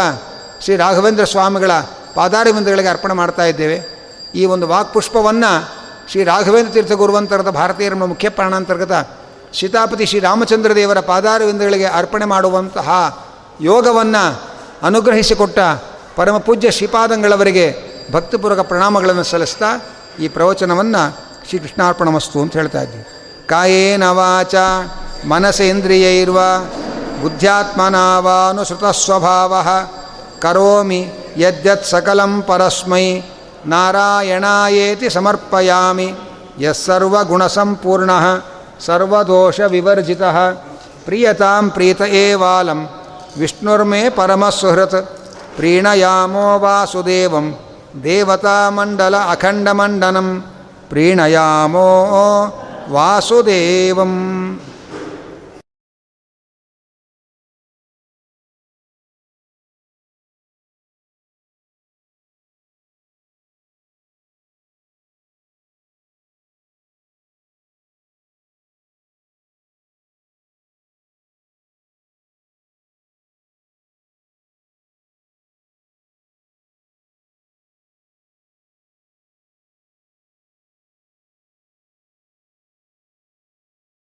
Speaker 1: ಶ್ರೀ ರಾಘವೇಂದ್ರ ಸ್ವಾಮಿಗಳ ಪಾದಾರವಿಂದಗಳಿಗೆ ಅರ್ಪಣೆ ಮಾಡ್ತಾ ಇದ್ದೇವೆ. ಈ ಒಂದು ವಾಕ್ಪುಷ್ಪವನ್ನು ಶ್ರೀ ರಾಘವೇಂದ್ರ ತೀರ್ಥ ಗುರುವಂತರದ ಭಾರತೀಯರ ಮುಖ್ಯ ಪ್ರಾಣಾಂತರ್ಗತ ಸೀತಾಪತಿ ಶ್ರೀ ರಾಮಚಂದ್ರ ದೇವರ ಪಾದಾರವಿಂದಗಳಿಗೆ ಅರ್ಪಣೆ ಮಾಡುವಂತಹ ಯೋಗವನ್ನು ಅನುಗ್ರಹಿಸಿಕೊಟ್ಟ ಪರಮ ಪೂಜ್ಯ ಶ್ರೀಪಾದಂಗಳವರಿಗೆ ಭಕ್ತಿಪೂರ್ವಕ ಪ್ರಣಾಮಗಳನ್ನು ಸಲ್ಲಿಸ್ತಾ ಈ ಪ್ರವಚನವನ್ನು ಶ್ರೀ ಕೃಷ್ಣಾರ್ಪಣಮಸ್ತು ಅಂತ ಹೇಳ್ತಾ ಇದ್ವಿ ಕಾಯೇನ ವಾಚ, ಮನಸೇಂದ್ರಿಯೈರ್ವ, ಬುದ್ಧ್ಯಾತ್ಮನಾವಾನುಸೃತಸ್ವಭಾವ. ಕರೋಮಿ ಯದ್ಯತ್ ಸಕಲಂ ಪರಸ್ಮೈ, ನಾರಾಯಣಾಯೇತಿ ಸಮರ್ಪಯಾಮಿ. ಯಸ್ಸರ್ವಗುಣಸಂಪೂರ್ಣ, ಸರ್ವದೋಷವಿವರ್ಜಿತ. ಪ್ರಿಯತಾಂ ಪ್ರೀತ ಏವಾಲಂ, ವಿಷ್ಣುರ್ಮೇ ಪರಮಸುಹೃತ್. ಪ್ರೀಣಯಾಮೋ ವಾಸುದೇವಂ, ದೇವತಾಮಂಡಲ ಅಖಂಡಮಂಡನಂ. ಪ್ರೀಣಯಾಮೋ ವಾಸುದೇವಂ.